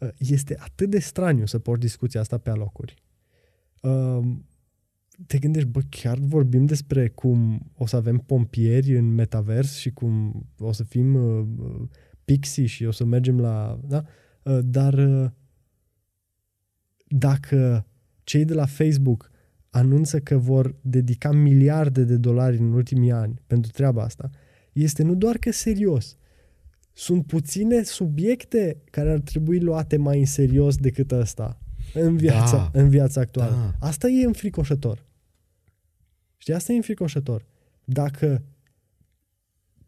Uh, este atât de straniu să porți discuția asta pe alocuri. Uh, te gândești, bă, chiar vorbim despre cum o să avem pompieri în metavers și cum o să fim uh, pixii și o să mergem la... Da? Uh, dar uh, dacă cei de la Facebook anunță că vor dedica miliarde de dolari în ultimii ani pentru treaba asta, este nu doar că serios, sunt puține subiecte care ar trebui luate mai în serios decât ăsta în viața, da, în viața actuală. Da. Asta e înfricoșător. Știi, asta e înfricoșător. Dacă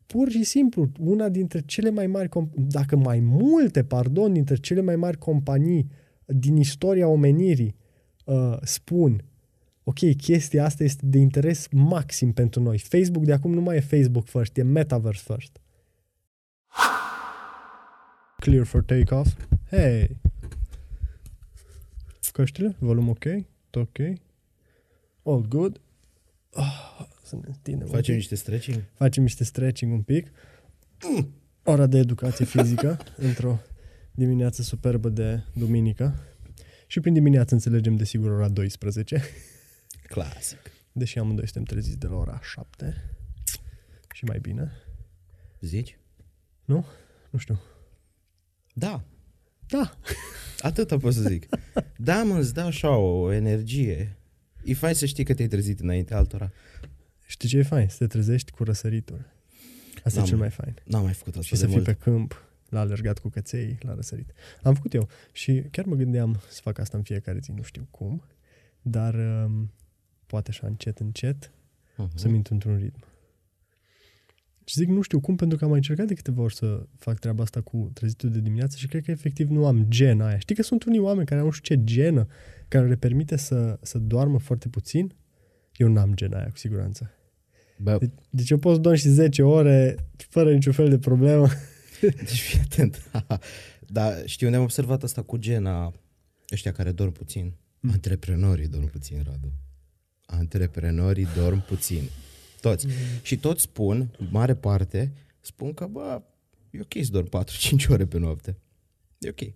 pur și simplu una dintre cele mai mari, dacă mai multe, pardon, dintre cele mai mari companii din istoria omenirii uh, spun ok, chestia asta este de interes maxim pentru noi. Facebook de acum nu mai e Facebook first, e Metaverse first. Clear for takeoff. Hey! Căștile? Volum ok? Tot ok? All good? Oh, să ne întindem Facem niște stretching? Facem niște stretching un pic. Ora de educație fizică într-o dimineață superbă de duminică. Și prin dimineață înțelegem desigur ora 12. Clasic. Deși amândoi suntem treziți de la ora 7 și mai bine. Zici? Nu? Nu știu. Da. Da. Atâta pot să zic. Da, mă, îți dă așa o energie. E fain să știi că te-ai trezit înainte altora. Știi ce e fain? Să te trezești cu răsăritul. Asta N-am, e cel mai fain. N-am mai făcut asta Și să fii mult. pe câmp, la alergat cu căței, la răsărit. Am făcut eu și chiar mă gândeam să fac asta în fiecare zi, nu știu cum, dar um, poate așa încet, încet, uh-huh. să-mi intru într-un ritm. Și zic, nu știu cum, pentru că am mai încercat de câteva ori să fac treaba asta cu trezitul de dimineață și cred că efectiv nu am gena aia. Știi că sunt unii oameni care au nu știu ce genă, care le permite să, să doarmă foarte puțin? Eu n-am gena aia, cu siguranță. Bă. De- deci eu pot să dorm și 10 ore fără niciun fel de problemă. Deci fii atent. Dar știu, ne-am observat asta cu gena ăștia care dorm puțin. Mm. Antreprenorii dorm puțin, Radu. Antreprenorii dorm puțin. Toți. Mm. Și toți spun, mare parte, spun că, bă, e ok să dorm 4-5 ore pe noapte. E ok.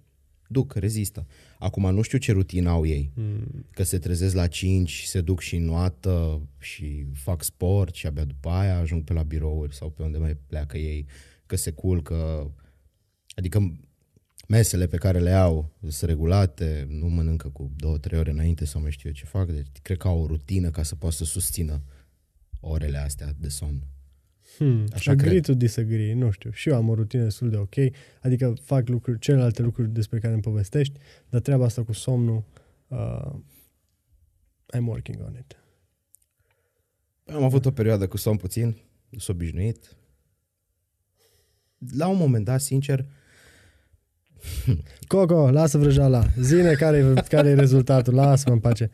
Duc, rezistă. Acum nu știu ce rutină au ei. Mm. Că se trezesc la 5, se duc și noată și fac sport și abia după aia ajung pe la birouri sau pe unde mai pleacă ei, că se culcă. Adică mesele pe care le au sunt regulate, nu mănâncă cu două, trei ore înainte sau mai știu eu ce fac, deci cred că au o rutină ca să poată să susțină orele astea de somn. Hmm, Așa agree cred. to disagree, nu știu. Și eu am o rutină destul de ok, adică fac lucruri, celelalte lucruri despre care îmi povestești, dar treaba asta cu somnul, uh, I'm working on it. Am avut o perioadă cu somn puțin, s obișnuit. La un moment dat, sincer, Coco, lasă vrăjala. Zine care, care e rezultatul. Lasă-mă în pace.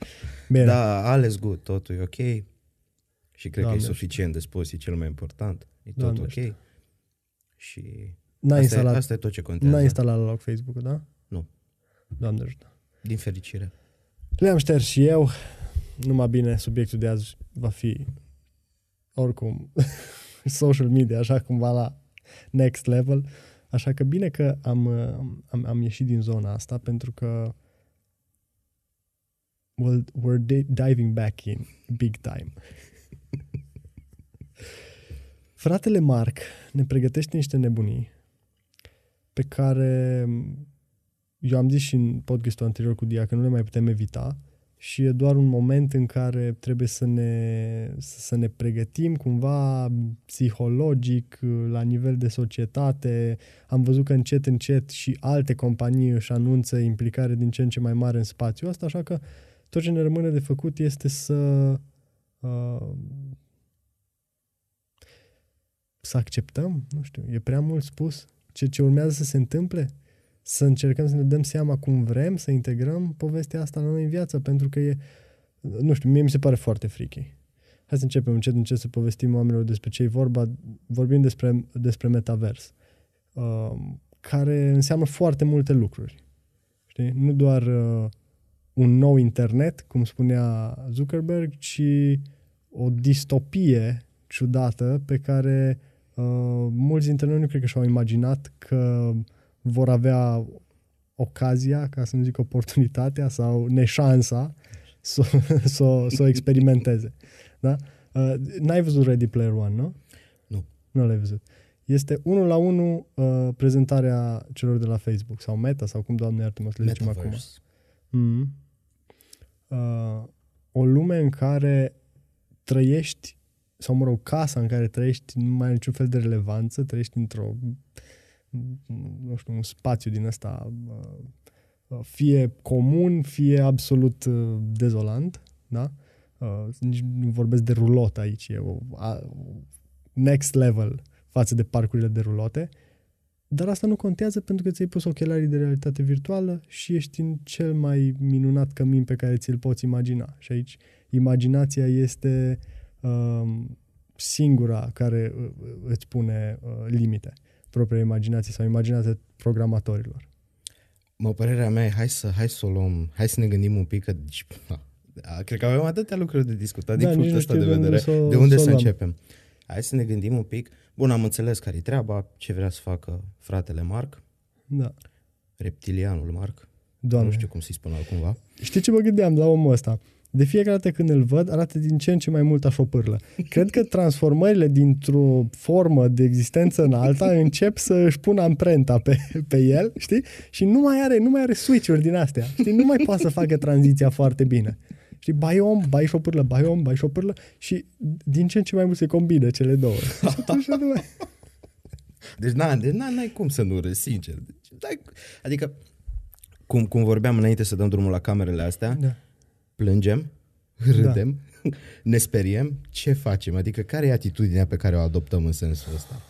Bine. Da, ales good, totul e ok. Și cred Doamne că e suficient de spus, e cel mai important. E tot Doamne ok. Știu. Și N-ai asta, instalat, e, asta e tot ce contează. N-ai instalat la loc Facebook-ul, da? Nu. Doamne ajută. Din fericire. Le-am șters și eu. Numai bine, subiectul de azi va fi oricum social media, așa cumva la next level. Așa că bine că am, am, am ieșit din zona asta pentru că well, we're diving back in big time. Fratele Mark ne pregătește niște nebunii pe care eu am zis și în podcastul anterior cu Dia că nu le mai putem evita și e doar un moment în care trebuie să ne, să ne pregătim cumva psihologic, la nivel de societate. Am văzut că încet, încet și alte companii își anunță implicare din ce în ce mai mare în spațiul ăsta, așa că tot ce ne rămâne de făcut este să uh, să acceptăm, nu știu, e prea mult spus ce, ce urmează să se întâmple, să încercăm să ne dăm seama cum vrem să integrăm povestea asta la noi în viață, pentru că e, nu știu, mie mi se pare foarte frică. Hai să începem încet, încet să povestim oamenilor despre ce e vorba, vorbim despre, despre metavers, uh, care înseamnă foarte multe lucruri. Știi? Nu doar uh, un nou internet, cum spunea Zuckerberg, ci o distopie ciudată pe care uh, mulți dintre noi nu cred că și-au imaginat că vor avea ocazia, ca să nu zic oportunitatea sau neșansa să s-o, s-o experimenteze. Da? Uh, n-ai văzut Ready Player One, nu? Nu. Nu l-ai văzut. Este unul la unul uh, prezentarea celor de la Facebook sau Meta sau cum, doamne iartă mă să le zicem acum. Metaverse. Mm. Uh, o lume în care trăiești, sau mă rog, casa în care trăiești nu mai are niciun fel de relevanță, trăiești într-o, nu știu, un spațiu din ăsta uh, fie comun, fie absolut uh, dezolant, da? Uh, nici nu vorbesc de rulot aici, e o, a, next level față de parcurile de rulote, dar asta nu contează pentru că ți-ai pus ochelarii de realitate virtuală și ești în cel mai minunat cămin pe care ți-l poți imagina. Și aici imaginația este uh, singura care uh, îți pune uh, limite propria imaginație sau imaginația programatorilor. Mă, părerea mea e, hai să, hai să o luăm, hai să ne gândim un pic că, deci, da, cred că avem atâtea lucruri de discutat Da, din nici punctul nu ăsta știu de de unde vedere. să o- de unde să o să luăm. începem? Hai să ne gândim un pic. Bun, am înțeles care-i treaba, ce vrea să facă fratele Marc, Da. reptilianul Marc, Doamne. nu știu cum să-i spun altcumva. Știi ce mă gândeam la omul ăsta? De fiecare dată când îl văd, arată din ce în ce mai mult așa o pârlă. Cred că transformările dintr-o formă de existență în alta încep să își pună amprenta pe, pe el, știi? Și nu mai are, nu mai are switch-uri din astea. Știi? Nu mai poate să facă tranziția foarte bine. Știi? Bai om, bai și o pârlă, bai om, bai și o pârlă și din ce în ce mai mult se combină cele două. Și atunci nu mai... Deci, na, deci na, n-ai cum să nu râzi, sincer. Deci, dai, adică, cum, cum vorbeam înainte să dăm drumul la camerele astea, Da. Plângem, râdem, ne speriem, ce facem? Adică care e atitudinea pe care o adoptăm în sensul ăsta?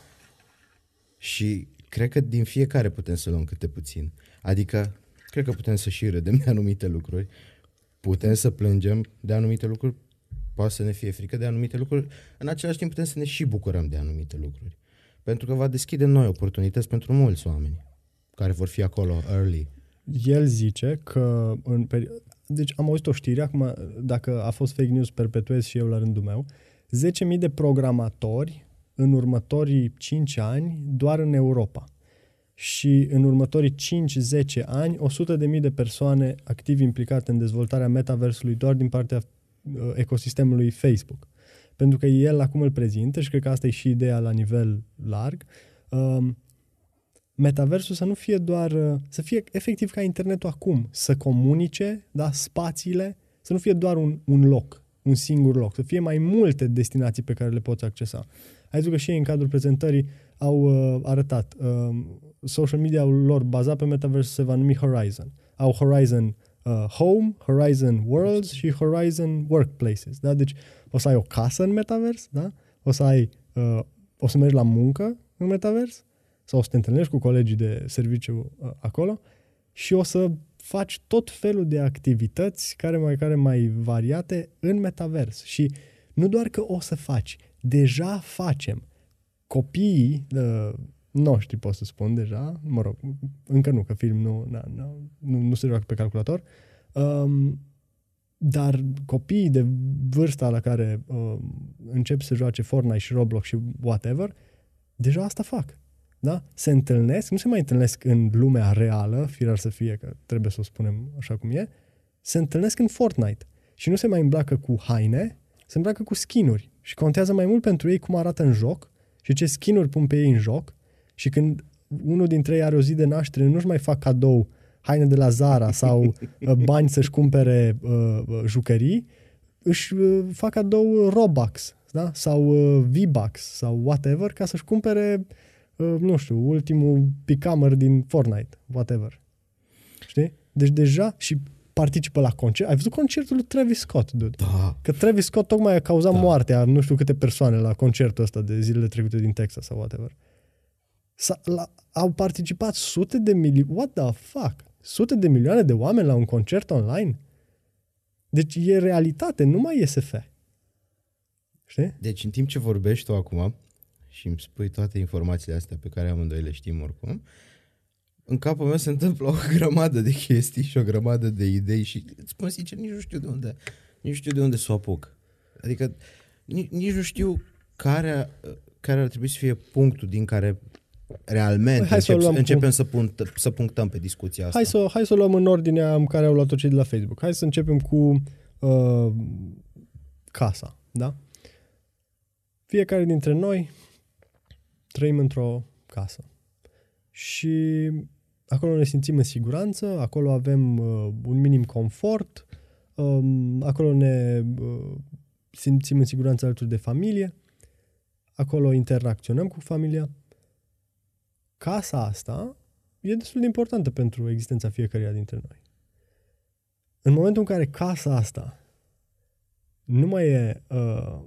Și cred că din fiecare putem să luăm câte puțin. Adică, cred că putem să și râdem de anumite lucruri, putem să plângem de anumite lucruri, poate să ne fie frică de anumite lucruri, în același timp putem să ne și bucurăm de anumite lucruri. Pentru că va deschide noi oportunități pentru mulți oameni care vor fi acolo early. El zice că în peri- deci am auzit o știre, acum dacă a fost fake news perpetuez și eu la rândul meu, 10.000 de programatori în următorii 5 ani doar în Europa. Și în următorii 5-10 ani, 100.000 de persoane activ implicate în dezvoltarea metaversului doar din partea uh, ecosistemului Facebook. Pentru că el acum îl prezintă și cred că asta e și ideea la nivel larg. Um, metaversul să nu fie doar, uh, să fie efectiv ca internetul acum, să comunice, da, spațiile, să nu fie doar un, un loc, un singur loc, să fie mai multe destinații pe care le poți accesa. Ai văzut că și ei în cadrul prezentării au uh, arătat, uh, social media-ul lor bazat pe metaverse se va numi Horizon. Au Horizon uh, Home, Horizon Worlds și Horizon Workplaces. Da? Deci o să ai o casă în metavers, da? o să ai, uh, o să mergi la muncă în metavers, sau o să te întâlnești cu colegii de serviciu uh, acolo și o să faci tot felul de activități care mai, care mai variate în metavers. Și nu doar că o să faci, deja facem. Copiii uh, noștri, pot să spun deja, mă rog, încă nu, că film nu, na, na, nu, nu se joacă pe calculator, um, dar copiii de vârsta la care um, încep să joace Fortnite și Roblox și whatever, deja asta fac. Da? Se întâlnesc, nu se mai întâlnesc în lumea reală, firar să fie, că trebuie să o spunem așa cum e, se întâlnesc în Fortnite. Și nu se mai îmbracă cu haine, se îmbracă cu skinuri. Și contează mai mult pentru ei cum arată în joc și ce skinuri pun pe ei în joc. Și când unul dintre ei are o zi de naștere, nu-și mai fac cadou haine de la Zara sau uh, bani să-și cumpere uh, uh, jucării, își uh, fac cadou Robux da? sau uh, V-Bucks sau whatever ca să-și cumpere uh, nu știu, ultimul picamăr din Fortnite, whatever. Știi? Deci deja și participă la concert. Ai văzut concertul lui Travis Scott, dude? Da, Că Travis Scott tocmai a cauzat Da. da. moartea a nu știu câte persoane la concertul ăsta de zilele trecute din Texas sau whatever. S-a, la, au participat sute de milioane, what the fuck? Sute de milioane de oameni la un concert online? Deci e realitate, nu mai e SF. Știi? Deci în timp ce vorbești tu acum și îmi spui toate informațiile astea pe care amândoi le știm oricum, în capul meu se întâmplă o grămadă de chestii și o grămadă de idei și îți spun sincer, nici nu știu de unde, nici nu știu de unde să o apuc. Adică nici, nici nu știu care, care ar trebui să fie punctul din care realmente Hai să o încep, luăm începem cu- să, punct, să punctăm pe discuția asta. Hai să, hai să o luăm în ordinea în care au luat-o cei de la Facebook. Hai să începem cu uh, casa, da? Fiecare dintre noi trăim într-o casă. Și acolo ne simțim în siguranță, acolo avem uh, un minim confort, um, acolo ne uh, simțim în siguranță alături de familie, acolo interacționăm cu familia. Casa asta e destul de importantă pentru existența fiecăruia dintre noi. În momentul în care casa asta nu mai e uh,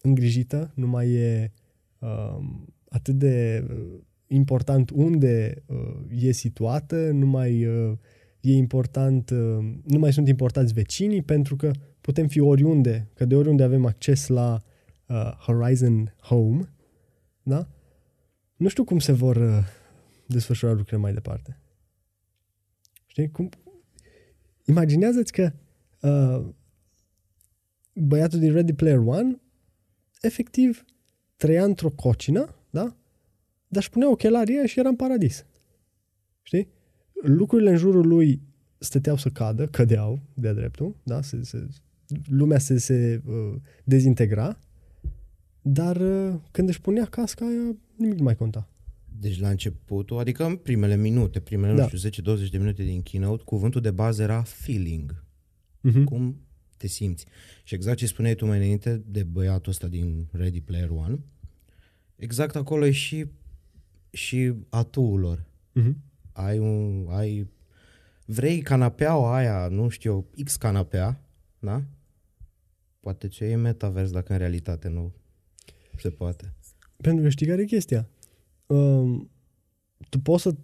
îngrijită, nu mai e uh, atât de uh, important unde uh, e situată, nu mai uh, e important, uh, nu mai sunt importanți vecinii, pentru că putem fi oriunde, că de oriunde avem acces la uh, Horizon Home, da? Nu știu cum se vor uh, desfășura lucrurile mai departe. Știi? Cum... Imaginează-ți că uh, băiatul din Ready Player One efectiv trăia într-o cocină, da? Dar își punea ochelarii ăia și era în paradis. Știi? Lucrurile în jurul lui stăteau să cadă, cădeau de dreptul, da? Se, se, lumea se, se uh, dezintegra, dar uh, când își punea casca aia, nimic nu mai conta. Deci la începutul, adică în primele minute, primele, Da. nu știu, 10-20 de minute din keynote, cuvântul de bază era feeling. Uh-huh. Cum te simți. Și exact ce spuneai tu mai înainte de băiatul ăsta din Ready Player One, exact acolo e și, și atuul lor. Uh-huh. Ai un, ai, vrei canapeaua aia, nu știu, X canapea, da? Poate ce e metavers dacă în realitate nu se poate. Pentru că știi care e chestia? Um, tu poți să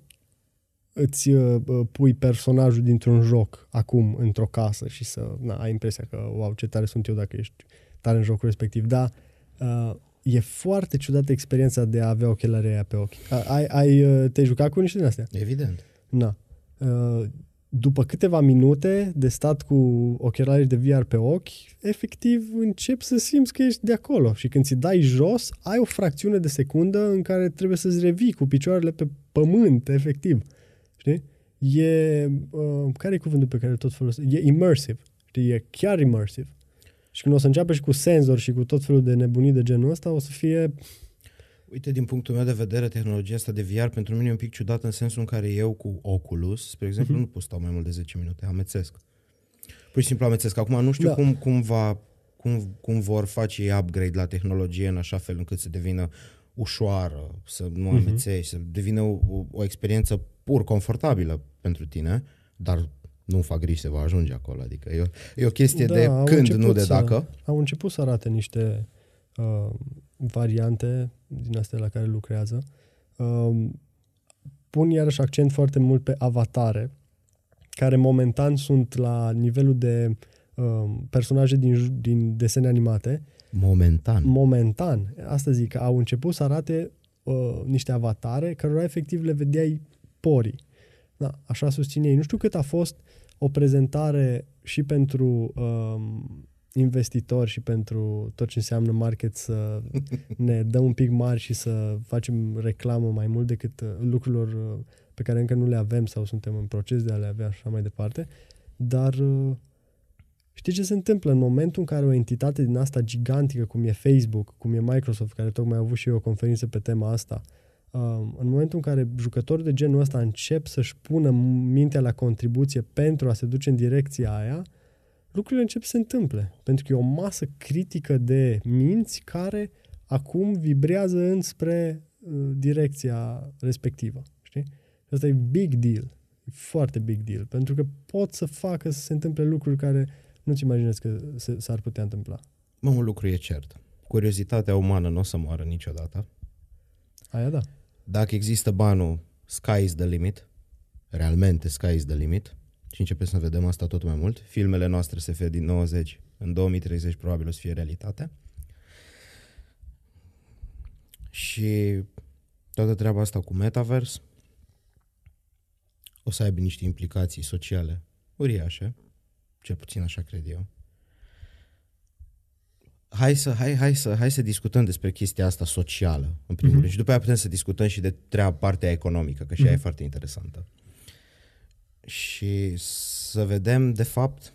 îți uh, uh, pui personajul dintr-un joc acum într-o casă și să na, ai impresia că, wow, ce tare sunt eu dacă ești tare în jocul respectiv, dar uh, e foarte ciudată experiența de a avea ochelari aia pe ochi. A- Ai, ai, uh, te-ai jucat cu niște din astea? Evident. Na. Uh, după câteva minute de stat cu ochelarii de VR pe ochi, efectiv începi să simți că ești de acolo și când ți dai jos, ai o fracțiune de secundă în care trebuie să-ți revii cu picioarele pe pământ, efectiv. Știi? E, uh, care e cuvântul pe care îl tot folosesc? E immersive. Știi? E chiar immersive. Și când o să înceapă și cu senzor și cu tot felul de nebunii de genul ăsta, o să fie... Uite, din punctul meu de vedere, tehnologia asta de VR pentru mine e un pic ciudată în sensul în care eu cu Oculus, spre exemplu, nu pot stau mai mult de 10 minute, amețesc. Pur și simplu amețesc. Acum nu știu Da. cum, cum, va, cum, cum vor face ei upgrade la tehnologie în așa fel încât să devină ușoară, să nu amețești, să devină o, o, o experiență pur confortabilă pentru tine, dar nu fac griji se va ajunge acolo. Adică e o, e o chestie Da, de au când, început nu de să- dacă. Au început să arate niște uh, variante din astea la care lucrează. Uh, pun iarăși accent foarte mult pe avatare, care momentan sunt la nivelul de uh, personaje din, ju- din desene animate. Momentan. Momentan, asta zic, că au început să arate uh, niște avatare cărora efectiv le vedeai porii. Da, așa susține ei. Nu știu cât a fost o prezentare și pentru um, investitori și pentru tot ce înseamnă market să ne dăm un pic mari și să facem reclamă mai mult decât uh, lucrurilor uh, pe care încă nu le avem sau suntem în proces de a le avea și așa mai departe. Dar uh, știi ce se întâmplă în momentul în care o entitate din asta gigantică, cum e Facebook, cum e Microsoft, care tocmai a avut și eu o conferință pe tema asta, um, în momentul în care jucători de genul ăsta încep să-și pună mintea la contribuție pentru a se duce în direcția aia, lucrurile încep să se întâmple. Pentru că e o masă critică de minți care acum vibrează înspre uh, direcția respectivă. Știi? Și asta e big deal. E foarte big deal. Pentru că pot să facă să se întâmple lucruri care nu-ți imaginezi că se, s-ar putea întâmpla. Mă, un lucru e cert. Curiozitatea umană nu o să moară niciodată. Aia da. Dacă există banul, sky is the limit. Realmente sky is the limit. Și începem să vedem asta tot mai mult. Filmele noastre SF din 90, în 2030 probabil o să fie realitate. Și toată treaba asta cu metavers o să aibă niște implicații sociale uriașe, cel puțin așa cred eu. Hai să, hai, hai, să, hai să discutăm despre chestia asta socială, în primul mm-hmm. rând, și după aia putem să discutăm și de treaba partea economică, că și mm-hmm. ea e foarte interesantă. Și să vedem, de fapt,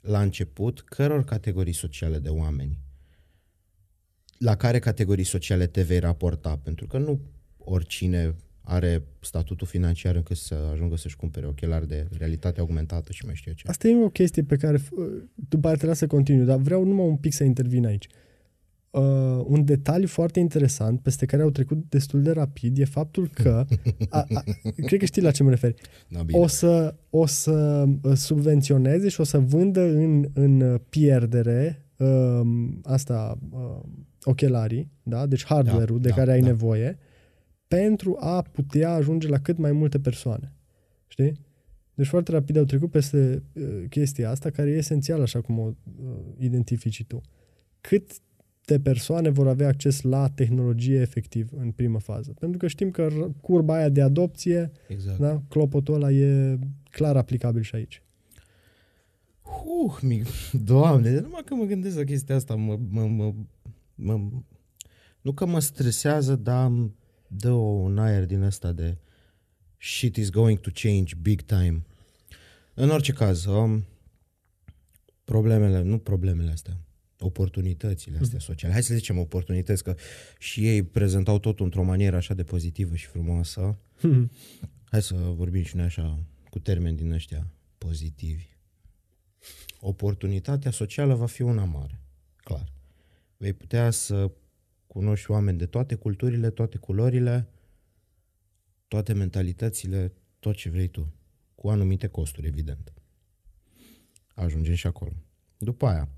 la început, căror categorii sociale de oameni, la care categorii sociale te vei raporta, pentru că nu oricine are statutul financiar încât să ajungă să-și cumpere ochelari de realitate augmentată și mai știu ce. Asta e o chestie pe care după aceea trebuie să continui, dar vreau numai un pic să intervin aici. Uh, un detaliu foarte interesant peste care au trecut destul de rapid e faptul că, a, a, cred că știi la ce mă referi, Da, o să, o să uh, subvenționeze și o să vândă în, în pierdere uh, asta, uh, ochelarii, da? deci hardware-ul Da, de da, care ai da. nevoie, pentru a putea ajunge la cât mai multe persoane. Știi? Deci foarte rapid au trecut peste uh, chestia asta, care e esențială, așa cum o uh, identifici tu. Cât de persoane vor avea acces la tehnologie efectiv în primă fază. Pentru că știm că r- curba aia de adopție, Exact. da, clopotul ăla e clar aplicabil și aici. Uh, mi... Doamne, numai că mă gândesc la chestia asta, mă, mă, mă, mă, nu că mă stresează, dar îmi dă un aer din ăsta de shit is going to change big time. În orice caz, um, problemele, nu problemele astea, oportunitățile astea sociale. Hai să zicem oportunități, că și ei prezentau totul într-o manieră așa de pozitivă și frumoasă. Hai să vorbim și noi așa cu termeni din ăștia pozitivi. Oportunitatea socială va fi una mare, clar. Vei putea să cunoști oameni de toate culturile, toate culorile, toate mentalitățile, tot ce vrei tu, cu anumite costuri, evident. Ajungem și acolo. După aia,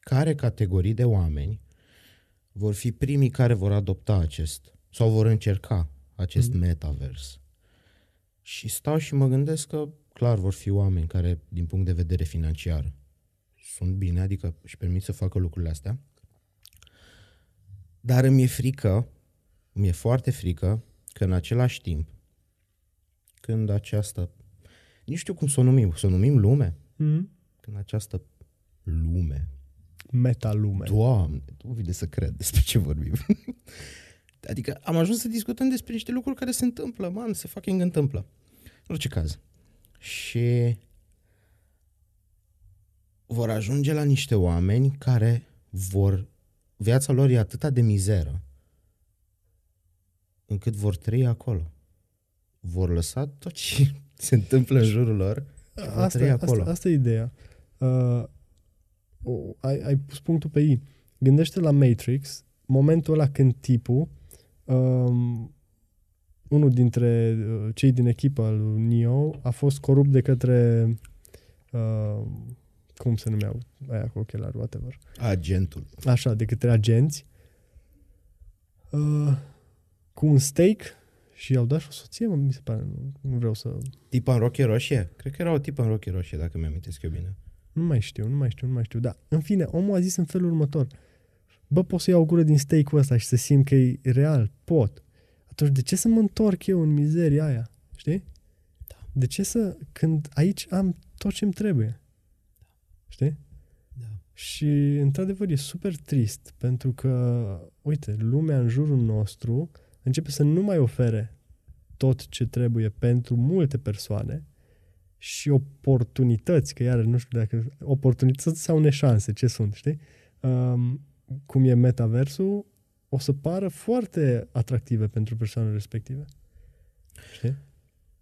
care categorii de oameni vor fi primii care vor adopta acest sau vor încerca acest mm. metavers. Și stau și mă gândesc că clar vor fi oameni care din punct de vedere financiar sunt bine, adică își permit să facă lucrurile astea. Dar îmi e frică, îmi e foarte frică că în același timp când această nici știu cum să o numim, să o numim lume, Mm-hmm. când această lume Metalume. Doamne, nu vine să cred despre ce vorbim. adică am ajuns să discutăm despre niște lucruri care se întâmplă, man, se fucking întâmplă. În orice caz. Și vor ajunge la niște oameni care vor, viața lor e atâta de mizeră, încât vor trăi acolo. Vor lăsa tot ce se întâmplă în jurul lor și vor trăi Asta, acolo. asta, asta e ideea. Uh, o, ai, ai pus punctul pe I. Gândește la Matrix, momentul ăla când tipul, um, unul dintre uh, cei din echipă al lui Neo, a fost corupt de către, uh, cum se numeau, aia cu ochelari, whatever. Agentul. Așa, de către agenți, uh, cu un stake și i-au dat și o soție, mă, mi se pare, nu, nu vreau să... Tipa în rochie roșie? Cred că era o tipă în rochie roșie, dacă mi-am eu bine. Nu mai știu, nu mai știu, nu mai știu. Dar, în fine, omul a zis în felul următor. Bă, pot să iau o gură din steak-ul ăsta și să simt că e real? Pot. Atunci, de ce să mă întorc eu în mizeria aia? Știi? Da. De ce să... Când aici am tot ce-mi trebuie. Știi? Da. Și, într-adevăr, e super trist, pentru că, uite, lumea în jurul nostru începe să nu mai ofere tot ce trebuie pentru multe persoane și oportunități, că iară nu știu dacă oportunități sau neșanse, ce sunt, știi? Um, cum e metaversul, o să pară foarte atractive pentru persoanele respective. Știi?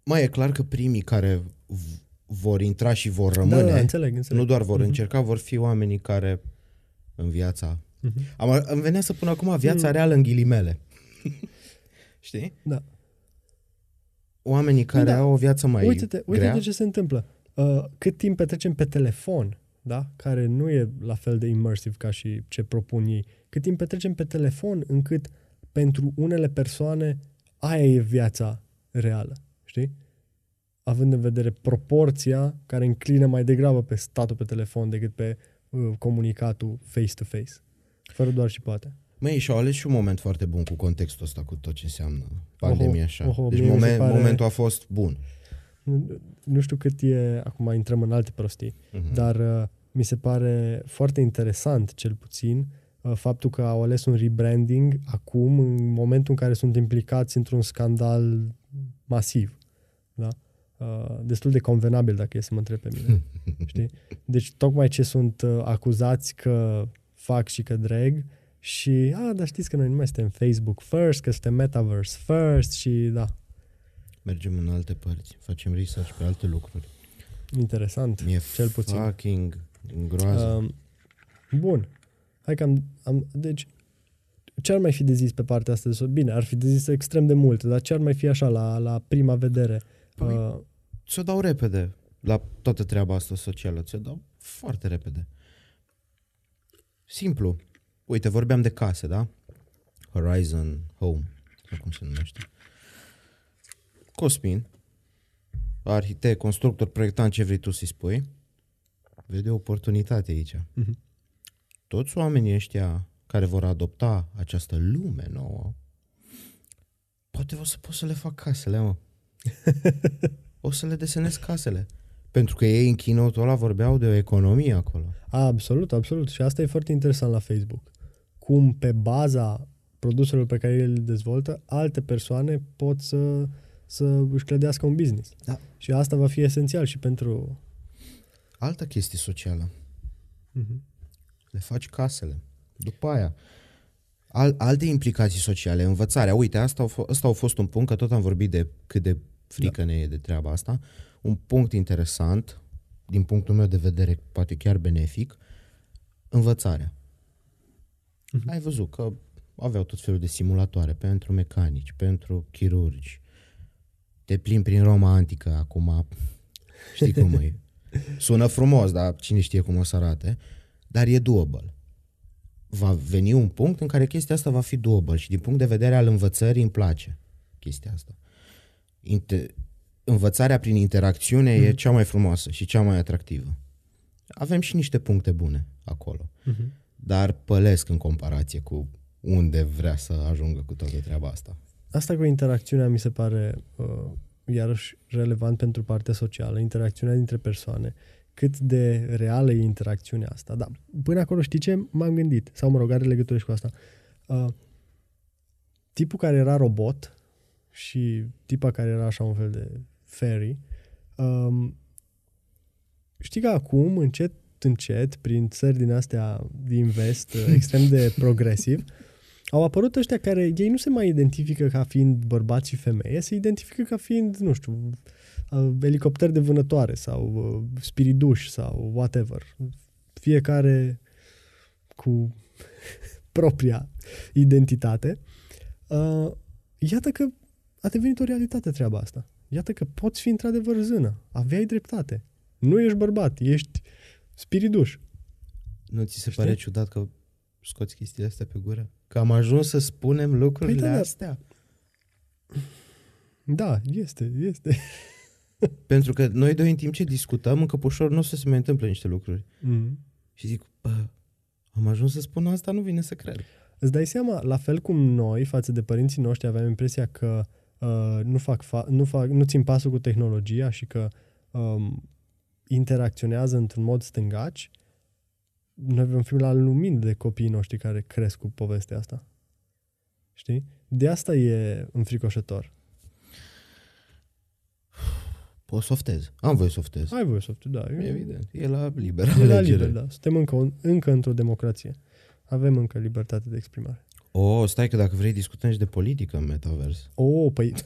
Mai e clar că primii care v- vor intra și vor Da, rămâne, da, înțeleg, înțeleg. nu doar vor Mhm. încerca, vor fi oamenii care în viața... Mhm. Am, îmi venea să pun acum viața Mm. reală în ghilimele. Știi? Da. Oamenii care Da. au o viață mai Uite-te, grea. uite-te ce se întâmplă. Uh, cât timp petrecem pe telefon, da? care nu e la fel de immersive ca și ce propun ei, cât timp petrecem pe telefon încât pentru unele persoane aia e viața reală, știi? Având în vedere proporția care înclină mai degrabă pe statul pe telefon decât pe uh, comunicatul face-to-face. Fără doar și poate. Măi, și-au ales și un moment foarte bun cu contextul ăsta, cu tot ce înseamnă pandemia Oho, așa. oho, deci mie mi se moment, pare- momentul a fost bun. Nu, nu știu cât e, acum intrăm în alte prostii, Mhm. dar uh, mi se pare foarte interesant, cel puțin, uh, faptul că au ales un rebranding acum, în momentul în care sunt implicați într-un scandal masiv. Da? Uh, destul de convenabil, dacă e să mă întreb pe mine. Știi? Deci, tocmai ce sunt uh, acuzați că fac și că drag și, a, dar știți că noi nu mai suntem Facebook first, că suntem Metaverse first și, da, Mergem în alte părți, facem research pe alte lucruri. interesant. Mi-e Cel puțin. fucking groază. Um, bun. Hai că am, am... Deci, ce ar mai fi de zis pe partea asta? de so- Bine, ar fi de zis extrem de mult, dar ce ar mai fi așa la, la prima vedere? Păi- Uh, ți-o dau repede la toată treaba asta socială. Ți-o dau foarte repede. Simplu. Uite, vorbeam de case, da? Horizon Home, sau cum se numește. Cosmin, arhitect, constructor, proiectant, ce vrei tu să-i spui, vede o oportunitate aici. Mhm. Toți oamenii ăștia care vor adopta această lume nouă, poate o să pot să le fac casele, mă. o să le desenez casele. Pentru că ei în keynote ăla vorbeau de o economie acolo. a, absolut, absolut. Și asta e foarte interesant la Facebook. Cum pe baza produselor pe care el le dezvoltă, alte persoane pot să, să își clădească un business. Da. Și asta va fi esențial și pentru... Altă chestie socială. Mhm. Le faci casele. După aia, al, alte implicații sociale, învățarea. Uite, asta au, f- asta au fost un punct, că tot am vorbit de cât de frică da. ne e de treaba asta. Un punct interesant, din punctul meu de vedere, poate chiar benefic, învățarea. Mhm. Ai văzut că aveau tot felul de simulatoare pentru mecanici, pentru chirurgi. Te plimbi prin Roma antică acum, știi cum e. Sună frumos, dar cine știe cum o să arate. Dar e doable. Va veni un punct în care chestia asta va fi doable și din punct de vedere al învățării îmi place chestia asta. Inter- învățarea prin interacțiune mm. e cea mai frumoasă și cea mai atractivă. Avem și niște puncte bune acolo, Mhm. dar pălesc în comparație cu unde vrea să ajungă cu toată treaba asta. Asta cu interacțiunea mi se pare uh, iarăși relevant pentru partea socială, interacțiunea dintre persoane. Cât de reală e interacțiunea asta. Dar până acolo știi ce m-am gândit? Sau mă rog, are legătură și cu asta. Uh, tipul care era robot și tipa care era așa un fel de fairy, um, știi că acum, încet, încet, prin țări din astea din vest, uh, extrem de progresiv, au apărut ăștia care ei nu se mai identifică ca fiind bărbați și femeie, se identifică ca fiind, nu știu, uh, elicopter de vânătoare sau uh, spiriduș sau whatever. Fiecare cu propria identitate. Uh, iată că a devenit o realitate treaba asta. Iată că poți fi într-adevăr zână. Aveai dreptate. Nu ești bărbat, ești spiriduș. Nu ți se Știi? pare ciudat că scoți chestiile astea pe gură? Că am ajuns să spunem lucrurile Păi da, da. astea. Da, este, este. Pentru că noi doi în timp ce discutăm, încă pe ușor nu o să se mai întâmple niște lucruri. Mm. Și zic, bă, am ajuns să spun asta, nu vine să cred. Îți dai seama, la fel cum noi, față de părinții noștri, aveam impresia că uh, nu, fac fa- nu, fac, nu țin pasul cu tehnologia și că um, interacționează într-un mod stângaci, noi vom fi la lumină de copiii noștri care cresc cu povestea asta. Știi? De asta e înfricoșător. Poți softez. Am voie să softez. Ai voie să da. E, Evident. E la liber. e la alegere. liber, da. Suntem încă, încă într-o democrație. Avem încă libertate de exprimare. Oh, stai că dacă vrei discutăm și de politică în metavers. Oh, păi...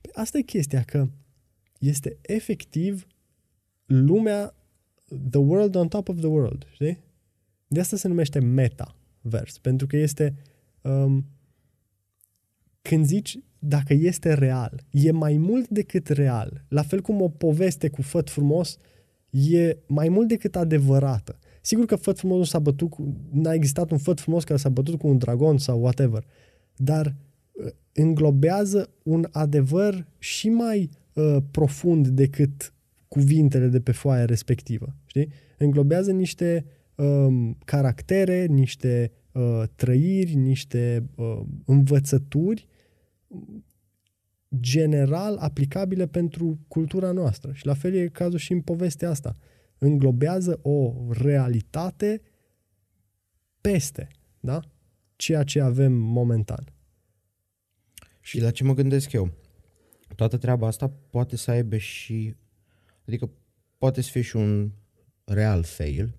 Păi Asta e chestia, că este efectiv lumea, the world on top of the world, știi? De asta se numește meta-vers, pentru că este... Um, când zici dacă este real, e mai mult decât real. La fel cum o poveste cu făt frumos e mai mult decât adevărată. Sigur că făt frumos nu s-a bătut cu, n-a existat un făt frumos care s-a bătut cu un dragon sau whatever, dar uh, înglobează un adevăr și mai uh, profund decât cuvintele de pe foaia respectivă. Știi? Înglobează niște um, caractere, niște uh, trăiri, niște uh, învățături general aplicabile pentru cultura noastră. Și la fel e cazul și în povestea asta. Înglobează o realitate peste, da? Ceea ce avem momentan. Și la ce mă gândesc eu? Toată treaba asta poate să aibă și... Adică poate să fie și un real fail,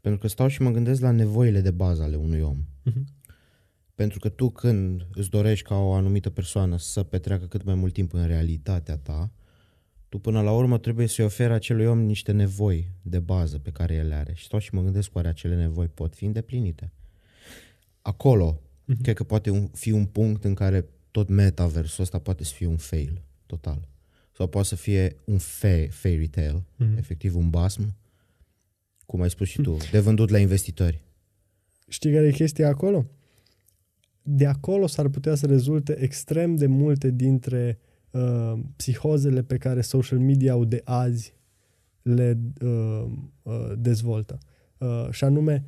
pentru că stau și mă gândesc la nevoile de bază ale unui om. Mhm. Pentru că tu când îți dorești ca o anumită persoană să petreacă cât mai mult timp în realitatea ta, tu până la urmă trebuie să-i oferi acelui om niște nevoi de bază pe care el le are. Și stau și mă gândesc oare acele nevoi pot fi îndeplinite. Acolo, Mhm. cred că poate un, fi un punct în care tot metaversul ăsta poate să fie un fail total. Sau poate să fie un fa- fairy tale, Mhm. efectiv un basm, cum ai spus și tu, de vândut la investitori. Știi care e chestia acolo? De acolo s-ar putea să rezulte extrem de multe dintre uh, psihozele pe care social media de azi le uh, uh, dezvoltă. Uh, și anume,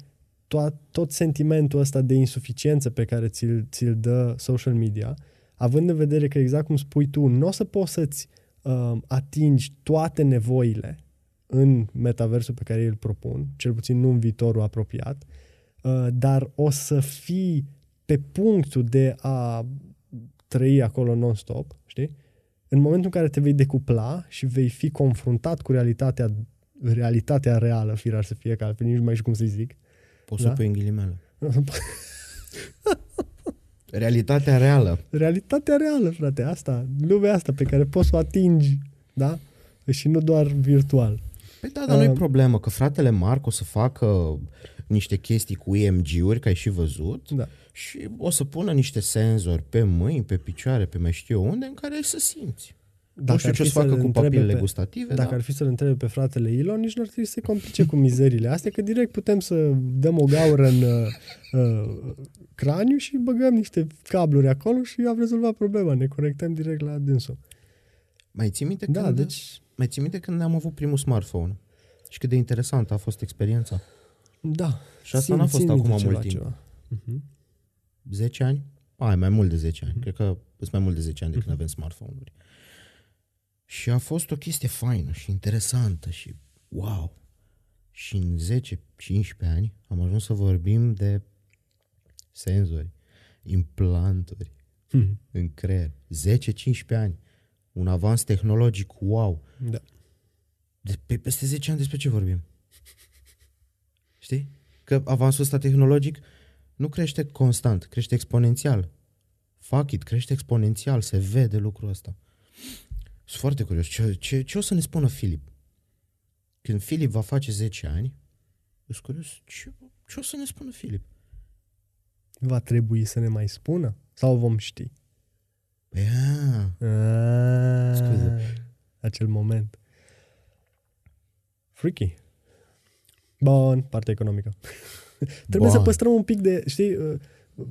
to- tot sentimentul ăsta de insuficiență pe care ți-l, ți-l dă social media, având în vedere că, exact cum spui tu, nu o să poți să-ți uh, atingi toate nevoile în metaversul pe care îl propun, cel puțin nu în viitorul apropiat, uh, dar o să fii pe punctul de a trăi acolo non-stop, știi? În momentul în care te vei decupla și vei fi confruntat cu realitatea realitatea reală, firar să fie, că altfel nici nu mai știu cum să-i zic. Poți Da? să pui în ghilimele. Realitatea reală. realitatea reală, frate, asta, lumea asta pe care poți să o atingi, da? Și nu doar virtual. Păi da, dar nu-i Uh, problemă, că fratele Marc o să facă niște chestii cu EMG-uri, că ai și văzut, Da. și o să pună niște senzori pe mâini, pe picioare, pe mai știu eu unde, în care ai să simți. Dacă nu știu ar ce o fi să facă să-l cu întrebe papilele pe- gustative, Dacă da. ar fi să-l întrebe pe fratele Elon, nici nu ar trebui să se complice cu mizerile astea, că direct putem să dăm o gaură în uh, uh, craniu și băgăm niște cabluri acolo și am rezolvat problema. Ne conectăm direct la dânsul. Mai ții minte Da, când, deci, mai ții minte când am avut primul smartphone? Și cât de interesant a fost experiența. Da. Și asta țin- n-a fost țin acum minte mult ceva, timp. Ceva. Uh-huh. 10 ani? Ai, mai mult de 10 ani. Mhm. Cred că sunt mai mult de 10 ani de când avem smartphone-uri. Și a fost o chestie faină și interesantă și wow. Și în 10-15 ani am ajuns să vorbim de senzori, implanturi Hmm. în creier. 10-15 ani. Un avans tehnologic, wow. Da. De, pe, peste 10 ani despre ce vorbim? Știi? Că avansul ăsta tehnologic nu crește constant, crește exponențial. Fuck it, crește exponențial, se vede lucrul ăsta. Sunt foarte curios. Ce, ce, ce o să ne spună Filip? Când Filip va face 10 ani, sunt curios ce, ce o să ne spună Filip? Va trebui să ne mai spună? Sau vom ști? Păi, a, Ah, Scuze. Acel moment. Freaky. Bun, partea economică. Trebuie Bun. să păstrăm un pic de, știi, uh,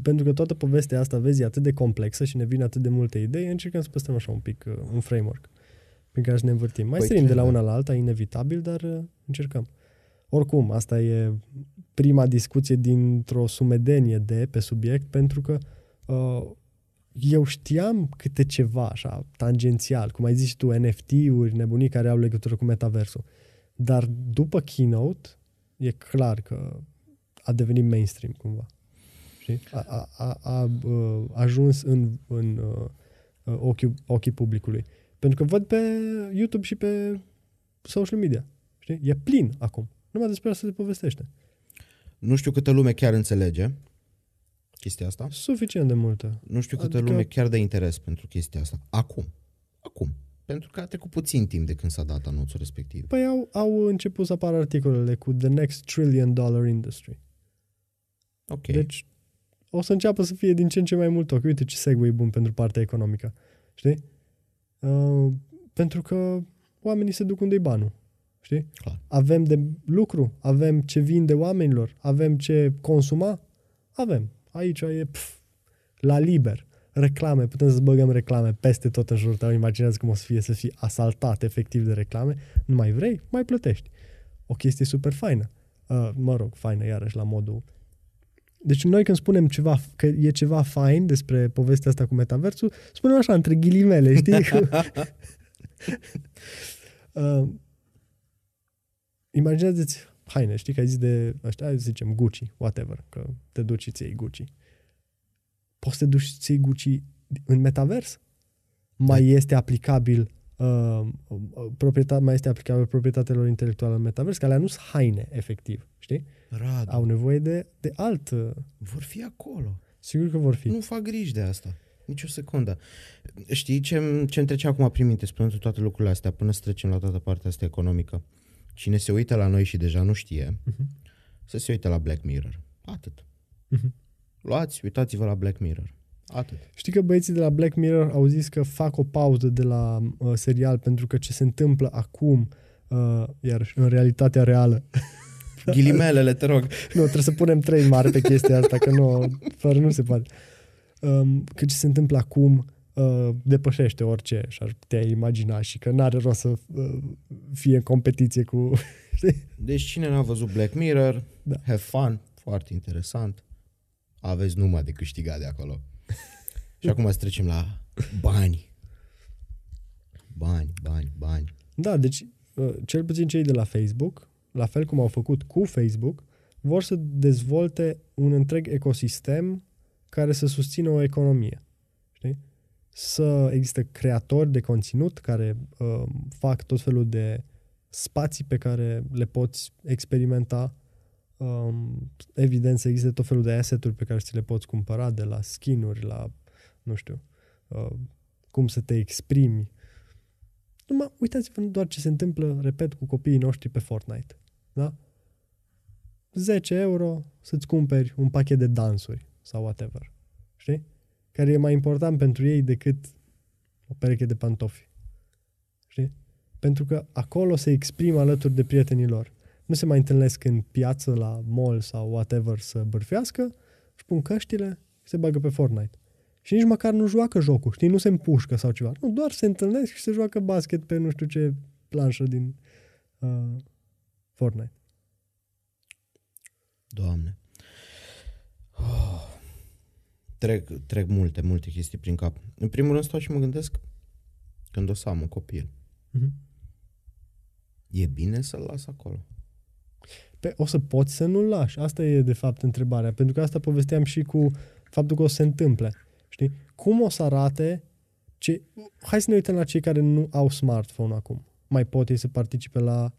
pentru că toată povestea asta, vezi, e atât de complexă și ne vin atât de multe idei, încercăm să păstrăm așa un pic, uh, un framework prin care să ne învârtim. Mai Păi sărim de la trebuie. una la alta, inevitabil, dar uh, încercăm. Oricum, asta e prima discuție dintr-o sumedenie de pe subiect, pentru că uh, eu știam câte ceva, așa, tangențial, cum ai zis și tu, NFT-uri, nebunii care au legătură cu metaversul. Dar după keynote, e clar că a devenit mainstream cumva. Știi? A, a, a, a uh, ajuns în, în uh, uh, ochii, ochii publicului. Pentru că văd pe YouTube și pe social media. Știi? E plin acum. Numai despre asta se povestește. nu știu câtă lume chiar înțelege chestia asta. Suficient de multă. Nu știu câtă Adică- lume chiar de interes pentru chestia asta. Acum. Acum. Pentru că a trecut puțin timp de când s-a dat anunțul respectiv. Păi au, au început să apară articolele cu The Next Trillion Dollar Industry. Ok. Deci o să înceapă să fie din ce în ce mai mult ochi. Uite ce segue bun pentru partea economică. Știi? Uh, pentru că oamenii se duc unde-i banul. Știi? Clar. Avem de lucru, avem ce vinde oamenilor, avem ce consuma, avem. Aici e pf, la liber. Reclame, putem să băgăm reclame peste tot în jurul tău. Imaginează cum o să fie să fii asaltat efectiv de reclame. Nu mai vrei, mai plătești. O chestie super faină. Uh, mă rog, faină iarăși la modul Deci noi când spunem ceva, că e ceva fain despre povestea asta cu metaversul, spunem așa, între ghilimele, știi? uh, imaginează-ți haine, știi că ai zis de ăștia, hai să zicem Gucci, whatever, că te duci și ți Gucci. Poți să te duci și ți Gucci în metavers? Mai Da. este aplicabil uh, proprietate, mai este aplicabil proprietatelor intelectuale în metavers, că alea nu sunt haine, efectiv, știi? Radu, Au nevoie de, de alt... Uh, vor fi acolo. sigur că vor fi. Nu fac griji de asta. Nici o secundă. Știi ce ce îmi trece acum prin minte, spunând toate lucrurile astea, până să trecem la toată partea asta economică. Cine se uită la noi și deja nu știe, Mhm. să se uite la Black Mirror. Atât. Mhm. Luați, uitați-vă la Black Mirror. Atât. Știi că băieții de la Black Mirror au zis că fac o pauză de la uh, serial pentru că ce se întâmplă acum, uh, iar în realitatea reală, Ghilimelele, te rog. nu, trebuie să punem trei mari pe chestia asta, că nu, fără nu se poate. Um, că ce se întâmplă acum uh, depășește orice și ar putea imagina și că n-are rost să uh, fie în competiție cu... Știi? Deci cine n-a văzut Black Mirror, Da. have fun, foarte interesant. Aveți numai de câștigat de acolo. și acum să trecem la bani. Bani, bani, bani. Da, deci uh, cel puțin cei de la Facebook, la fel cum au făcut cu Facebook, vor să dezvolte un întreg ecosistem care să susțină o economie. Știi? Să există creatori de conținut care uh, fac tot felul de spații pe care le poți experimenta. Um, evident, să existe tot felul de asset-uri pe care ți le poți cumpăra, de la skin-uri, la, nu știu, uh, cum să te exprimi, numai uitați-vă doar ce se întâmplă, repet, cu copiii noștri pe Fortnite. Da? 10 euro să-ți cumperi un pachet de dansuri sau whatever. Știi? Care e mai important pentru ei decât o pereche de pantofi. Știi? Pentru că acolo se exprimă alături de prietenii lor. Nu se mai întâlnesc în piață, la mall sau whatever să bârfească, își pun căștile și se bagă pe Fortnite. Și nici măcar nu joacă jocul, știi? Nu se împușcă sau ceva. Nu, doar se întâlnesc și se joacă basket pe nu știu ce planșă din uh, Fortnite. Doamne. Oh. Trec, trec multe, multe chestii prin cap. În primul rând stau și mă gândesc când o să am un copil. Mhm. E bine să-l las acolo. Pe, o să poți să nu-l lași. Asta e, de fapt, întrebarea. Pentru că asta povesteam și cu faptul că o să se întâmple. Știi? Cum o să arate... Ce... Hai să ne uităm la cei care nu au smartphone acum. Mai pot ei să participe la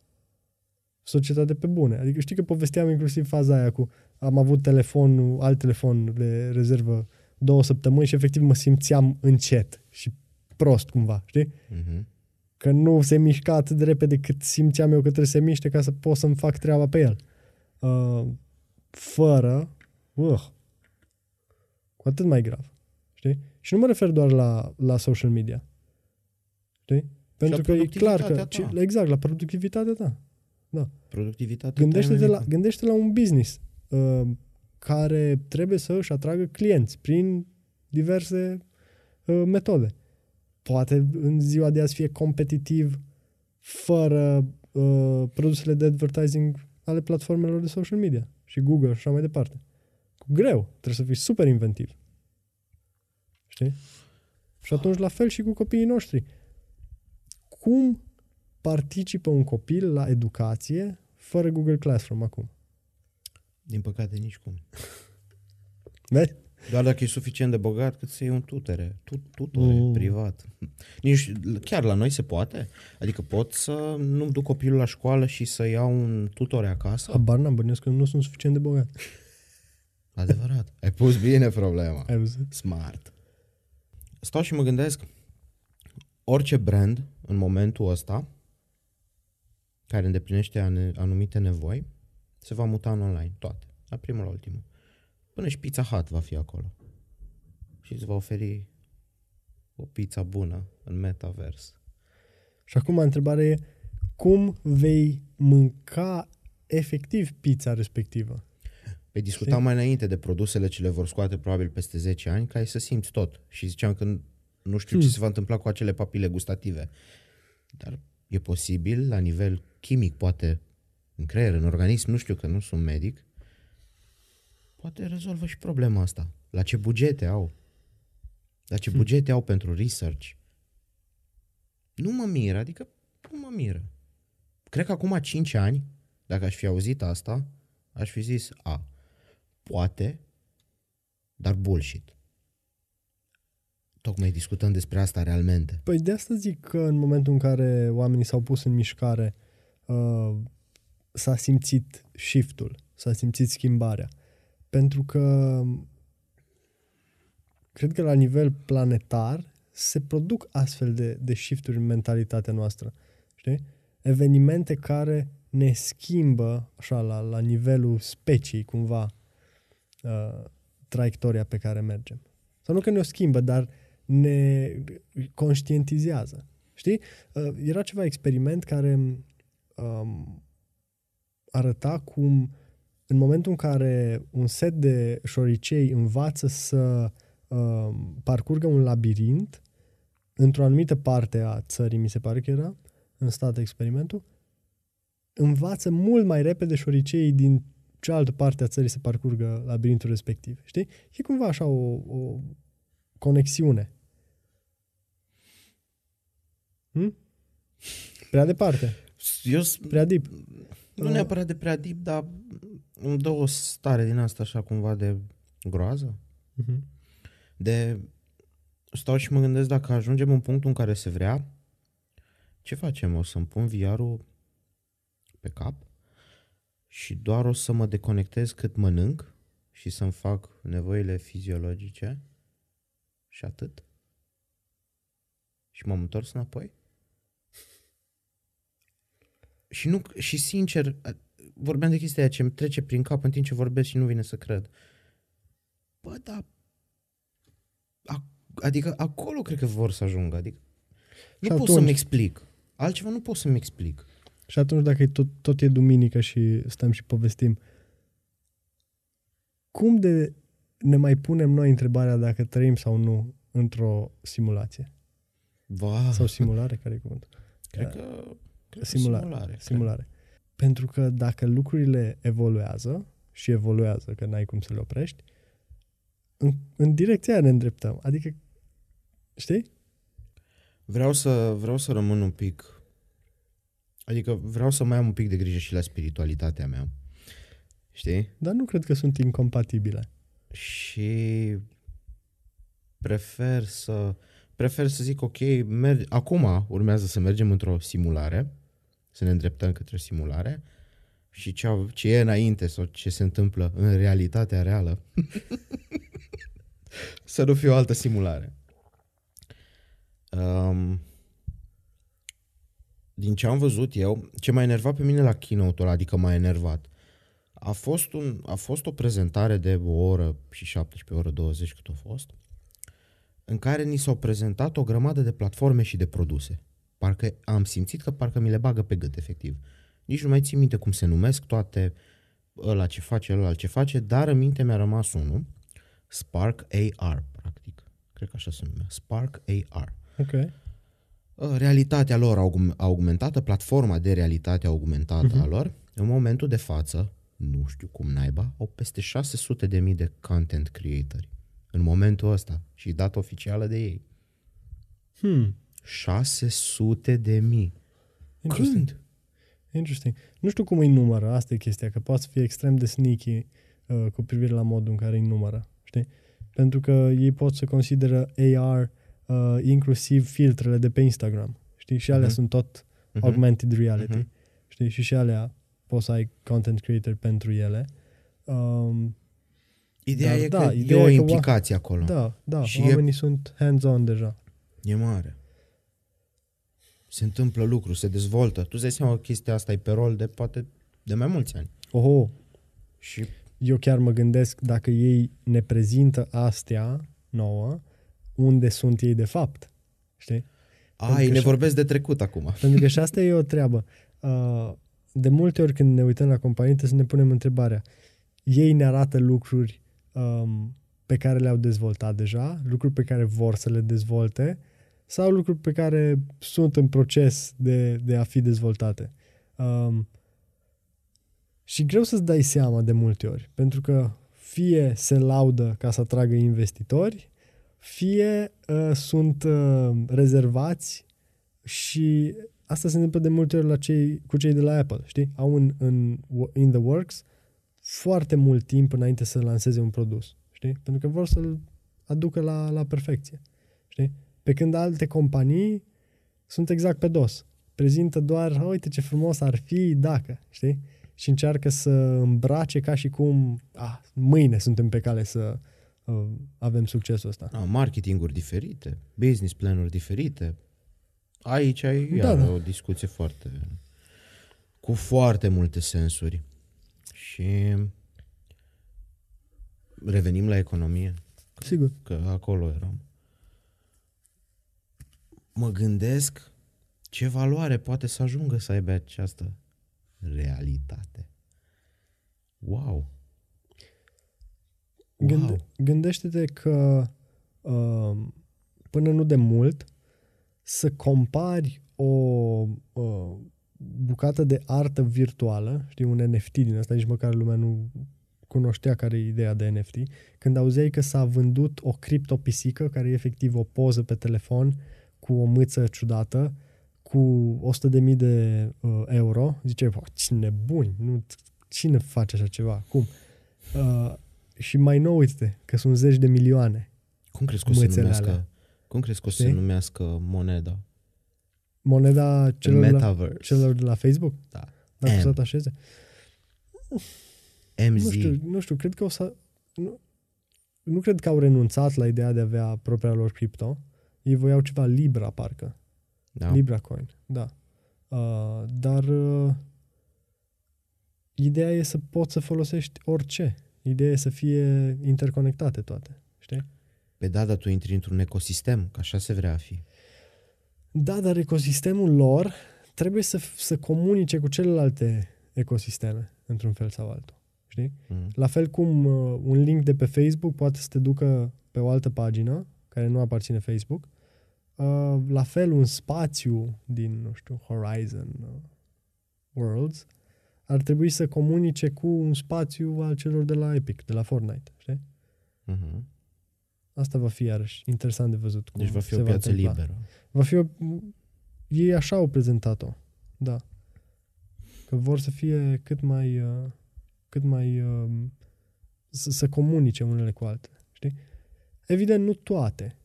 societate pe bune. Adică știi că povesteam inclusiv faza aia cu am avut telefonul, alt telefon de rezervă două săptămâni și efectiv mă simțeam încet și prost cumva, știi? Uh-huh. Că nu se mișca atât de repede cât simțeam eu că trebuie să se miște ca să pot să-mi fac treaba pe el. Uh, fără, uh, cu atât mai grav. Știi? Și nu mă refer doar la, la social media. Știi? Pentru că e clar că... productivitatea ta. Exact, la productivitatea ta. Productivitatea Gândește-te ta la, gândește la un business uh, care trebuie să își atragă clienți prin diverse uh, metode. Poate în ziua de azi fie competitiv fără uh, produsele de advertising ale platformelor de social media și Google și așa mai departe. Greu. Trebuie să fii super inventiv. Știi? Și atunci la fel și cu copiii noștri. Cum participă un copil la educație fără Google Classroom acum? Din păcate nici cum. Vezi? Doar dacă e suficient de bogat cât să iei un tutere, tu, tutore Mm. privat. Nici, chiar la noi se poate? Adică pot să nu duc copilul la școală și să iau un tutore acasă? Habar n-am, bănuiesc că nu sunt suficient de bogat. Adevărat. Ai pus bine problema. Ai văzut? Smart. Stau și mă gândesc, orice brand în momentul ăsta care îndeplinește ane- anumite nevoi, se va muta în online, toate, la primul la ultimul. Până și Pizza Hut va fi acolo. Și îți va oferi o pizza bună în metavers. Și acum întrebarea e, cum vei mânca efectiv pizza respectivă? Pe discutam Știi? mai înainte de produsele ce le vor scoate probabil peste 10 ani, ca ai să simți tot. Și ziceam că nu știu ce Hmm. se va întâmpla cu acele papile gustative. Dar e posibil, la nivel chimic, poate în creier, în organism, nu știu că nu sunt medic, poate rezolvă și problema asta. La ce bugete au? La ce bugete au pentru research? Nu mă miră, adică nu mă miră. Cred că acum 5 ani, dacă aș fi auzit asta, aș fi zis, a, poate, dar bullshit. Tocmai discutăm despre asta realmente. Păi de asta zic că în momentul în care oamenii s-au pus în mișcare, uh, s-a simțit shiftul, s-a simțit schimbarea. Pentru că cred că la nivel planetar se produc astfel de, de shifturi în mentalitatea noastră. Știi? Evenimente care ne schimbă așa la, la nivelul speciei cumva uh, traiectoria pe care mergem. Sau nu că ne o schimbă, dar ne conștientizează. Știi? Uh, era ceva experiment care um, arăta cum în momentul în care un set de șoricei învață să um, parcurgă un labirint într-o anumită parte a țării, mi se pare că era, în stat experimentul, învață mult mai repede șoriceii din cealaltă parte a țării să parcurgă labirintul respectiv. Știi? E cumva așa o, o conexiune. Hm? Prea departe. Eu Prea deep. nu neapărat de prea deep, dar îmi dă o stare din asta așa cumva de groază. Uh-huh. De stau și mă gândesc dacă ajungem în punctul în care se vrea, ce facem? O să-mi pun VR-ul pe cap și doar o să mă deconectez cât mănânc și să-mi fac nevoile fiziologice și atât? Și m-am întors înapoi? Și, nu, și sincer, vorbeam de chestia aia ce îmi trece prin cap în timp ce vorbesc și nu vine să cred. Bă, da, a, adică acolo cred că vor să ajungă. Adică nu Și pot atunci- să-mi explic. Altceva nu pot să-mi explic. Și atunci dacă e tot, tot e duminică și stăm și povestim, cum de ne mai punem noi întrebarea dacă trăim sau nu într-o simulație? Va, Sau simulare, care e cuvântul? cred că, cred că Simulare. simulare. cred. Simulare. Pentru că dacă lucrurile evoluează și evoluează, că n-ai cum să le oprești, în, în direcția aia ne îndreptăm. Adică, știi? Vreau să, vreau să rămân un pic... Adică vreau să mai am un pic de grijă și la spiritualitatea mea. Știi? Dar nu cred că sunt incompatibile. Și prefer să prefer să zic ok, merg, acum urmează să mergem într-o simulare, să ne îndreptăm către o simulare și ce, au- ce e înainte sau ce se întâmplă în realitatea reală să nu fie o altă simulare. Um, din ce am văzut eu, ce m-a enervat pe mine la keynote-ul ăla, adică m-a enervat, a fost, un, a fost o prezentare de o oră și 17, o oră 20 cât a fost, în care ni s-au prezentat o grămadă de platforme și de produse. Parcă am simțit că parcă mi le bagă pe gât, efectiv. Nici nu mai țin minte cum se numesc toate, ăla ce face, ăla ce face, dar în minte mi-a rămas unul, Spark AR, practic. Cred că așa se numea, Spark AR. Ok. Uh, realitatea lor augum- augmentată, platforma de realitate augmentată uh-huh. a lor, în momentul de față, nu știu cum naiba, au peste 600 de mii de content creatori. În momentul ăsta. Și dată oficială de ei. Hmm. 600 de mii. Interesting. Când? Interesting. Nu știu cum îi numără, asta e chestia, că poate să fie extrem de sneaky uh, cu privire la modul în care îi numără, știi? Pentru că ei pot să consideră AR uh, inclusiv filtrele de pe Instagram, știi? Și alea Mhm. sunt tot Mhm. augmented reality, Mhm. știi? Și și alea poți să ai content creator pentru ele. Um, Ideea Dar e da, că ideea e o e că implicație acolo. da, da, Și e- oamenii sunt hands-on deja. E mare. Se întâmplă lucruri, se dezvoltă. Tu îți dai seama că chestia asta e pe rol de poate de mai mulți ani. Oho, Și eu chiar mă gândesc dacă ei ne prezintă astea nouă, unde sunt ei de fapt, știi? ai, că ne și- vorbesc de trecut acum. Pentru că și asta e o treabă. Uh, De multe ori când ne uităm la companii, trebuie să ne punem întrebarea. Ei ne arată lucruri um, pe care le-au dezvoltat deja, lucruri pe care vor să le dezvolte sau lucruri pe care sunt în proces de, de a fi dezvoltate. Um, și greu să-ți dai seama de multe ori, pentru că fie se laudă ca să atragă investitori, fie uh, sunt uh, rezervați și asta se întâmplă de multe ori la cei, cu cei de la Apple, știi? Au în, în in the works foarte mult timp înainte să lanseze un produs, știi? Pentru că vor să-l aducă la, la perfecție, știi? Pe când alte companii sunt exact pe dos. Prezintă doar, uite ce frumos ar fi dacă, știi? Și încearcă să îmbrace ca și cum, ah, mâine suntem pe cale să uh, avem succesul ăsta. Da, marketinguri diferite, business planuri diferite. Aici ai Da, iar da. o discuție foarte... cu foarte multe sensuri. Și revenim la economie, Sigur. că acolo eram. Mă gândesc ce valoare poate să ajungă să aibă această realitate. Wow! Gânde- Wow! gândește-te că uh, până nu de mult să compari o uh, bucată de artă virtuală, știi, un NFT din asta, nici măcar lumea nu cunoștea care e ideea de NFT, când auzeai că s-a vândut o criptopisică, care e efectiv o poză pe telefon cu o mâță ciudată, cu 100.000 de uh, euro, ziceai, "Bă, ce nebuni, nu, cine face așa ceva, cum? Uh, și mai nou, uite, că sunt zeci de milioane. Cum crezi că o să Mâțele numească, alea. cum crezi că o să Știi? se numească moneda? Moneda celor, la, Metaverse. celor de la Facebook? Da. Dacă M. o să atașeze? MZ. Nu știu, nu știu, cred că o să... Nu, nu cred că au renunțat la ideea de a avea propria lor cripto. Ei voiau ceva Libra, parcă. Da. Libra Coin, da. Uh, dar uh, ideea e să poți să folosești orice. Ideea e să fie interconectate toate. Știi? Pe da, dar tu intri într-un ecosistem, că așa se vrea a fi. Da, dar ecosistemul lor trebuie să, să comunice cu celelalte ecosisteme, într-un fel sau altul. Știi? Mm. La fel cum uh, un link de pe Facebook poate să te ducă pe o altă pagină care nu aparține Facebook, uh, la fel un spațiu din, nu știu, Horizon uh, Worlds ar trebui să comunice cu un spațiu al celor de la Epic, de la Fortnite, știi? Mhm. Asta va fi iarăși interesant de văzut. Cum Deci va fi se o piață întâmpla. liberă. Va fi o... Ei așa au prezentat-o. Da. Că vor să fie cât mai... Uh, cât mai... Uh, să, să comunice unele cu altele. Știi? Evident, nu toate.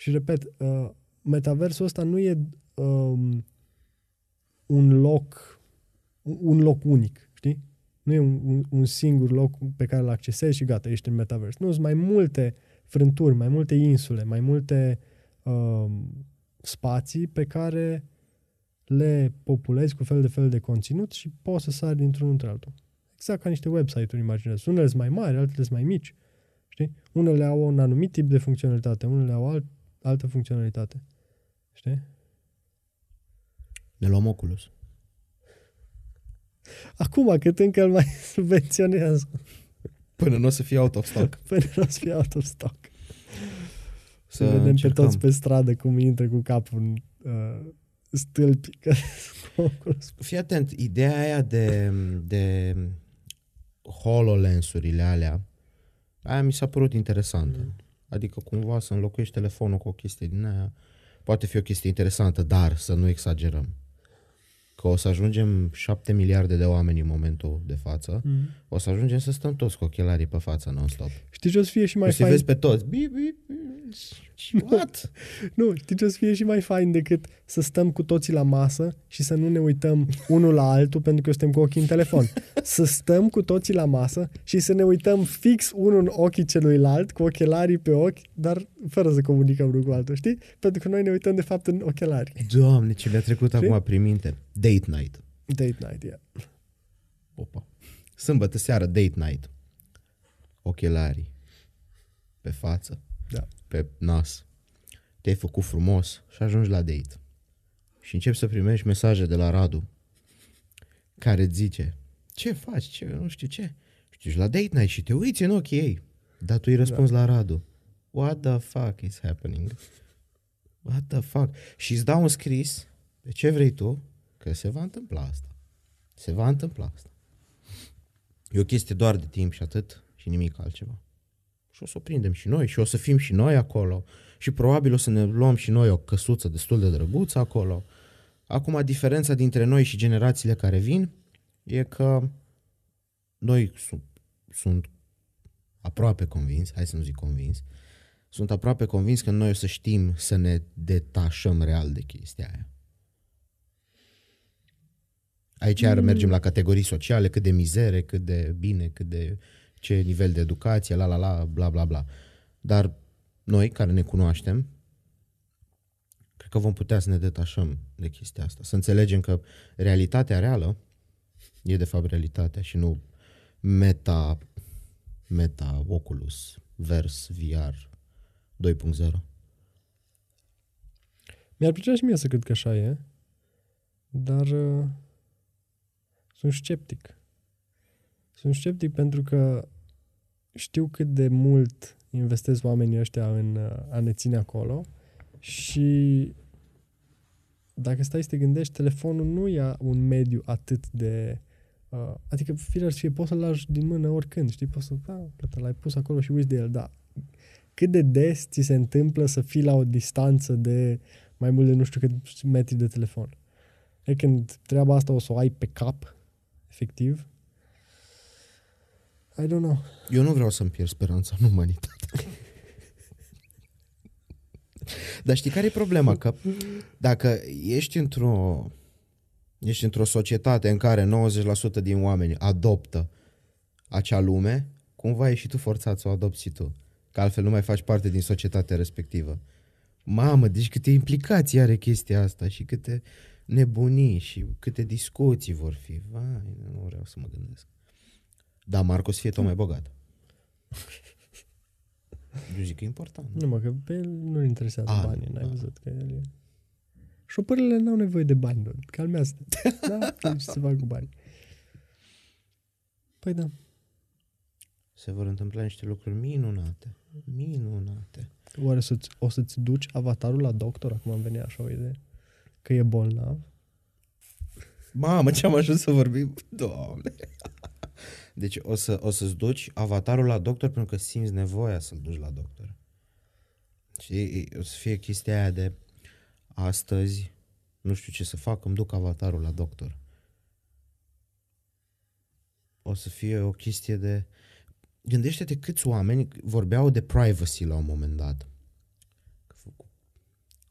Și repet, uh, metaversul ăsta nu e um, un loc un loc unic, știi? Nu e un, un, un singur loc pe care îl accesezi și gata, ești în metavers. Nu, sunt mai multe frânturi, mai multe insule, mai multe um, spații pe care le populezi cu fel de fel de conținut și poți să sari dintr-unul într-altul. Exact ca niște website-uri, imaginez. Unele sunt mai mari, altele sunt mai mici. Știi? Unele au un anumit tip de funcționalitate, unele au alt, altă funcționalitate. Știi? Ne luăm Oculus. Acum, cât încă îl mai subvenționează Până nu o să fie out of stock. până nu o să fie out of stock. Să, Să vedem încercăm. pe toți pe stradă cum intră cu capul în uh, stâlpi. Că, Fii atent, ideea aia de, de HoloLens-urile alea, aia mi s-a părut interesantă. Mm. Adică cumva să înlocuiești telefonul cu o chestie din aia, poate fi o chestie interesantă, dar să nu exagerăm. Că o să ajungem 7 miliarde de oameni în momentul de față, mm. o să ajungem să stăm toți cu ochelarii pe față non-stop. Știi ce o să fie și mai o să fain? vezi pe toți. Bi, bi, bi. What? Nu, știi ce o să fie și mai fain decât să stăm cu toții la masă și să nu ne uităm unul la altul pentru că suntem cu ochii în telefon. Să stăm cu toții la masă și să ne uităm fix unul în ochii celuilalt, cu ochelarii pe ochi, dar fără să comunicăm unul cu altul, știi? Pentru că noi ne uităm de fapt în ochelari. Doamne, ce mi-a trecut Știi? acum prin minte. Date night. Date night, yeah. Opa. Sâmbătă seară, date night. Ochelarii. Pe față. Da. Pe nas. Te-ai făcut frumos și ajungi la date. Și începi să primești mesaje de la Radu care îți zice ce faci, ce, nu știu ce. Și ești la date night și te uiți în ochii ei. Dar tu îi răspunzi la Radu. What the fuck is happening? What the fuck? Și îți dau un scris de ce vrei tu, că se va întâmpla asta. Se va întâmpla asta. E o chestie doar de timp și atât și nimic altceva. Și o să o prindem și noi și o să fim și noi acolo și probabil o să ne luăm și noi o căsuță destul de drăguță acolo. Acum, diferența dintre noi și generațiile care vin e că noi sunt, sunt aproape convins, hai să nu zic convins, sunt aproape convins că noi o să știm să ne detașăm real de chestia aia. Aici iar mergem la categorii sociale, cât de mizere, cât de bine, cât de ce nivel de educație, la la la, bla bla bla. Dar noi care ne cunoaștem, cred că vom putea să ne detașăm de chestia asta, să înțelegem că realitatea reală e de fapt realitatea și nu meta, meta Oculus vers VR 2.0. Mi-ar plăcea și mie să cred că așa e, dar uh, sunt sceptic. Sunt sceptic pentru că știu cât de mult investesc oamenii ăștia în uh, a ne ține acolo și dacă stai să te gândești, telefonul nu e un mediu atât de... Uh, adică, firește, fie, poți să-l lași din mână oricând, știi? Poți să, da, gata, l-ai pus acolo și uiți de el, da. Cât de des ți se întâmplă să fii la o distanță de mai mult de nu știu cât metri de telefon? E când treaba asta o să o ai pe cap, efectiv, I don't know. Eu nu vreau să-mi pierd speranța în umanitate. Dar știi care e problema? Că dacă ești într-o ești într-o societate în care 90% din oameni adoptă acea lume, cumva ești și tu forțat să o adopți tu. Că altfel nu mai faci parte din societatea respectivă. Mamă, deci câte implicații are chestia asta și câte nebunii și câte discuții vor fi. Vai, nu vreau să mă gândesc. Da, Marcos fie tot mai bogat. Eu zic că e important. Nu mă, că pe el nu-l interesează A, banii, n-ai a. văzut că el e... Șopările n-au nevoie de bani, doar. Calmează-te. da, ce să fac cu bani. Păi da. Se vor întâmpla niște lucruri minunate. Minunate. Oare să o să-ți duci avatarul la doctor? Acum am venit așa o idee. Că e bolnav. Mamă, ce am ajuns să vorbim? Doamne. Deci o, să, o să-ți duci avatarul la doctor pentru că simți nevoia să-l duci la doctor. Și o să fie chestia aia de astăzi, nu știu ce să fac, îmi duc avatarul la doctor. O să fie o chestie de... Gândește-te câți oameni vorbeau de privacy la un moment dat.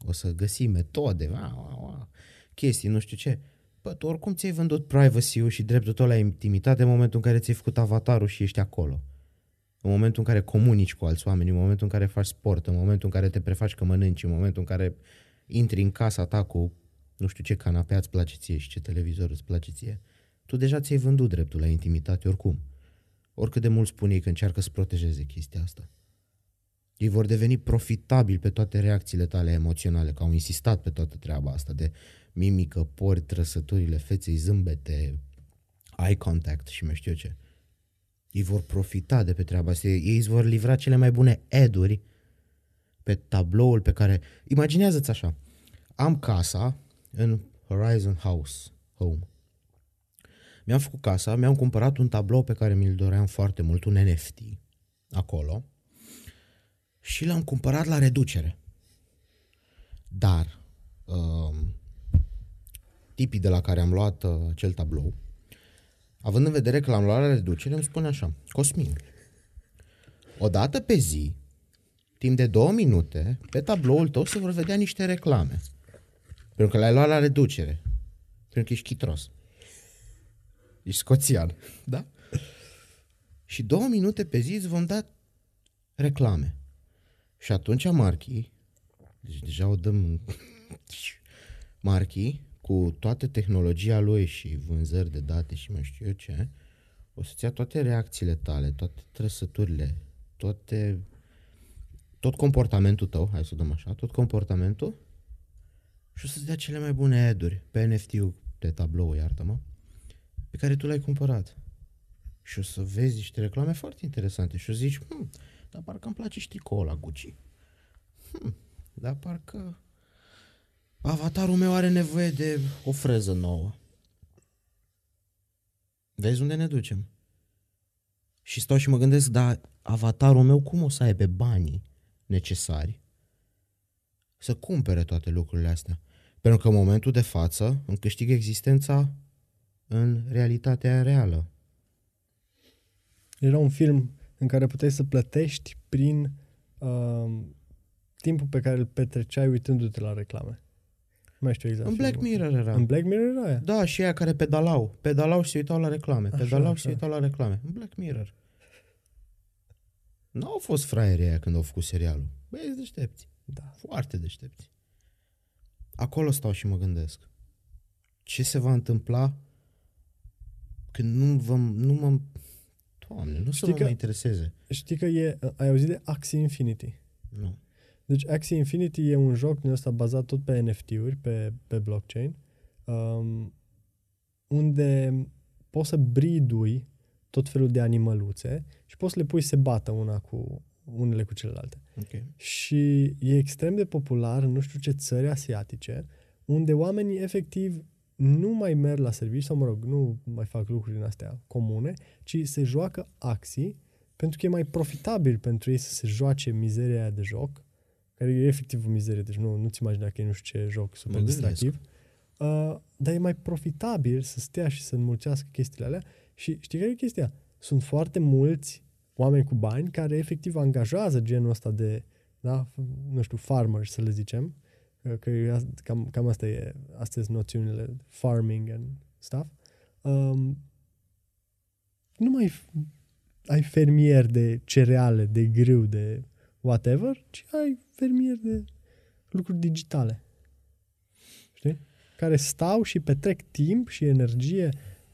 O să găsim metode, a, a, a, chestii, nu știu ce. Bă, tu oricum ți-ai vândut privacy-ul și dreptul tău la intimitate în momentul în care ți-ai făcut avatarul și ești acolo. În momentul în care comunici cu alți oameni, în momentul în care faci sport, în momentul în care te prefaci că mănânci, în momentul în care intri în casa ta cu nu știu ce canapea îți place ție și ce televizor îți place ție, tu deja ți-ai vândut dreptul la intimitate oricum. Oricât de mult spune ei că încearcă să protejeze chestia asta. Ei vor deveni profitabili pe toate reacțiile tale emoționale, că au insistat pe toată treaba asta de mimică, pori, trăsăturile feței, zâmbete, eye contact și mai știu eu ce. Ei vor profita de pe treaba asta. Ei îți vor livra cele mai bune eduri pe tabloul pe care... Imaginează-ți așa. Am casa în Horizon House Home. Mi-am făcut casa, mi-am cumpărat un tablou pe care mi-l doream foarte mult, un NFT, acolo, și l-am cumpărat la reducere. Dar um, tipii de la care am luat uh, acel tablou, având în vedere că l-am luat la reducere, îmi spune așa, Cosmin, o dată pe zi, timp de două minute, pe tabloul tău se vor vedea niște reclame. Pentru că l-ai luat la reducere. Pentru că ești chitros. Ești scoțian. Da? Și două minute pe zi îți vom da reclame. Și atunci Marchi, deci deja o dăm Marchi, cu toată tehnologia lui și vânzări de date și mai știu eu ce, o să-ți ia toate reacțiile tale, toate trăsăturile, toate, tot comportamentul tău, hai să o dăm așa, tot comportamentul și o să-ți dea cele mai bune ad-uri pe NFT-ul de tablou, iartă-mă, pe care tu l-ai cumpărat. Și o să vezi niște reclame foarte interesante și o să zici, hm, dar parcă îmi place și tricoul la Gucci. Hm, dar parcă avatarul meu are nevoie de o freză nouă. Vezi unde ne ducem? Și stau și mă gândesc, dar avatarul meu cum o să aibă banii necesari să cumpere toate lucrurile astea? Pentru că în momentul de față îmi câștig existența în realitatea reală. Era un film în care puteai să plătești prin uh, timpul pe care îl petreceai uitându-te la reclame. Nu mai știu exact. În Black filmul. Mirror era. În Black Mirror era aia. Da, și aia care pedalau. Pedalau și se uitau la reclame. Așa, Pedalau și așa. se uitau la reclame. În Black Mirror. Nu au fost fraieri aia când au făcut serialul. Băi, ești deștepți. Da. Foarte deștepți. Acolo stau și mă gândesc. Ce se va întâmpla când nu, vă, nu mă... Doamne, nu să Știi mă că- mai intereseze. Știi că e, ai auzit de Axie Infinity? Nu. Deci Axie Infinity e un joc din ăsta bazat tot pe NFT-uri, pe, pe blockchain, um, unde poți să bridui tot felul de animăluțe și poți să le pui să se bată una cu unele cu celelalte. Ok. Și e extrem de popular în nu știu ce țări asiatice, unde oamenii efectiv nu mai merg la serviciu sau, mă rog, nu mai fac lucruri din astea comune, ci se joacă axii pentru că e mai profitabil pentru ei să se joace mizeria aia de joc, care e efectiv o mizerie, deci nu, nu-ți imagina că e nu știu ce joc super Mă gândesc. distractiv, uh, dar e mai profitabil să stea și să înmulțească chestiile alea și știi care e chestia? Sunt foarte mulți oameni cu bani care efectiv angajează genul ăsta de, da, nu știu, farmers să le zicem, că- că e as- cam, cam asta e, astea sunt noțiunile, farming and stuff. Um, nu mai f- ai fermier de cereale, de grâu, de whatever, ci ai fermier de lucruri digitale. Știi? Care stau și petrec timp și energie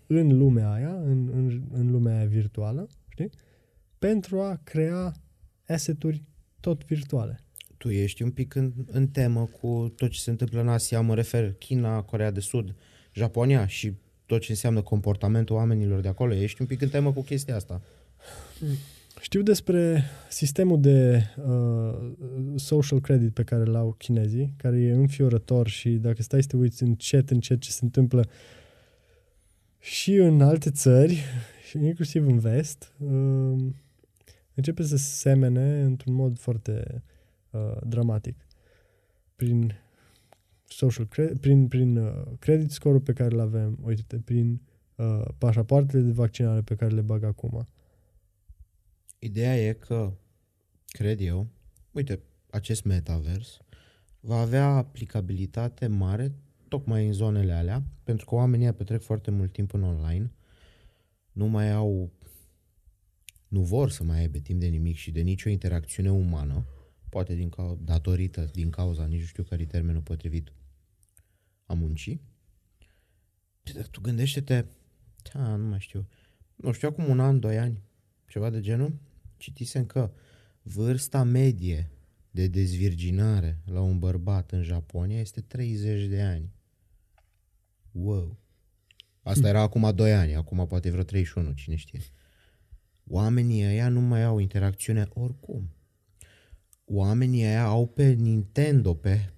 în lumea aia, în, în, în lumea aia virtuală, știi? Pentru a crea asset-uri tot virtuale. Tu ești un pic în, în temă cu tot ce se întâmplă în Asia, mă refer China, Corea de Sud, Japonia și tot ce înseamnă comportamentul oamenilor de acolo. Ești un pic în temă cu chestia asta. Știu despre sistemul de uh, social credit pe care l-au chinezii, care e înfiorător și dacă stai să te uiți încet, încet ce se întâmplă și în alte țări, și inclusiv în vest, uh, începe să se semene într-un mod foarte uh, dramatic. Prin social credit, prin, prin uh, credit score-ul pe care îl avem, uite prin uh, pașapoartele de vaccinare pe care le bag acum. Ideea e că, cred eu, uite, acest metavers va avea aplicabilitate mare tocmai în zonele alea, pentru că oamenii ăia petrec foarte mult timp în online, nu mai au, nu vor să mai aibă timp de nimic și de nicio interacțiune umană, poate din cau- datorită, din cauza, nici nu știu care e termenul potrivit, a muncii. Dar Tu gândește-te, da, nu mai știu, nu știu, acum un an, doi ani, ceva de genul, citisem că vârsta medie de dezvirginare la un bărbat în Japonia este 30 de ani. Wow! Asta era acum 2 ani, acum poate vreo 31, cine știe. Oamenii ăia nu mai au interacțiune oricum. Oamenii ăia au pe Nintendo, pe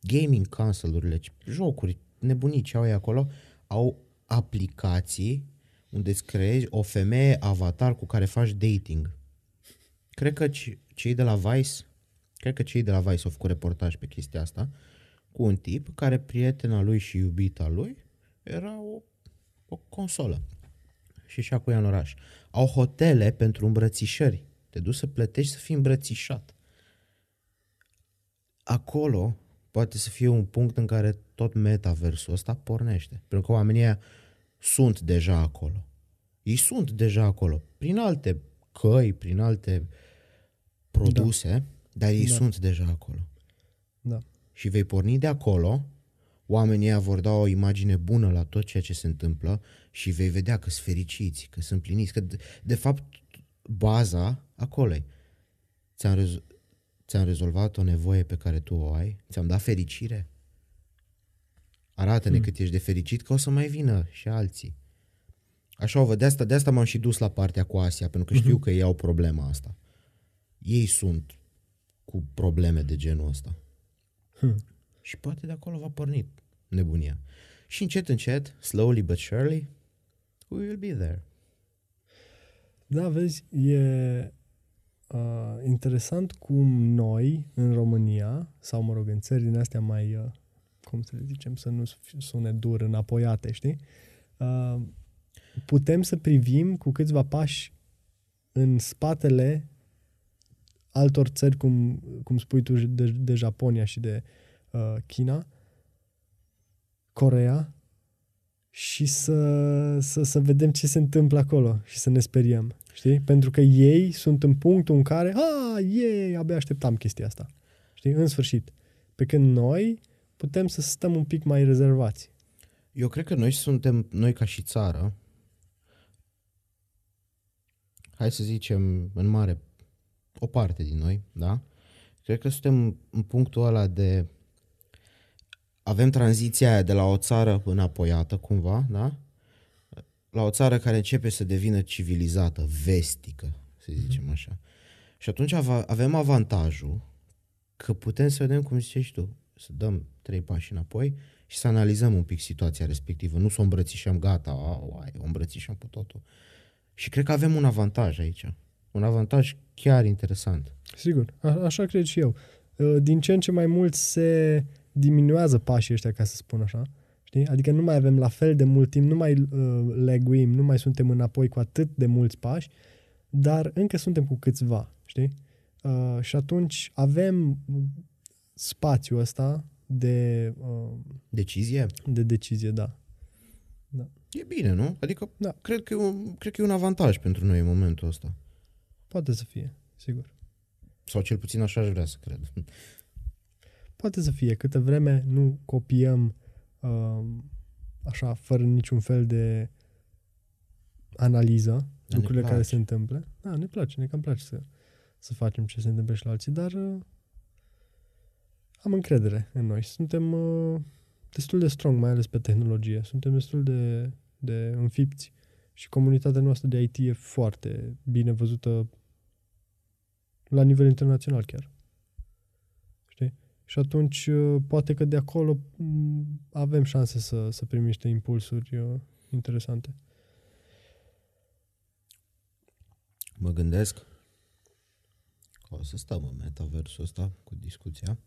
gaming console-urile, jocuri nebunii ce au ei acolo, au aplicații unde îți creezi o femeie avatar cu care faci dating. Cred că ce- cei de la Vice, cred că cei de la Vice au făcut reportaj pe chestia asta, cu un tip care prietena lui și iubita lui era o, o consolă. Și și cu ea în oraș. Au hotele pentru îmbrățișări. Te duci să plătești să fii îmbrățișat. Acolo poate să fie un punct în care tot metaversul ăsta pornește. Pentru că oamenii ăia sunt deja acolo. Ei sunt deja acolo. Prin alte căi, prin alte produse, da. dar ei Da. da. sunt deja acolo. Da. Și vei porni de acolo, oamenii ăia vor da o imagine bună la tot ceea ce se întâmplă și vei vedea că sunt fericiți, că sunt pliniți, că de, de fapt baza acolo e. Ți-am, rezo- ți-am rezolvat o nevoie pe care tu o ai, ți-am dat fericire. Arată-ne Hmm. cât ești de fericit că o să mai vină și alții. Așa o văd, de asta, de asta m-am și dus la partea cu Asia, pentru că știu că ei au problema asta. Ei sunt cu probleme de genul ăsta. Hmm. Și poate de acolo va porni nebunia. Și încet, încet, slowly but surely, we will be there. Da, vezi, e uh, interesant cum noi, în România, sau mă rog, în țări din astea mai, uh, cum să le zicem, să nu sune dur, înapoiate, știi? Uh, putem să privim cu câțiva pași în spatele altor țări, cum, cum spui tu, de, de Japonia și de uh, China, Corea, și să, să, să vedem ce se întâmplă acolo și să ne speriem. Știi? Pentru că ei sunt în punctul în care, a, ei, abia așteptam chestia asta. Știi? În sfârșit. Pe când noi putem să stăm un pic mai rezervați. Eu cred că noi suntem, noi ca și țară, hai să zicem în mare, o parte din noi, da? Cred că suntem în punctul ăla de avem tranziția aia de la o țară înapoiată cumva, da? La o țară care începe să devină civilizată, vestică, să zicem așa. Și atunci avem avantajul că putem să vedem, cum zicești tu, să dăm trei pași înapoi și să analizăm un pic situația respectivă. Nu să o îmbrățișăm, gata, a, o îmbrățișăm pe totul. Și cred că avem un avantaj aici. Un avantaj chiar interesant. Sigur, a- așa cred și eu. Uh, din ce în ce mai mult se diminuează pașii ăștia, ca să spun așa. Știi? Adică nu mai avem la fel de mult timp, nu mai uh, leguim, nu mai suntem înapoi cu atât de mulți pași, dar încă suntem cu câțiva, știi? Uh, și atunci avem spațiul ăsta de... Uh, decizie? De decizie, da. da. E bine, nu? Adică da. cred, că e un, cred că e un avantaj pentru noi în momentul ăsta. Poate să fie, sigur. Sau cel puțin așa aș vrea să cred. Poate să fie, câtă vreme nu copiem uh, așa, fără niciun fel de analiză, da, lucrurile care se întâmplă. Da, ne place, ne cam place să, să facem ce se întâmplă și la alții, dar uh, am încredere în noi. Suntem uh, destul de strong, mai ales pe tehnologie. Suntem destul de, de înfipți și comunitatea noastră de IT e foarte bine văzută la nivel internațional chiar. Și atunci, uh, poate că de acolo mm, avem șanse să, să primim niște impulsuri uh, interesante. Mă gândesc că o să stăm în metaversul ăsta cu discuția.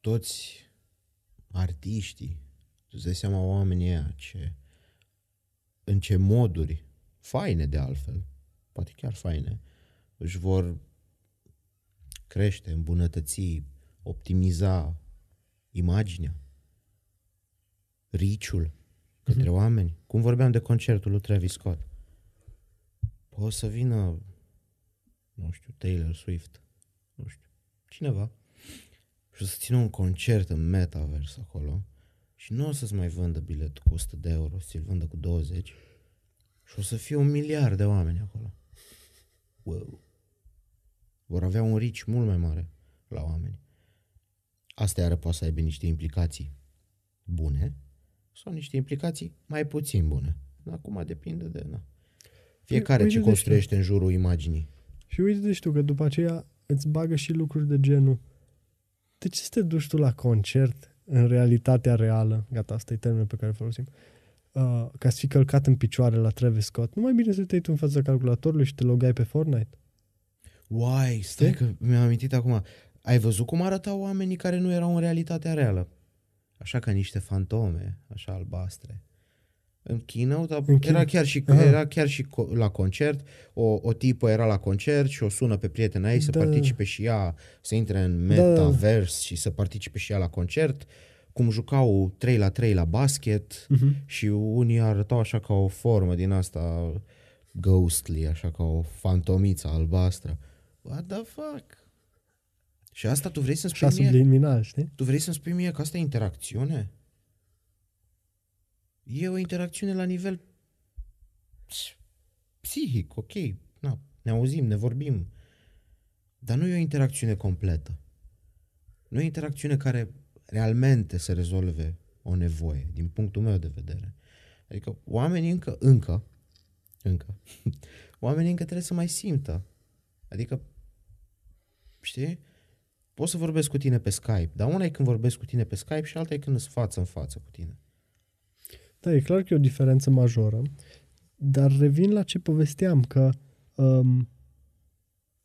Toți artiștii, tu dai seama oamenii ăia ce, în ce moduri, faine de altfel, poate chiar faine, își vor crește, îmbunătăți, optimiza imaginea, riciul către mm-hmm. oameni. Cum vorbeam de concertul lui Travis Scott. O să vină, nu știu, Taylor Swift, nu știu, cineva, și o să țină un concert în Metaverse acolo și nu o să-ți mai vândă biletul cu 100 de euro, ți-l vândă cu 20 și o să fie un miliard de oameni acolo. Wow vor avea un rici mult mai mare la oameni. Asta iară poate să aibă niște implicații bune sau niște implicații mai puțin bune. Acum depinde de... Na. Fiecare uite ce construiește în jurul imaginii. Și uite de știu că după aceea îți bagă și lucruri de genul de ce să te duci tu la concert în realitatea reală? Gata, asta e termenul pe care îl folosim. Uh, ca să fii călcat în picioare la Travis Scott. Nu mai bine să te iei tu în fața calculatorului și te logai pe Fortnite? Uai, stai că mi-am amintit acum. Ai văzut cum arătau oamenii care nu erau în realitatea reală? Așa ca niște fantome, așa albastre. În keynote, în era, chiar și, era chiar și la concert, o, o tipă era la concert și o sună pe prietena ei da. să participe și ea, să intre în da. metaverse da. și să participe și ea la concert, cum jucau 3 la 3 la basket uh-huh. și unii arătau așa ca o formă din asta ghostly, așa ca o fantomiță albastră. What the fuck? Și asta tu vrei să-mi spui mie? subliminal, știi? Tu vrei să-mi spui mie că asta e interacțiune? E o interacțiune la nivel psihic, ok. Na, ne auzim, ne vorbim. Dar nu e o interacțiune completă. Nu e o interacțiune care realmente să rezolve o nevoie, din punctul meu de vedere. Adică oamenii încă, încă, încă, oamenii încă trebuie să mai simtă. Adică știi? Pot să vorbesc cu tine pe Skype, dar una e când vorbesc cu tine pe Skype și alta e când sunt față în față cu tine. Da, e clar că e o diferență majoră. Dar revin la ce povesteam, că um,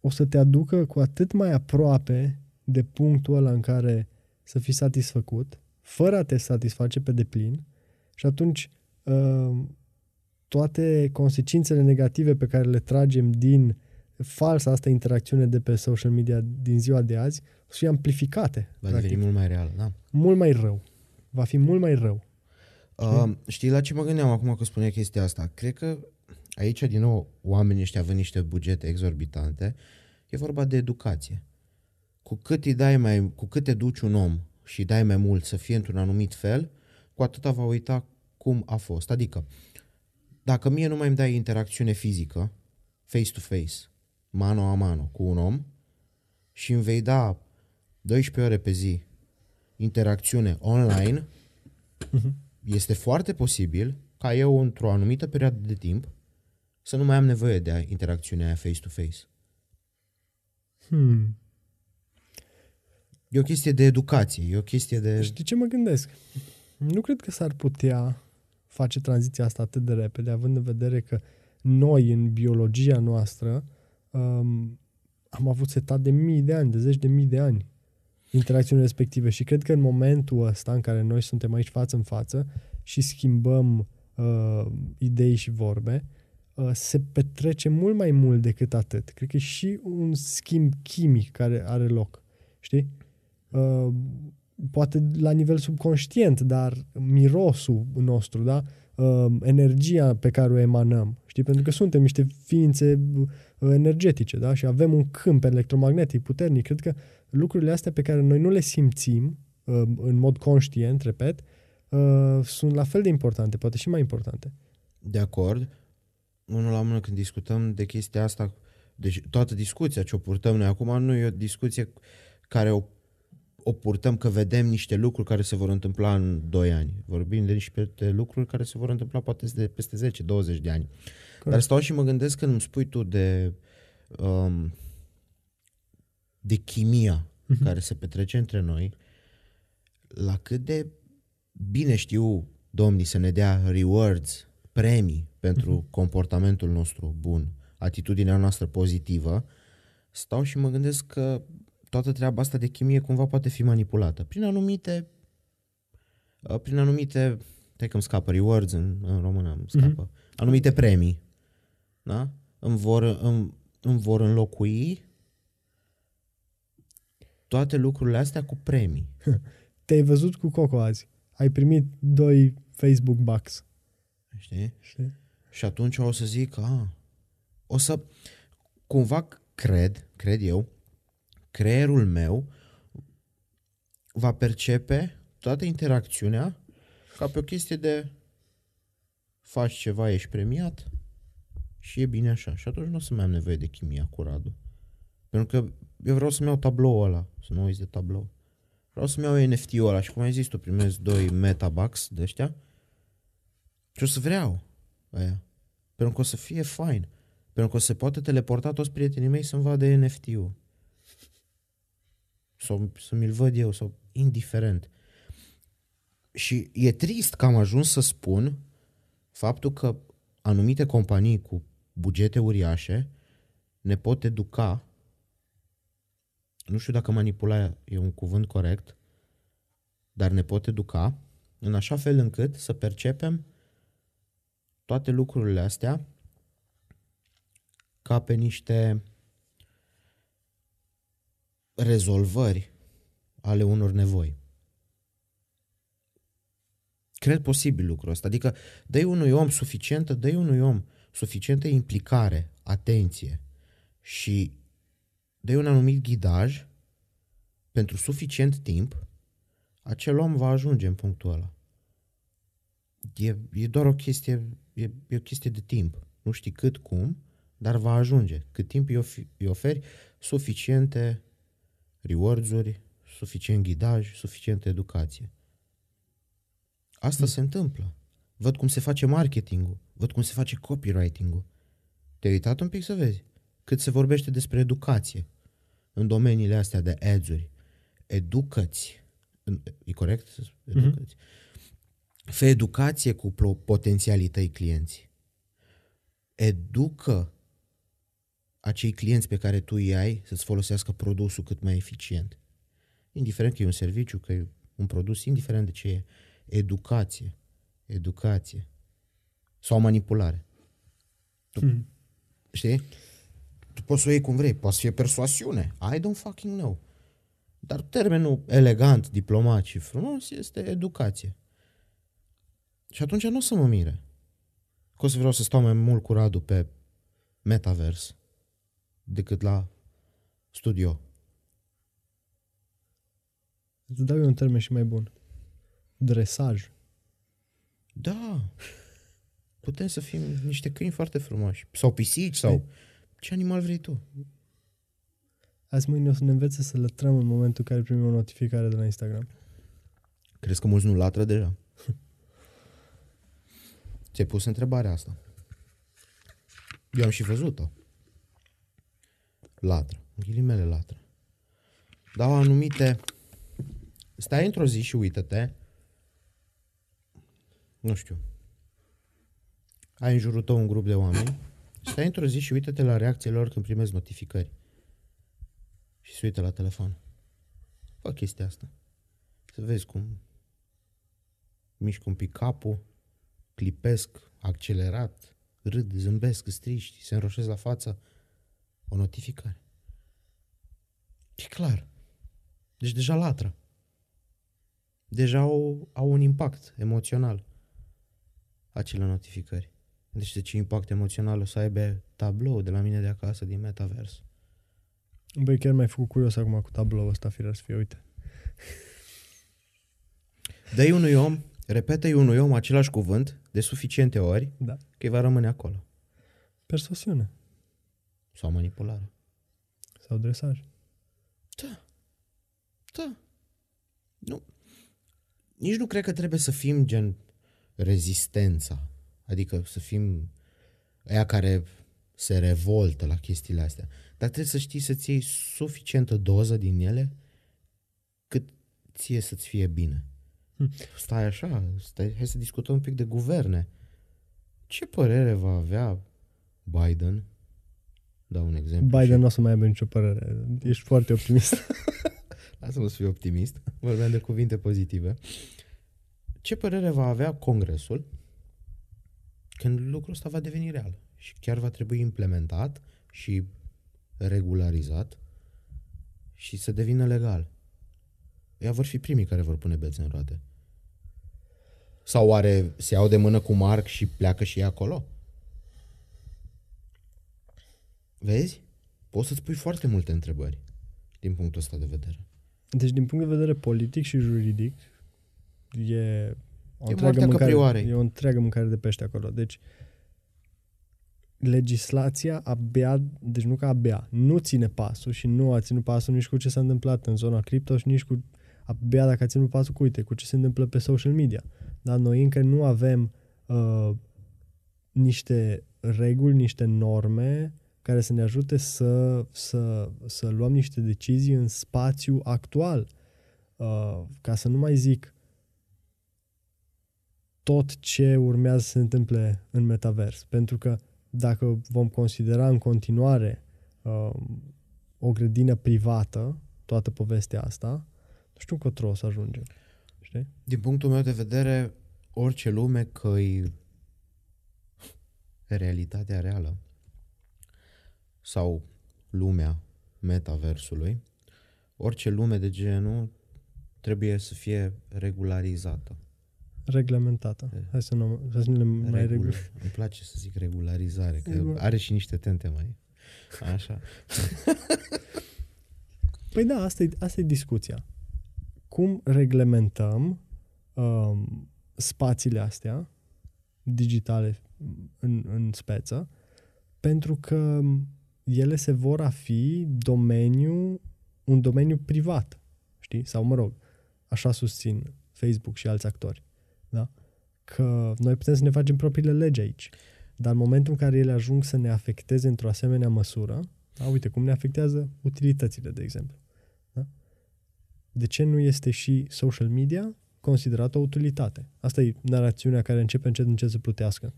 o să te aducă cu atât mai aproape de punctul ăla în care să fii satisfăcut, fără a te satisface pe deplin și atunci um, toate consecințele negative pe care le tragem din falsa asta interacțiune de pe social media din ziua de azi o să fie amplificate. Va deveni mult mai real, da. Mult mai rău. Va fi mult mai rău. Uh, știi la ce mă gândeam acum că spunea chestia asta? Cred că aici, din nou, oamenii ăștia având niște bugete exorbitante, e vorba de educație. Cu cât, îi dai mai, cu cât te duci un om și dai mai mult să fie într-un anumit fel, cu atâta va uita cum a fost. Adică, dacă mie nu mai îmi dai interacțiune fizică, face-to-face, mano a mano, cu un om, și îmi vei da 12 ore pe zi interacțiune online, uh-huh. este foarte posibil ca eu, într-o anumită perioadă de timp, să nu mai am nevoie de interacțiunea aia face-to-face. Hmm. E o chestie de educație, e o chestie de... Știi ce mă gândesc? Nu cred că s-ar putea face tranziția asta atât de repede, având în vedere că noi, în biologia noastră, um, am avut setat de mii de ani, de zeci de mii de ani interacțiunile respective și cred că în momentul ăsta în care noi suntem aici față în față și schimbăm uh, idei și vorbe, uh, se petrece mult mai mult decât atât. Cred că e și un schimb chimic care are loc. Știi? Uh, poate la nivel subconștient, dar mirosul nostru, da? Uh, energia pe care o emanăm, știi? Pentru că suntem niște ființe uh, energetice, da? Și avem un câmp electromagnetic puternic. Cred că lucrurile astea pe care noi nu le simțim uh, în mod conștient, repet, uh, sunt la fel de importante, poate și mai importante. De acord. Unul la mână când discutăm de chestia asta, deci toată discuția ce o purtăm noi acum nu e o discuție care o, o purtăm că vedem niște lucruri care se vor întâmpla în 2 ani. Vorbim de niște lucruri care se vor întâmpla poate de peste 10-20 de ani. Corect. Dar stau și mă gândesc când îmi spui tu de um, de chimia uh-huh. care se petrece între noi, la cât de bine știu domnii să ne dea rewards, premii pentru uh-huh. comportamentul nostru bun, atitudinea noastră pozitivă, stau și mă gândesc că toată treaba asta de chimie cumva poate fi manipulată prin anumite uh, prin anumite stai că îmi scapă rewards în, în română îmi scapă, uh-huh. anumite premii da? îmi vor, îmi, îmi vor înlocui toate lucrurile astea cu premii. Te-ai văzut cu Coco azi. Ai primit doi Facebook bucks. Știi? Știi? Și atunci o să zic, a, o să, cumva cred, cred eu, creierul meu va percepe toată interacțiunea ca pe o chestie de faci ceva, ești premiat și e bine așa. Și atunci nu o să mai am nevoie de chimia cu Radu. Pentru că eu vreau să-mi iau tabloul ăla, să nu uiți de tablou. Vreau să-mi iau NFT-ul ăla și cum ai zis tu, primesc doi metabucks de ăștia și o să vreau aia. Pentru că o să fie fain. Pentru că o să poată teleporta toți prietenii mei să-mi vadă NFT-ul. Sau să mi-l văd eu, sau indiferent. Și e trist că am ajuns să spun faptul că anumite companii cu bugete uriașe ne pot educa nu știu dacă manipula e un cuvânt corect, dar ne pot educa în așa fel încât să percepem toate lucrurile astea ca pe niște rezolvări ale unor nevoi. Cred posibil lucrul ăsta. Adică dă unui om suficientă, dă unui om suficientă implicare, atenție și dai un anumit ghidaj pentru suficient timp, acel om va ajunge în punctul ăla. E, e doar o chestie, e, e o chestie de timp. Nu știi cât, cum, dar va ajunge. Cât timp îi, of- îi oferi suficiente rewards-uri, suficient ghidaj, suficientă educație. Asta mm. se întâmplă. Văd cum se face marketingul, văd cum se face copywriting-ul. Te-ai uitat un pic să vezi? cât se vorbește despre educație în domeniile astea de ads-uri. Educați. E corect? Educați. Mm-hmm. Fă educație cu potențialii tăi clienți. educă acei clienți pe care tu îi ai să-ți folosească produsul cât mai eficient. Indiferent că e un serviciu, că e un produs, indiferent de ce e. Educație. Educație. Sau manipulare. Tu, Hmm. Știi? Tu poți să o iei cum vrei. Poate să fie persoasiune. I don't fucking know. Dar termenul elegant, diplomat și frumos este educație. Și atunci nu o să mă mire. Că o să vreau să stau mai mult cu Radu pe metavers decât la studio. Îți dau eu un termen și mai bun. Dresaj. Da. Putem să fim niște câini foarte frumoși. Sau pisici, sau ce animal vrei tu. Azi mâine o să ne învețe să lătrăm în momentul în care primim o notificare de la Instagram. Crezi că mulți nu latră deja? Ți-ai pus întrebarea asta. Eu am și văzut-o. Latră. În ghilimele latră. Dau anumite... Stai într-o zi și uită-te. Nu știu. Ai în jurul tău un grup de oameni. Stai într-o zi și uită-te la reacțiile lor când primezi notificări. Și se uită la telefon. Fă chestia asta. Să vezi cum mișc un pic capul, clipesc, accelerat, râd, zâmbesc, striști, se înroșesc la față, o notificare. E clar. Deci deja latră. Deja au, au un impact emoțional acele notificări. Deci de ce impact emoțional o să aibă tablou de la mine de acasă din metavers? Băi, chiar m-ai făcut curios acum cu tabloul ăsta, firar să fie, uite. dă unui om, repetă-i unui om același cuvânt de suficiente ori Da. că îi va rămâne acolo. Persoasiune. Sau manipulare. Sau dresaj. Da. Da. Nu. Nici nu cred că trebuie să fim gen rezistența. Adică să fim ăia care se revoltă la chestiile astea. Dar trebuie să știi să-ți iei suficientă doză din ele cât ție să-ți fie bine. Hm. Stai așa, stai, hai să discutăm un pic de guverne. Ce părere va avea Biden? Dau un exemplu. Biden și- nu o să mai aibă nicio părere. Ești foarte optimist. Lasă-mă să fiu optimist. Vorbeam de cuvinte pozitive. Ce părere va avea Congresul când lucrul ăsta va deveni real și chiar va trebui implementat și regularizat și să devină legal? Ea vor fi primii care vor pune bețe în roate. Sau oare se iau de mână cu Marc și pleacă și ei acolo? Vezi? Poți să-ți pui foarte multe întrebări din punctul ăsta de vedere. Deci, din punct de vedere politic și juridic, e o, E întreagă moartea mâncare, căprioarei. e o întreagă mâncare de pește acolo. Deci, legislația abia, deci nu că abia, nu ține pasul și nu a ținut pasul nici cu ce s-a întâmplat în zona cripto și nici cu abia dacă a ținut pasul cu, uite, cu ce se întâmplă pe social media. Dar noi încă nu avem uh, niște reguli, niște norme care să ne ajute să, să, să luăm niște decizii în spațiu actual. Uh, ca să nu mai zic tot ce urmează să se întâmple în metavers. Pentru că dacă vom considera în continuare uh, o grădină privată, toată povestea asta, nu știu încotro o să ajungem. Știi? Din punctul meu de vedere, orice lume că e realitatea reală sau lumea metaversului, orice lume de genul trebuie să fie regularizată. Reglementată. Hai să nu, să nu le mai Regul, regul. îmi place să zic regularizare, că Regul- are și niște tente mai așa. Păi da, asta e, asta e discuția. Cum reglementăm um, spațiile astea digitale în, în speță, pentru că ele se vor a fi domeniu, un domeniu privat, știi? Sau, mă rog, așa susțin Facebook și alți actori, da? Că noi putem să ne facem propriile legi aici, dar în momentul în care ele ajung să ne afecteze într-o asemenea măsură, da, uite cum ne afectează utilitățile, de exemplu. Da? De ce nu este și social media considerată o utilitate? Asta e narațiunea care începe încet încet să plutească.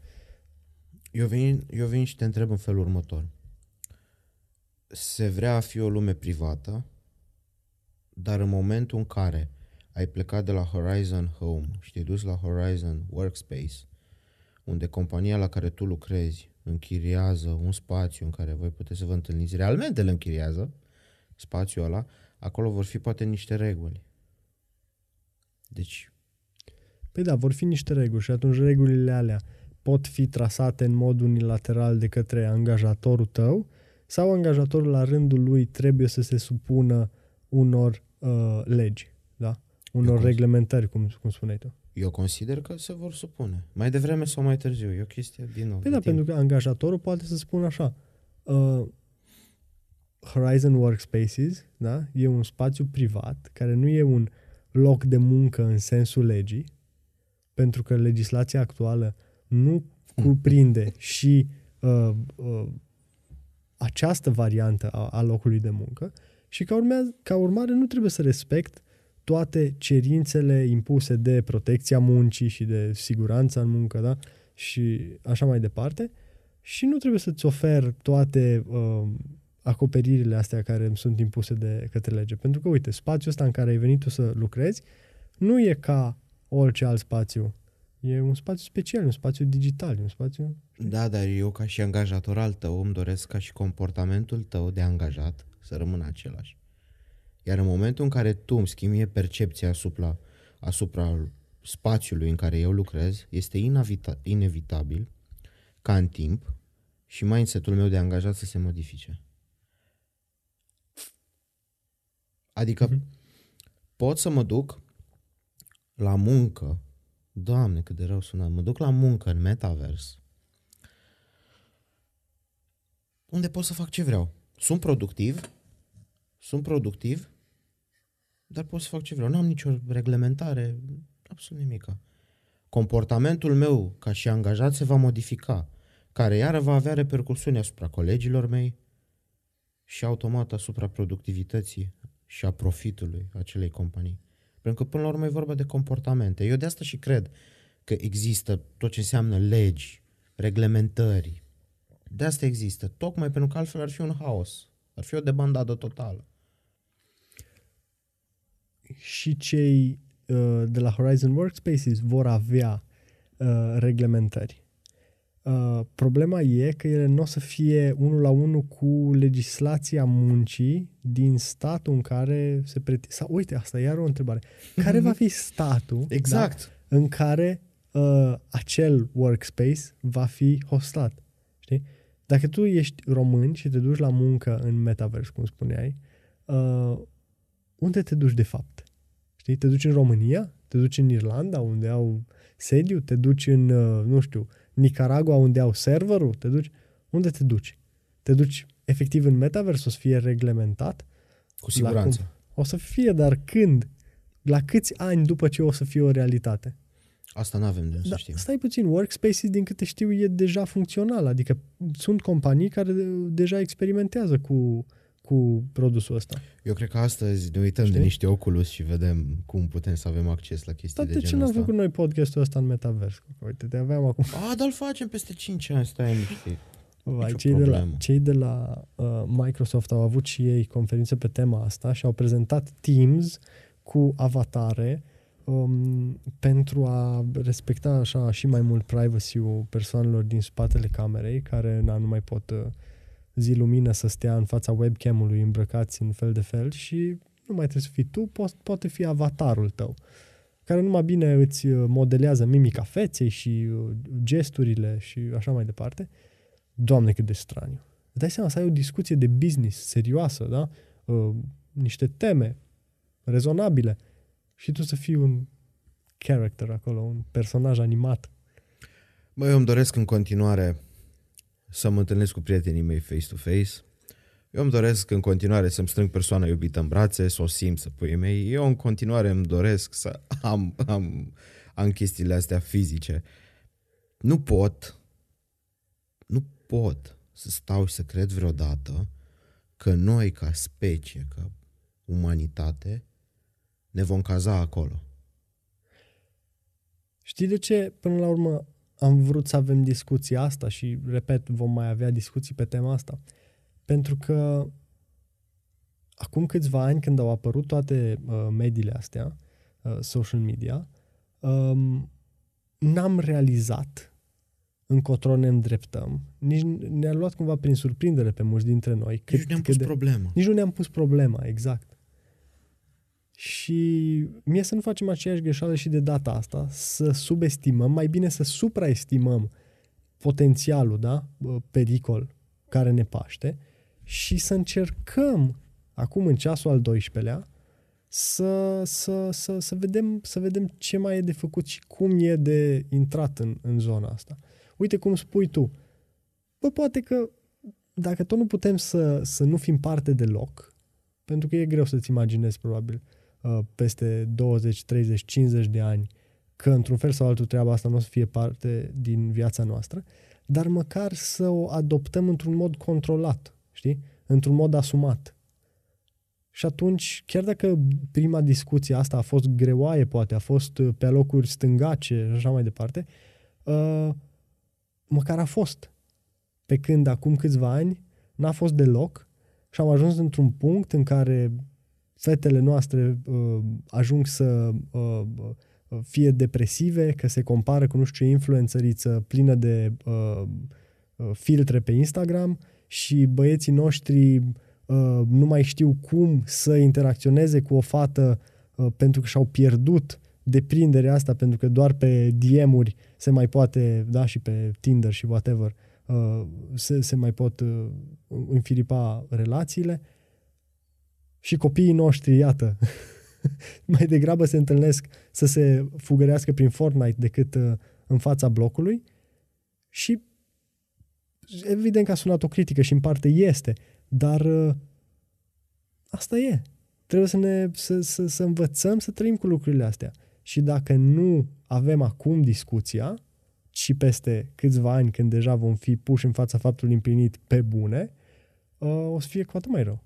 Eu vin, eu vin și te întreb în felul următor. Se vrea a fi o lume privată, dar în momentul în care ai plecat de la Horizon Home și te-ai dus la Horizon Workspace, unde compania la care tu lucrezi închiriază un spațiu în care voi puteți să vă întâlniți, realmente îl închiriază, spațiul ăla, acolo vor fi poate niște reguli. Deci, Păi da, vor fi niște reguli și atunci regulile alea pot fi trasate în mod unilateral de către angajatorul tău sau angajatorul la rândul lui trebuie să se supună unor uh, legi, da? Unor cons- reglementări, cum, cum spuneai tu. eu consider că se vor supune. Mai devreme sau mai târziu. E o chestie din nou. Păi de da, timp. pentru că angajatorul poate să spună așa, uh, Horizon Workspaces, da? E un spațiu privat care nu e un loc de muncă în sensul legii, pentru că legislația actuală nu cuprinde și uh, uh, această variantă a, a locului de muncă și ca, urmează, ca urmare nu trebuie să respect toate cerințele impuse de protecția muncii și de siguranța în muncă, da? Și așa mai departe. Și nu trebuie să-ți ofer toate uh, acoperirile astea care îmi sunt impuse de către lege. Pentru că, uite, spațiul ăsta în care ai venit tu să lucrezi nu e ca orice alt spațiu. E un spațiu special, un spațiu digital, un spațiu... Da, dar eu ca și angajator al tău îmi doresc ca și comportamentul tău de angajat să rămână același. Iar în momentul în care tu îmi schimbi mie percepția asupra, asupra spațiului în care eu lucrez, este inavita- inevitabil ca în timp și mindset-ul meu de angajat să se modifice. Adică Mhm. pot să mă duc la muncă, Doamne, cât de rău sună, mă duc la muncă în metavers, unde pot să fac ce vreau. Sunt productiv, sunt productiv, dar pot să fac ce vreau. Nu am nicio reglementare, absolut nimica. Comportamentul meu ca și angajat se va modifica, care iară va avea repercusiuni asupra colegilor mei și automat asupra productivității și a profitului acelei companii. Pentru că până la urmă e vorba de comportamente. Eu de asta și cred că există tot ce înseamnă legi, reglementări. De asta există. Tocmai pentru că altfel ar fi un haos. Ar fi o debandadă totală. și cei uh, de la Horizon Workspaces vor avea uh, reglementări. Uh, problema e că ele nu o să fie unul la unul cu legislația muncii din statul în care se preti... Sau, uite, asta e iar o întrebare. Care va fi statul Exact. da, în care uh, acel workspace va fi hostat? Știi? Dacă tu ești român și te duci la muncă în metaverse, cum spuneai, uh, unde te duci de fapt? Știi? Te duci în România? Te duci în Irlanda, unde au sediu? Te duci în, uh, nu știu, Nicaragua, unde au serverul? Te duci? Unde te duci? Te duci efectiv în metaverse, o să fie reglementat? Cu siguranță. cum? O să fie, dar când? La câți ani după ce o să fie o realitate? Asta nu avem de unde Da, să știm. stai puțin, Workspaces, din câte știu, e deja funcțional. Adică sunt companii care deja experimentează cu, cu produsul ăsta. Eu cred că astăzi ne uităm Știi? de niște Oculus și vedem cum putem să avem acces la chestii Dar de de ce genul n-am ăsta. făcut noi podcastul ăsta în metavers? Uite, te aveam acum. A, dar îl facem peste 5 ani, stai liniștit. Vai, Nicio cei, de la, problemă. cei de la uh, Microsoft au avut și ei conferințe pe tema asta și au prezentat Teams cu avatare um, pentru a respecta așa și mai mult privacy-ul persoanelor din spatele camerei, care na, nu mai pot uh, zi lumină să stea în fața webcam-ului îmbrăcați în fel de fel și nu mai trebuie să fii tu, po- poate fi avatarul tău care numai bine îți uh, modelează mimica feței și uh, gesturile și așa mai departe. Doamne, cât de straniu. Îți dai seama să ai o discuție de business serioasă, da? Uh, niște teme rezonabile și tu să fii un character acolo, un personaj animat. Bă, eu îmi doresc în continuare să mă întâlnesc cu prietenii mei face-to-face. Eu îmi doresc în continuare să-mi strâng persoana iubită în brațe, să o simt, să pui mei. Eu în continuare îmi doresc să am, am, am chestiile astea fizice. Nu pot, nu pot să stau și să cred vreodată că noi ca specie, ca umanitate, ne vom caza acolo. Știi de ce, până la urmă, am vrut să avem discuția asta și, repet, vom mai avea discuții pe tema asta. Pentru că acum câțiva ani, când au apărut toate uh, mediile astea, uh, social media, um, n-am realizat încotro ne îndreptăm. Nici ne-a luat cumva prin surprindere pe mulți dintre noi. Cât, nici nu ne-am pus de, problema. Nici nu ne-am pus problema, exact. Și mie să nu facem aceeași greșeală și de data asta, să subestimăm, mai bine să supraestimăm potențialul, da, pericol care ne paște și să încercăm acum în ceasul al 12-lea să, să, să, să, vedem, să vedem ce mai e de făcut și cum e de intrat în, în zona asta. Uite cum spui tu. Bă, poate că dacă tot nu putem să, să nu fim parte deloc, pentru că e greu să-ți imaginezi probabil uh, peste 20, 30, 50 de ani că într-un fel sau altul treaba asta nu o să fie parte din viața noastră, dar măcar să o adoptăm într-un mod controlat, știi? Într-un mod asumat. Și atunci, chiar dacă prima discuție asta a fost greoaie, poate, a fost uh, pe locuri stângace și așa mai departe, uh, măcar a fost. Pe când acum câțiva ani n-a fost deloc și am ajuns într-un punct în care fetele noastre uh, ajung să uh, fie depresive, că se compară cu nu știu ce influențăriță plină de uh, uh, filtre pe Instagram și băieții noștri uh, nu mai știu cum să interacționeze cu o fată uh, pentru că și-au pierdut deprinderea asta, pentru că doar pe DM-uri se mai poate, da, și pe Tinder și whatever, uh, se, se mai pot uh, înfiripa relațiile. Și copiii noștri, iată, mai degrabă se întâlnesc să se fugărească prin Fortnite decât uh, în fața blocului și evident că a sunat o critică și în parte este, dar uh, asta e. Trebuie să, ne, să, să, să învățăm să trăim cu lucrurile astea. Și dacă nu avem acum discuția, și peste câțiva ani, când deja vom fi puși în fața faptului împlinit pe bune, uh, o să fie cu atât mai rău.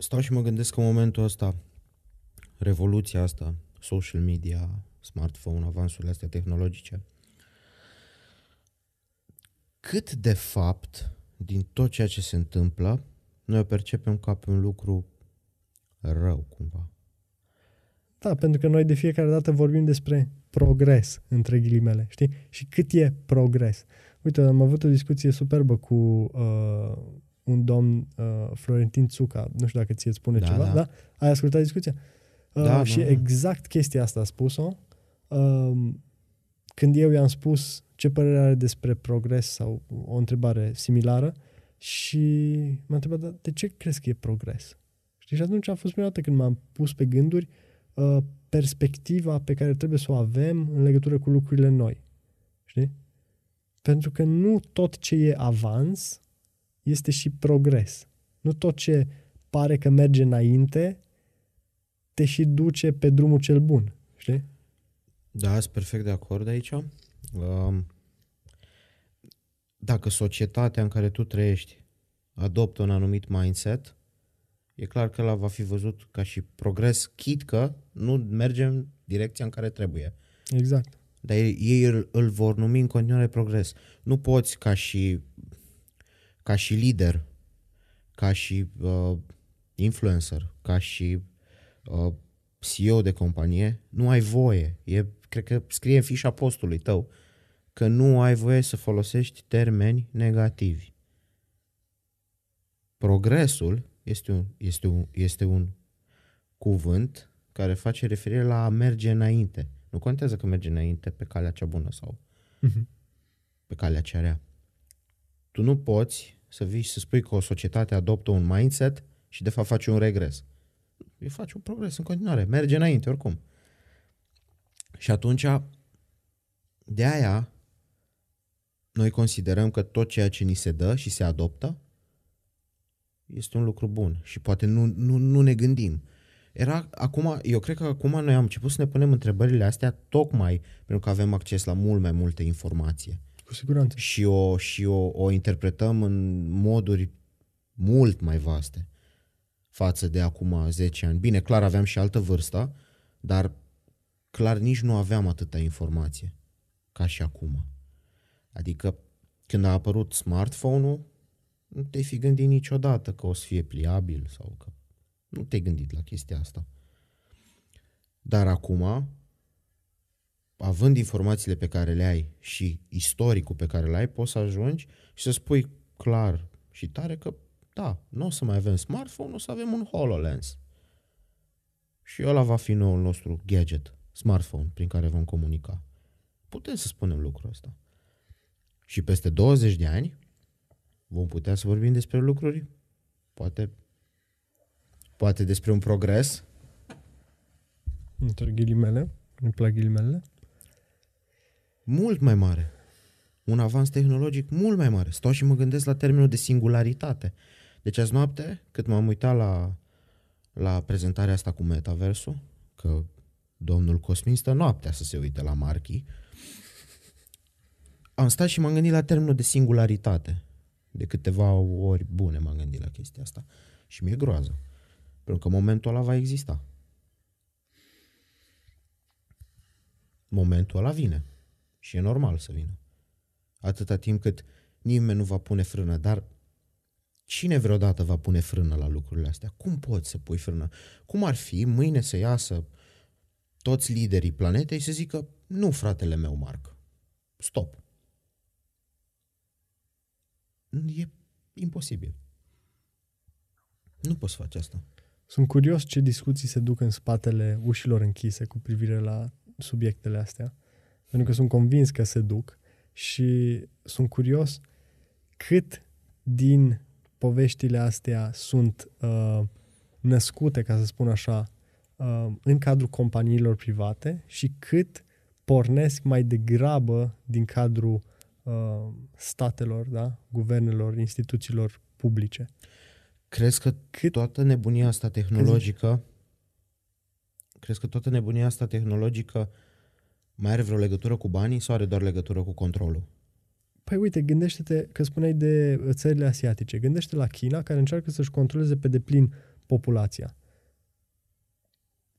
Stau și mă gândesc că în momentul ăsta, revoluția asta, social media, smartphone, avansurile astea tehnologice, cât de fapt, din tot ceea ce se întâmplă, noi o percepem ca pe un lucru rău, cumva. Da, pentru că noi de fiecare dată vorbim despre progres, între ghilimele, știi? Și cât e progres? Uite, am avut o discuție superbă cu uh, un domn uh, Florentin Țuca, nu știu dacă ție spune Da, ceva, da. da? Ai ascultat discuția? Uh, Da, și da, da. exact chestia asta a spus-o. Uh, când eu i-am spus ce părere are despre progres sau o întrebare similară și m-a întrebat, "Dar de ce crezi că e progres? Știi? Și atunci a fost prima dată când m-am pus pe gânduri uh, perspectiva pe care trebuie să o avem în legătură cu lucrurile noi. Știi? Pentru că nu tot ce e avans este și progres. Nu tot ce pare că merge înainte te și duce pe drumul cel bun. Știi? Da, sunt perfect de acord aici. Um, Dacă societatea în care tu trăiești adoptă un anumit mindset, e clar că ăla va fi văzut ca și progres, chit că nu merge în direcția în care trebuie. Exact. Dar ei, ei îl, îl vor numi în continuare progres. Nu poți ca și, ca și lider, ca și uh, influencer, ca și uh, CEO de companie, nu ai voie. E, cred că scrie în fișa postului tău că nu ai voie să folosești termeni negativi. Progresul este un, este un, este un cuvânt care face referire la a merge înainte. Nu contează că merge înainte pe calea cea bună sau Mhm. pe calea cea rea. Tu nu poți să vii și să spui că o societate adoptă un mindset și de fapt face un regres. Îi faci un progres în continuare, merge înainte oricum. Și atunci, de aia, noi considerăm că tot ceea ce ni se dă și se adoptă este un lucru bun și poate nu, nu, nu ne gândim. Era acum, eu cred că acum noi am început să ne punem întrebările astea tocmai pentru că avem acces la mult mai multe informație Cu siguranță. și o, și o, o interpretăm în moduri mult mai vaste față de acum 10 ani. Bine, clar aveam și altă vârstă, dar clar nici nu aveam atâta informație ca și acum. Adică când a apărut smartphone-ul, nu te-ai fi gândit niciodată că o să fie pliabil sau că nu te-ai gândit la chestia asta. Dar acum, având informațiile pe care le ai și istoricul pe care le ai, poți să ajungi și să spui clar și tare că da, nu o să mai avem smartphone, o să avem un HoloLens. Și ăla va fi noul nostru gadget, smartphone, prin care vom comunica. Putem să spunem lucrul ăsta. Și peste 20 de ani vom putea să vorbim despre lucruri, poate, poate despre un progres. Între ghilimele, îmi plac ghilimele. Mult mai mare. Un avans tehnologic mult mai mare. Stau și mă gândesc la termenul de singularitate. Deci azi noapte, cât m-am uitat la, la prezentarea asta cu metaversul, că domnul Cosmin stă noaptea să se uite la Marchi, am stat și m-am gândit la termenul de singularitate. De câteva ori bune m-am gândit la chestia asta. Și mi-e groază. Pentru că momentul ăla va exista. Momentul ăla vine. Și e normal să vină. Atâta timp cât nimeni nu va pune frână, dar cine vreodată va pune frână la lucrurile astea? Cum poți să pui frână? Cum ar fi mâine să iasă toți liderii planetei să zică nu, fratele meu, Marc, stop. E imposibil. Nu poți face asta. Sunt curios ce discuții se duc în spatele ușilor închise cu privire la subiectele astea, pentru că sunt convins că se duc și sunt curios cât din poveștile astea sunt uh, născute, ca să spun așa, uh, în cadrul companiilor private și cât pornesc mai degrabă din cadrul uh, statelor, da? guvernelor, instituțiilor publice. Crezi că Cât? toată nebunia asta tehnologică crezi că toată nebunia asta tehnologică mai are vreo legătură cu banii sau are doar legătură cu controlul? Păi uite, gândește-te că spuneai de țările asiatice. Gândește la China, care încearcă să-și controleze pe deplin populația.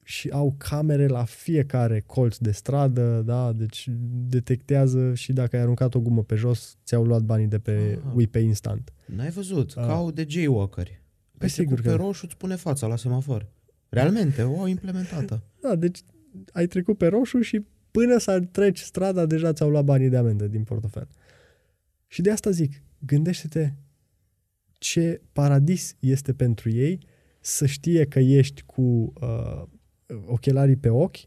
Și au camere la fiecare colț de stradă, da, deci detectează și dacă ai aruncat o gumă pe jos, ți-au luat banii de pe ah. pe instant. N-ai văzut, ah. ca au de jaywalkeri. Păi sigur că... pe roșu îți pune fața la semafor. Realmente, o au implementată. Da, deci ai trecut pe roșu și până să treci strada, deja ți-au luat banii de amendă din portofel. Și de asta zic, gândește-te ce paradis este pentru ei să știe că ești cu uh, ochelarii pe ochi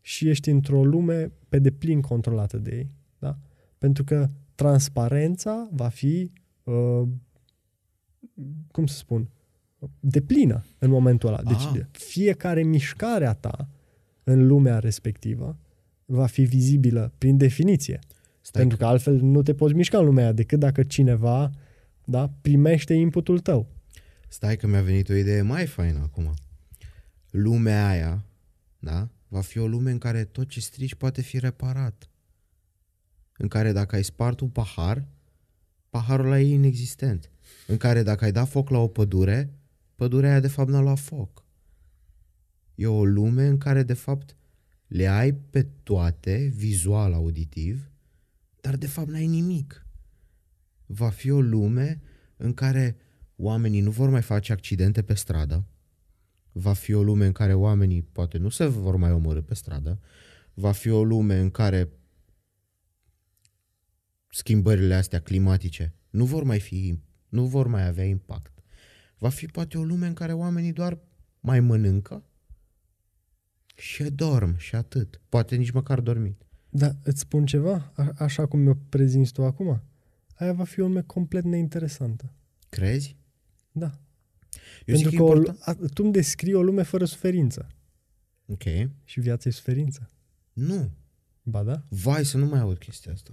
și ești într-o lume pe deplin controlată de ei. Da? Pentru că transparența va fi, uh, cum să spun, deplină în momentul ăla. Deci Aha. fiecare mișcare a ta în lumea respectivă va fi vizibilă prin definiție. Stai Pentru că altfel nu te poți mișca în lumea aia decât dacă cineva da, primește inputul tău. Stai că mi-a venit o idee mai faină acum. Lumea aia, da, va fi o lume în care tot ce strici poate fi reparat. În care dacă ai spart un pahar, paharul ăla e inexistent. În care dacă ai dat foc la o pădure, pădurea aia de fapt n-a luat foc. E o lume în care de fapt le ai pe toate, vizual, auditiv, dar de fapt n-ai nimic. Va fi o lume în care oamenii nu vor mai face accidente pe stradă, va fi o lume în care oamenii poate nu se vor mai omorâ pe stradă, va fi o lume în care schimbările astea climatice nu vor mai fi, nu vor mai avea impact. Va fi poate o lume în care oamenii doar mai mănâncă și dorm și atât. Poate nici măcar dormit. Da, îți spun ceva? A- așa cum mi-o prezinți tu acum? Aia va fi o lume complet neinteresantă. Crezi? Da. Eu Pentru că, că o, a, tu îmi descrii o lume fără suferință. Ok. Și viața e suferință. Nu. Ba da? Vai, să nu mai aud chestia asta.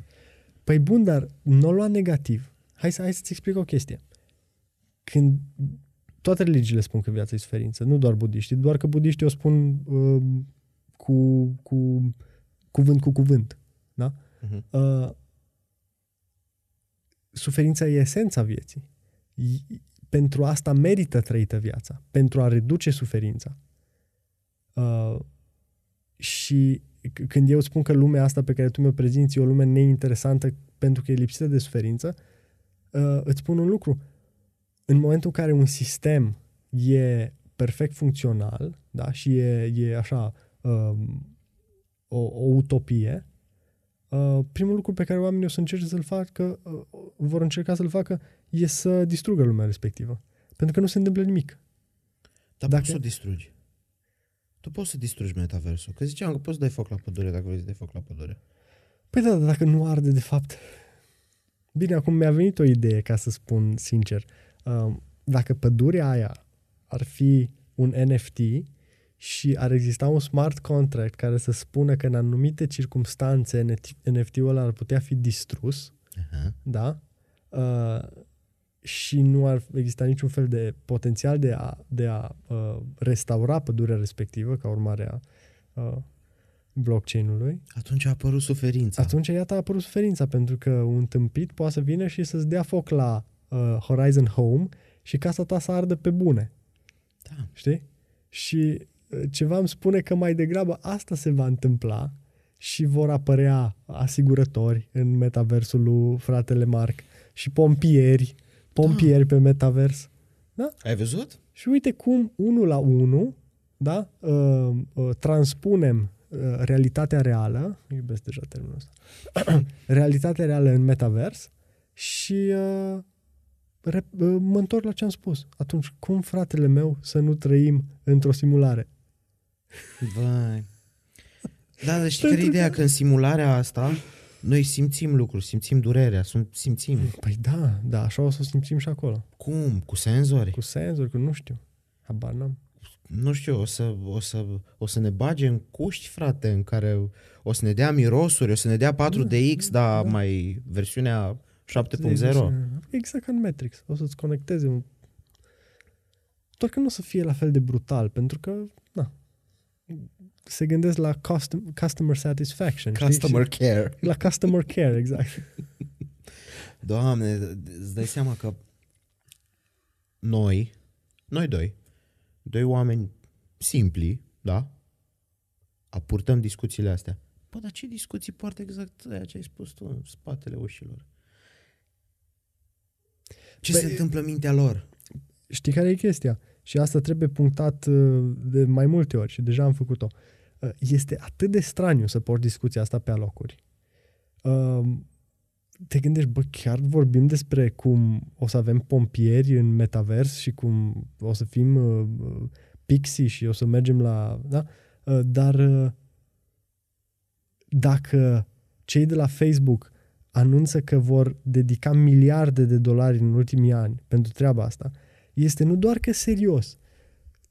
Păi bun, dar nu o lua negativ. Hai, să, hai să-ți explic o chestie. Când toate religiile spun că viața e suferință, nu doar budiștii, doar că budiștii o spun uh, cu, cu cuvânt cu cuvânt. Da? Uh-huh. Uh, suferința e esența vieții. Pentru asta merită trăită viața, pentru a reduce suferința. Uh, și c- când eu spun că lumea asta pe care tu mi-o prezinți e o lume neinteresantă pentru că e lipsită de suferință, uh, îți spun un lucru. În momentul în care un sistem e perfect funcțional da, și e, e așa uh, o, o utopie, uh, primul lucru pe care oamenii o să încerce să-l facă, uh, vor încerca să-l facă, e să distrugă lumea respectivă. Pentru că nu se întâmplă nimic. Dar Dacă- poți să o distrugi. Tu poți să distrugi metaversul. Că ziceam că poți să dai foc la pădure dacă vrei să dai foc la pădure. Păi da, dar dacă nu arde de fapt... Bine, acum mi-a venit o idee, ca să spun sincer. Uh, Dacă pădurea aia ar fi un NFT și ar exista un smart contract care să spună că în anumite circunstanțe NFT-ul ăla ar putea fi distrus, Aha. da? Uh, și nu ar exista niciun fel de potențial de a, de a uh, restaura pădurea respectivă ca urmare a uh, blockchain-ului, Atunci a apărut suferința. atunci iată a apărut suferința, pentru că un tâmpit poate să vină și să-ți dea foc la uh, Horizon Home și casa ta să ardă pe bune, Da. știi? Și uh, ceva îmi spune că mai degrabă asta se va întâmpla și vor apărea asigurători în metaversul lui fratele Marc și pompieri, pompieri pe metavers. Ai văzut? Și uite cum, unul la unul, da, uh, uh, transpunem uh, realitatea reală, iubesc deja termenul ăsta, realitatea reală în metavers și uh, re, uh, mă întorc la ce am spus. Atunci, cum, fratele meu, să nu trăim într-o simulare? Vai. Da, dar știi care e Pentru ideea? că- Că în simularea asta noi simțim lucruri, simțim durerea, sunt, simțim. Păi da, da, așa o să o simțim și acolo. Cum? Cu senzori? Cu senzori, cu nu știu. Habar n-am. Nu știu, o să, o, să, o să ne bage în cuști, frate, în care o să ne dea mirosuri, o să ne dea 4DX, dar da. mai versiunea 7.0. Exact ca în Matrix. O să-ți conecteze un... Doar că nu o să fie la fel de brutal, pentru că, na, se gândesc la custom, customer satisfaction. știi? Customer care. Și La customer care, exact. Doamne, îți dai seama că noi, noi doi, doi oameni simpli, da? Apurtăm discuțiile astea. Bă, dar ce discuții poartă exact aia ce ai spus tu în spatele ușilor? Ce Păi- se întâmplă în mintea lor? Știi care e chestia? Și asta trebuie punctat uh, de mai multe ori și deja am făcut-o. Uh, Este atât de straniu să porți discuția asta pe alocuri. Um, Te gândești, bă, chiar vorbim despre cum o să avem pompieri în metavers și cum o să fim uh, uh, pixii și o să mergem la... Da? Uh, Dar uh, dacă cei de la Facebook anunță că vor dedica miliarde de dolari în ultimii ani pentru treaba asta, este nu doar că serios,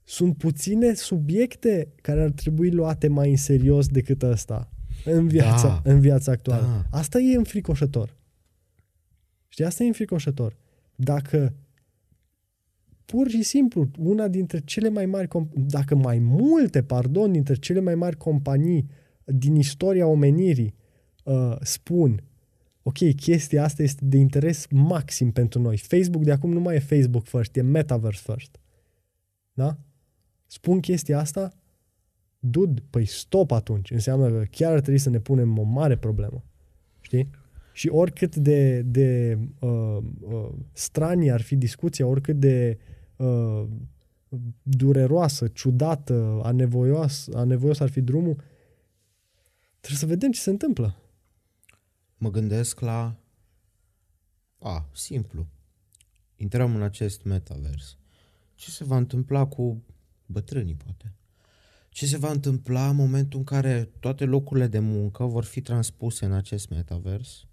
sunt puține subiecte care ar trebui luate mai în serios decât ăsta în viața, Da. în viața actuală. Da. Asta e înfricoșător. Știi, asta e înfricoșător. Dacă pur și simplu una dintre cele mai mari, comp- dacă mai multe, pardon, dintre cele mai mari companii din istoria omenirii uh, spun ok, chestia asta este de interes maxim pentru noi. Facebook de acum nu mai e Facebook first, e Metaverse first. Da? Spun chestia asta, dude, păi stop atunci. Înseamnă că chiar ar trebui să ne punem o mare problemă. Știi? Și oricât de, de uh, uh, stranie ar fi discuția, oricât de uh, dureroasă, ciudată, anevoios, anevoios ar fi drumul, trebuie să vedem ce se întâmplă. Mă gândesc la... A, simplu. Intrăm în acest metavers. Ce se va întâmpla cu bătrânii, poate? Ce se va întâmpla în momentul în care toate locurile de muncă vor fi transpuse în acest metavers?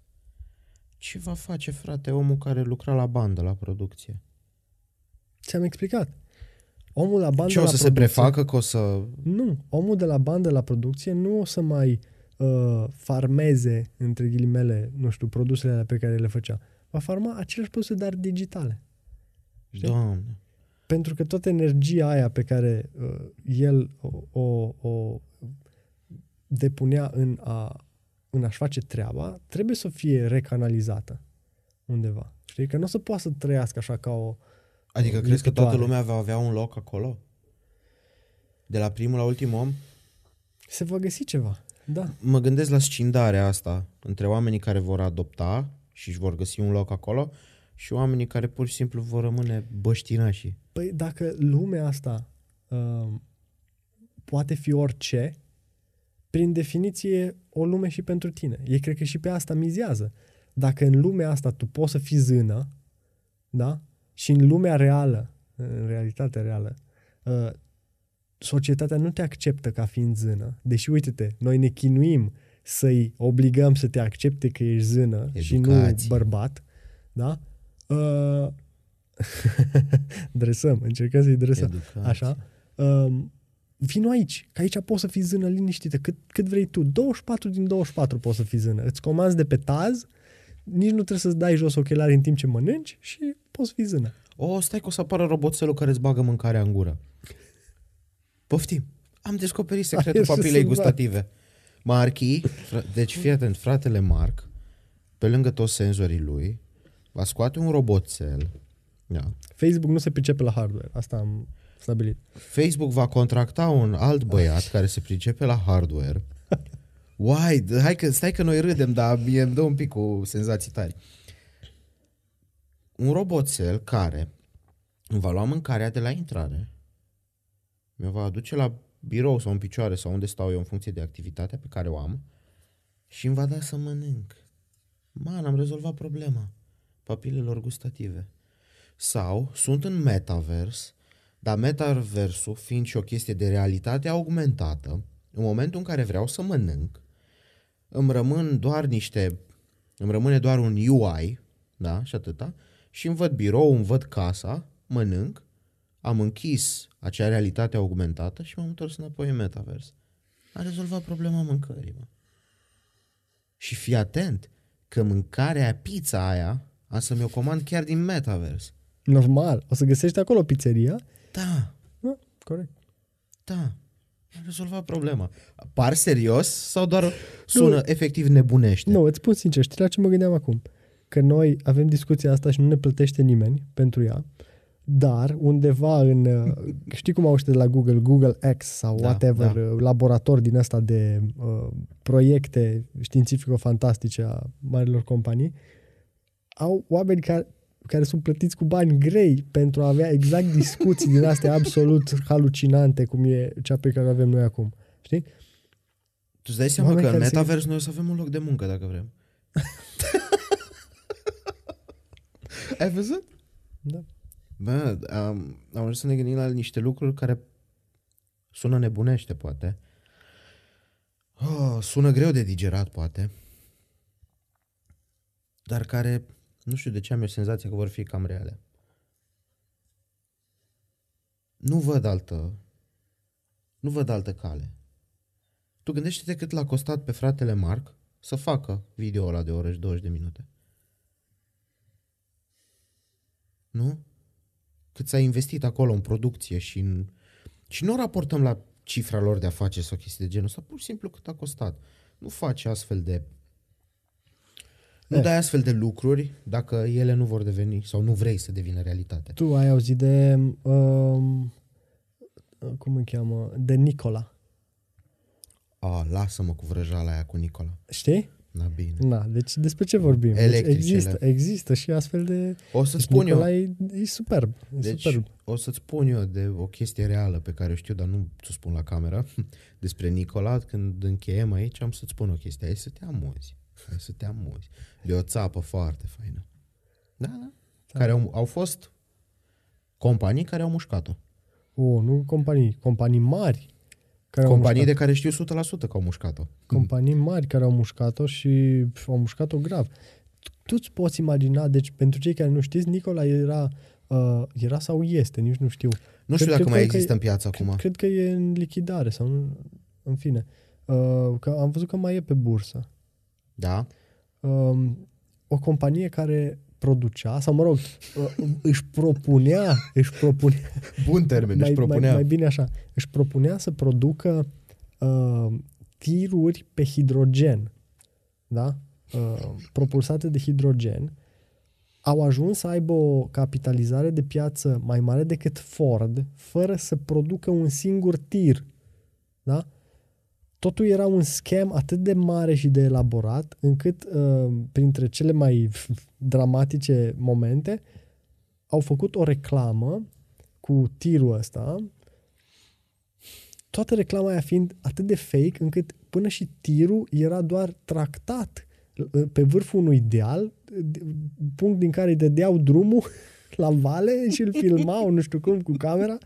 Ce va face, frate, omul care lucra la bandă, la producție? Ți-am explicat. Omul la bandă Ce o la să se producție, prefacă că o să... Nu, omul de la bandă la producție nu o să mai uh, farmeze, între ghilimele, nu știu, produsele alea pe care le făcea. Va farma aceleași produse, dar digitale. Știi? Doamne. Pentru că toată energia aia pe care uh, el o, o, o depunea în, a, în a-și face treaba, trebuie să fie recanalizată undeva. Știi? Că nu o să poată să trăiască așa ca o... Adică o crezi că toată lipitoare. lumea va avea un loc acolo? De la primul la ultimul om? Se va găsi ceva. Da. Mă gândesc la scindarea asta între oamenii care vor adopta și își vor găsi un loc acolo și oamenii care pur și simplu vor rămâne băștinași. Păi dacă lumea asta uh, poate fi orice, prin definiție o lume și pentru tine. Ei cred că și pe asta mizează. Dacă în lumea asta tu poți să fii zână, da? Și în lumea reală, în realitatea reală, uh, societatea nu te acceptă ca fiind zână. Deși, uite-te, noi ne chinuim să-i obligăm să te accepte că ești zână Educație. și nu bărbat, da? Uh, dresăm, încercăm să-i dresăm. Educație. Așa. Uh, vino aici, că aici poți să fii zână liniștită, cât, cât vrei tu. 24 din 24 poți să fii zână. Îți comanzi de pe taz, nici nu trebuie să-ți dai jos ochelari în timp ce mănânci și poți fi zână. O, stai că o să apară roboțelul care îți bagă mâncarea în gură. Poftim. Am descoperit secretul papilei gustative. Marchi, deci fii atent, fratele Marc, pe lângă toți senzorii lui, va scoate un roboțel. Da. Facebook nu se pricepe la hardware, asta am stabilit. Facebook va contracta un alt băiat care se pricepe la hardware. Uai, hai că, stai că noi râdem, dar mie îmi dă un pic cu senzații tari. Un roboțel care îmi va lua mâncarea de la intrare, mi-o va aduce la birou sau în picioare sau unde stau eu în funcție de activitatea pe care o am și îmi va da să mănânc. Man, am rezolvat problema papilelor gustative. Sau sunt în metavers, dar metaversul fiind și o chestie de realitate augmentată, în momentul în care vreau să mănânc, îmi rămân doar niște, îmi rămâne doar un UI, da, și atâta, și îmi văd birou, îmi văd casa, mănânc, am închis acea realitate augmentată și m-am întors înapoi în metavers. A rezolvat problema mâncării, mă. Și fii atent că mâncarea, pizza aia, am să mi-o comand chiar din metavers. Normal. O să găsești acolo pizzeria? Da. Da, corect. Da. A rezolvat problema. Par serios sau doar sună nu. efectiv nebunește? Nu, îți spun sincer, știi la ce mă gândeam acum? Că noi avem discuția asta și nu ne plătește nimeni pentru ea dar undeva în, uh, știi cum au de la Google, Google X sau da, whatever, da. Uh, laborator din asta de uh, proiecte științifico-fantastice a marilor companii, au oameni care, care sunt plătiți cu bani grei pentru a avea exact discuții din astea absolut halucinante, cum e cea pe care o avem noi acum. Știi? Tu îți dai seama oameni că în metavers se... noi o să avem un loc de muncă dacă vrem. Ai văzut? Da. Bă, am, am vrut să ne gândim la niște lucruri care sună nebunește, poate. Oh, sună greu de digerat, poate. Dar care, nu știu de ce am eu senzația că vor fi cam reale. Nu văd altă, nu văd altă cale. Tu gândește-te cât l-a costat pe fratele Marc să facă video ăla de oră și 20 de minute. Nu? Cât s-a investit acolo în producție și în... Și nu raportăm la cifra lor de afaceri sau chestii de genul ăsta, pur și simplu cât a costat. Nu faci astfel de... Nu dai astfel de lucruri dacă ele nu vor deveni sau nu vrei să devină realitate. Tu ai auzit de... Um, cum îi cheamă? De Nicola. A, lasă-mă cu vrăjala aia cu Nicola. Știi? Na bine. Na, deci despre ce vorbim? Deci există, există și astfel de... O să-ți deci spun eu. E, e superb. E deci superb. o să-ți spun eu de o chestie reală pe care o știu, dar nu ți-o spun la cameră, despre Nicola, când încheiem aici, am să-ți spun o chestie. Hai să te amuzi. Hai să te amuzi. De o țapă foarte faină. Da, da. da. Care au, au fost companii care au mușcat-o. O, nu companii, companii mari care Companii de care știu 100% că au mușcat-o. Companii mari care au mușcat-o și au mușcat-o grav. Tu îți poți imagina, deci pentru cei care nu știți, Nicola era, uh, era sau este, nici nu știu. Nu știu cred, dacă cred, mai există în piață acum. Cred, cred că e în lichidare sau în, în fine. Uh, că am văzut că mai e pe bursă. Da. Uh, o companie care producea, sau mă rog, uh, își propunea, își propunea... Bun termen, mai, își propunea. Mai, mai bine așa, își propunea să producă uh, tiruri pe hidrogen, da? Uh, propulsate de hidrogen, au ajuns să aibă o capitalizare de piață mai mare decât Ford, fără să producă un singur tir. Da? Totul era un scam atât de mare și de elaborat, încât uh, printre cele mai dramatice momente au făcut o reclamă cu tirul ăsta, toată reclama aia fiind atât de fake, încât până și tirul era doar tractat uh, pe vârful unui deal, punct din care îi dădeau drumul la vale și îl filmau, nu știu cum, cu camera.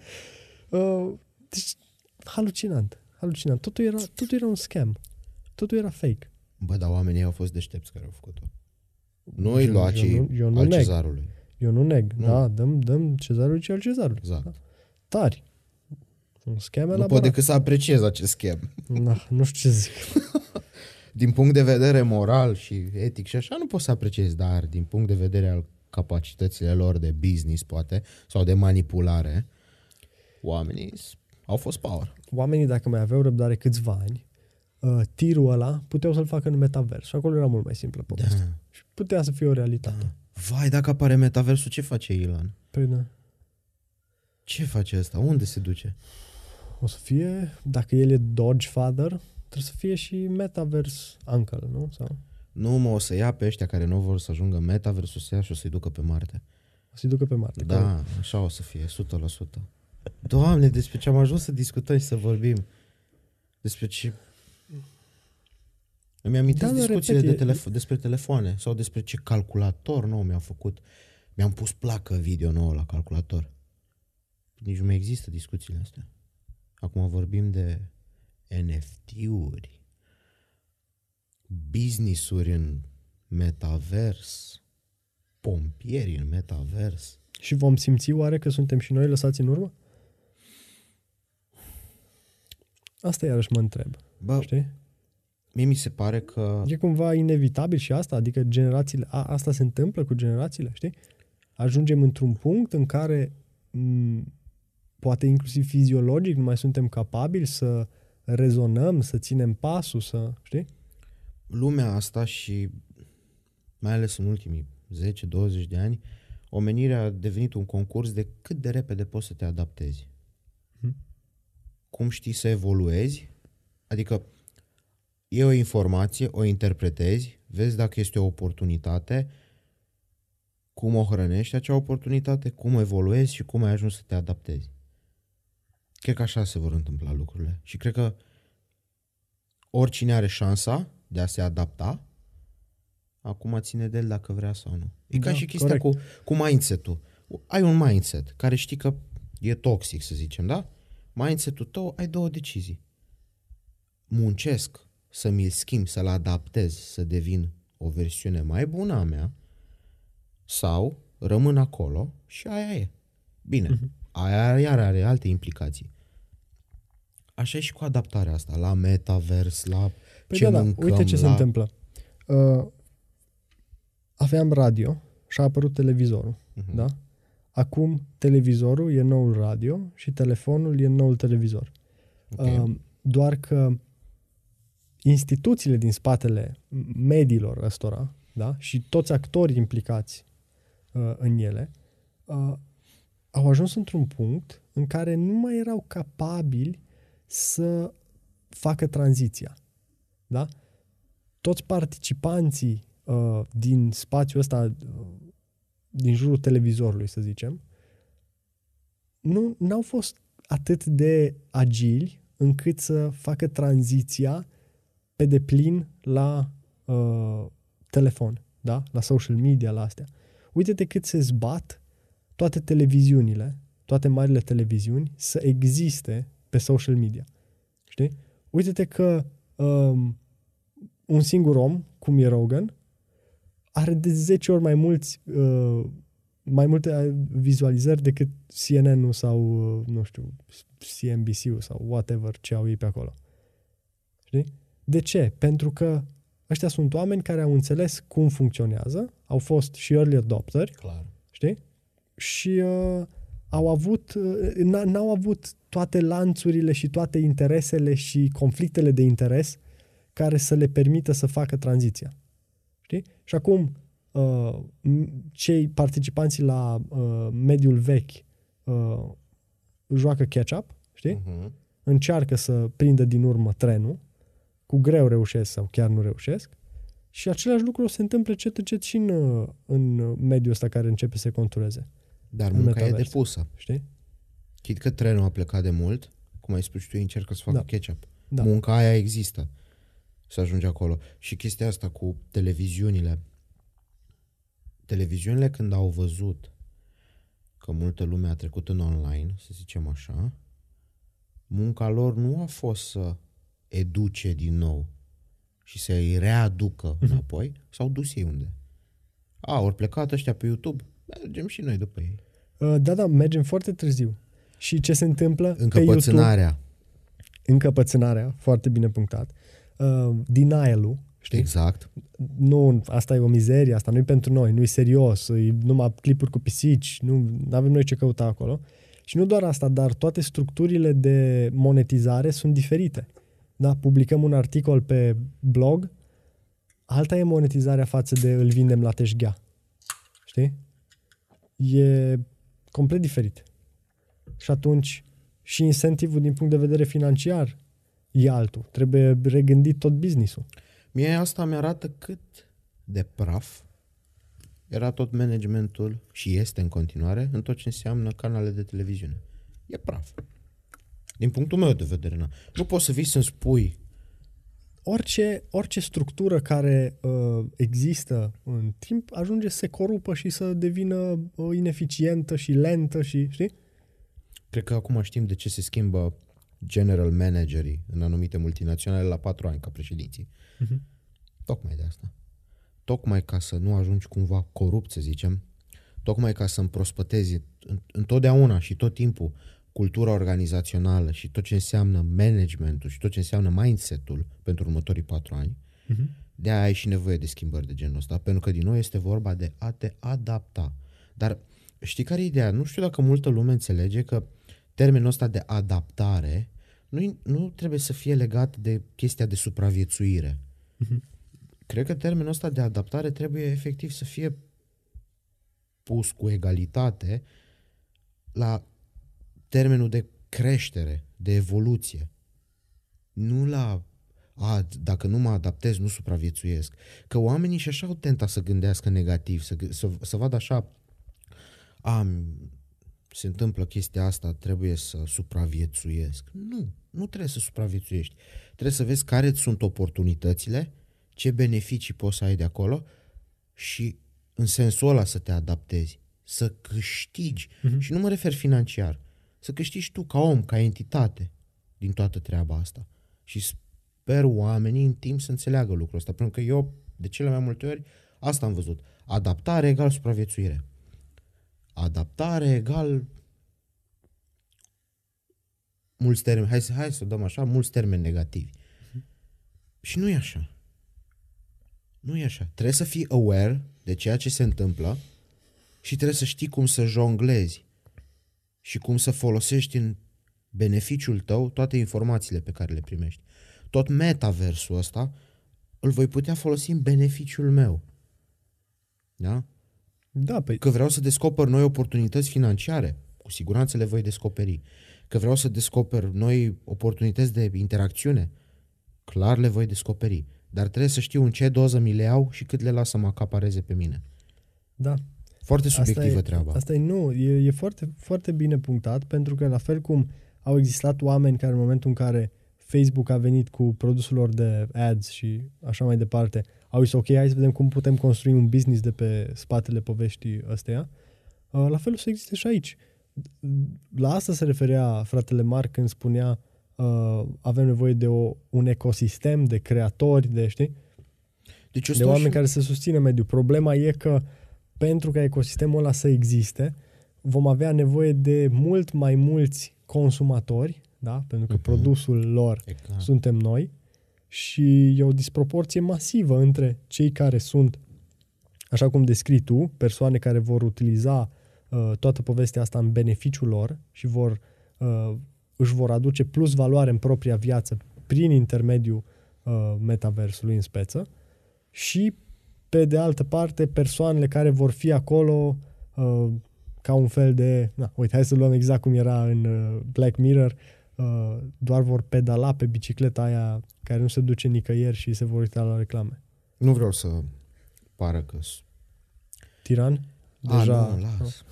Uh, deci, halucinant, halucinant. Totul era, totul era un scam. Totul era fake. Bă, dar oamenii au fost deștepți care au făcut-o. Noi Eu- luacii eu nu- eu nu al neg. cezarului. Eu nu neg. Nu. Da, dăm, dăm cezarului ce al cezarului. Exact. Da. Tari. Un scam Nu elaborat. pot decât să apreciez acest schem. Na, nu știu ce zic. Din punct de vedere moral și etic și așa, nu pot să apreciez, dar din punct de vedere al capacitățile lor de business, poate, sau de manipulare, oamenii s- au fost power. Oamenii, dacă mai aveau răbdare câțiva ani, uh, tirul ăla puteau să-l facă în metavers. Și acolo era mult mai simplă povestea. Da. Și putea să fie o realitate. Vai, dacă apare metaversul, ce face Elon? Păi da. Ce face ăsta? Unde se duce? O să fie, dacă el e Dodge Father, trebuie să fie și Metaverse Uncle, nu? Sau Nu mă, o să ia pe ăștia care nu vor să ajungă în metaversul să ia și o să-i ducă pe Marte. o să-i ducă pe Marte. Da, așa o să fie, 100%. Doamne, despre ce am ajuns să discutăm și să vorbim. Despre ce... Îmi amintesc Da, dar discuțiile repet, de e- telefo- despre telefoane sau despre ce calculator nou mi-am făcut. Mi-am pus placă video nouă la calculator. Nici nu mai există discuțiile astea. Acum vorbim de NFT-uri, business-uri în metavers, pompieri în metavers. Și vom simți oare că suntem și noi lăsați în urmă? Asta iarăși mă întreb. Bă, Știi? mie mi se pare că E cumva inevitabil și asta, adică generațiile, a, asta se întâmplă cu generațiile, știi? Ajungem într-un punct în care m, poate inclusiv fiziologic nu mai suntem capabili să rezonăm, să ținem pasul, să, știi? lumea asta și mai ales în ultimii 10-20 de ani, omenirea a devenit un concurs de cât de repede poți să te adaptezi. Mhm. Cum știi să evoluezi, adică e o informație, o interpretezi, vezi dacă este o oportunitate, cum o hrănești acea oportunitate, cum evoluezi și cum ai ajuns să te adaptezi. Cred că așa se vor întâmpla lucrurile. Și cred că oricine are șansa de a se adapta, acum ține de el dacă vrea sau nu. E Da, ca și chestia corect. cu, cu mindset-ul. Ai un mindset care știi că e toxic, să zicem, da? Mindset-ul tău, ai două decizii. Muncesc să mi-l schimb, să-l adaptez, să devin o versiune mai bună a mea sau rămân acolo și aia e. Bine, Mhm. aia iar are alte implicații. Așa e și cu adaptarea asta, la metavers, la Păi ce da, da, mâncăm, uite ce se la... întâmplă. Uh, aveam radio și a apărut televizorul, Mhm. da? Acum televizorul e noul radio și telefonul e noul televizor. Ok. Uh, doar că instituțiile din spatele mediilor ăstora, da? Și toți actorii implicați uh, în ele, uh, au ajuns într-un punct în care nu mai erau capabili să facă tranziția. Da? Toți participanții uh, din spațiul ăsta, uh, din jurul televizorului, să zicem, nu n-au fost atât de agili încât să facă tranziția pe deplin la uh, telefon, da? la social media, la astea. Uite-te cât se zbat toate televiziunile, toate marile televiziuni să existe pe social media. Știi? Uite-te că um, un singur om, cum e Rogan, are de 10 ori mai mulți uh, mai multe vizualizări decât CNN-ul sau, uh, nu știu, CNBC-ul sau whatever ce au ei pe acolo. Știi? De ce? Pentru că ăștia sunt oameni care au înțeles cum funcționează, au fost și early adopteri, Clar. știi? Și uh, au avut, uh, n- n-au avut toate lanțurile și toate interesele și conflictele de interes care să le permită să facă tranziția. Știi? Și acum, uh, m- cei participanții la uh, mediul vechi uh, joacă catch-up, știi? Uh-huh. Încearcă să prindă din urmă trenul cu greu reușesc sau chiar nu reușesc. Și același lucru se întâmplă încet încet și în, uh, în mediul ăsta care începe să se contureze. Dar În munca e metavers. depusă. Știi? Chit că trenul a plecat de mult, cum ai spus și tu, ei încercă să facă Da. ketchup. Da. Munca aia există să ajunge acolo. Și chestia asta cu televiziunile. Televiziunile când au văzut că multă lume a trecut în online, să zicem așa, munca lor nu a fost să educe din nou și să îi readucă înapoi, s-au dus ei unde? A, ori plecat ăștia pe YouTube, mergem și noi după ei. Uh, Da, da, mergem foarte târziu. Și ce se întâmplă? Pe YouTube, Încăpățânarea. încăpățânarea, foarte bine punctat. Uh, denial-ul, știi? Exact. Nu, asta e o mizerie, asta nu e pentru noi, nu e serios, e numai clipuri cu pisici, nu avem noi ce căuta acolo. Și nu doar asta, dar toate structurile de monetizare sunt diferite. Da, publicăm un articol pe blog, alta e monetizarea față de îl vindem la teșghea. Știi? E complet diferit. Și atunci și incentivul din punct de vedere financiar e altul. Trebuie regândit tot business-ul. Mie asta mi-arată cât de praf era tot managementul și este în continuare în tot ce înseamnă canale de televiziune. E praf. Din punctul meu de vedere, na. nu poți să vii să-mi spui orice, orice structură care uh, există în timp ajunge să se corupă și să devină uh, ineficientă și lentă și, știi? Cred că acum știm de ce se schimbă general managerii în anumite multinaționale la patru ani ca președinții. Mhm. Tocmai de asta. Tocmai ca să nu ajungi cumva corupt, să zicem, tocmai ca să împrospătezi în- întotdeauna și tot timpul cultura organizațională și tot ce înseamnă managementul și tot ce înseamnă mindset-ul pentru următorii patru ani, Mhm. de aia ai și nevoie de schimbări de genul ăsta, pentru că din nou este vorba de a te adapta. Dar știi care e ideea? Nu știu dacă multă lume înțelege că termenul ăsta de adaptare nu, nu trebuie să fie legat de chestia de supraviețuire. Cred că termenul ăsta de adaptare trebuie efectiv să fie pus cu egalitate la termenul de creștere, de evoluție. Nu la a, dacă nu mă adaptez, nu supraviețuiesc. Că oamenii și așa au tenta să gândească negativ, să, gă- să, să vadă așa, a, m- se întâmplă chestia asta, trebuie să supraviețuiesc. Nu, nu trebuie să supraviețuiești. Trebuie să vezi care îți sunt oportunitățile, ce beneficii poți să ai de acolo și în sensul ăla să te adaptezi, să câștigi. Mhm. Și nu mă refer financiar, să câștigi tu ca om, ca entitate din toată treaba asta. Și sper oamenii în timp să înțeleagă lucrul ăsta, pentru că eu, de cele mai multe ori, asta am văzut. Adaptare egal supraviețuire. Adaptare egal mulți termeni, hai să, hai să dăm așa, mulți termeni negativi. Și nu e așa. Nu e așa. Trebuie să fii aware de ceea ce se întâmplă și trebuie să știi cum să jonglezi și cum să folosești în beneficiul tău toate informațiile pe care le primești. Tot metaversul ăsta îl voi putea folosi în beneficiul meu. Da? Da, pe Că vreau să descoper noi oportunități financiare, cu siguranță le voi descoperi. Că vreau să descoper noi oportunități de interacțiune, clar le voi descoperi. Dar trebuie să știu în ce doză mi le iau și cât le las să mă acapareze pe mine. da. Foarte subiectivă asta e, treaba. Asta e nu, e, e foarte, foarte bine punctat pentru că la fel cum au existat oameni care în momentul în care Facebook a venit cu produsul lor de ads și așa mai departe, au zis ok, hai să vedem cum putem construi un business de pe spatele poveștii ăsteia. Uh, La fel o să existe și aici. La asta se referea fratele Marc când spunea uh, avem nevoie de o, un ecosistem de creatori, de știi? Deci eu de stau oameni și... care să susțină mediul. Problema e că pentru ca ecosistemul ăla să existe, vom avea nevoie de mult mai mulți consumatori, da? pentru că Mhm. produsul lor Exact. suntem noi și e o disproporție masivă între cei care sunt, așa cum descrii tu, persoane care vor utiliza uh, toată povestea asta în beneficiul lor și vor, uh, își vor aduce plus valoare în propria viață prin intermediul uh, metaversului în speță și pe de altă parte persoanele care vor fi acolo uh, ca un fel de, na, uite, hai să luăm exact cum era în uh, Black Mirror, uh, doar vor pedala pe bicicleta aia care nu se duce nicăieri și se vor uita la reclame. Nu vreau să pară că... Tiran? Deja... A, nu, las.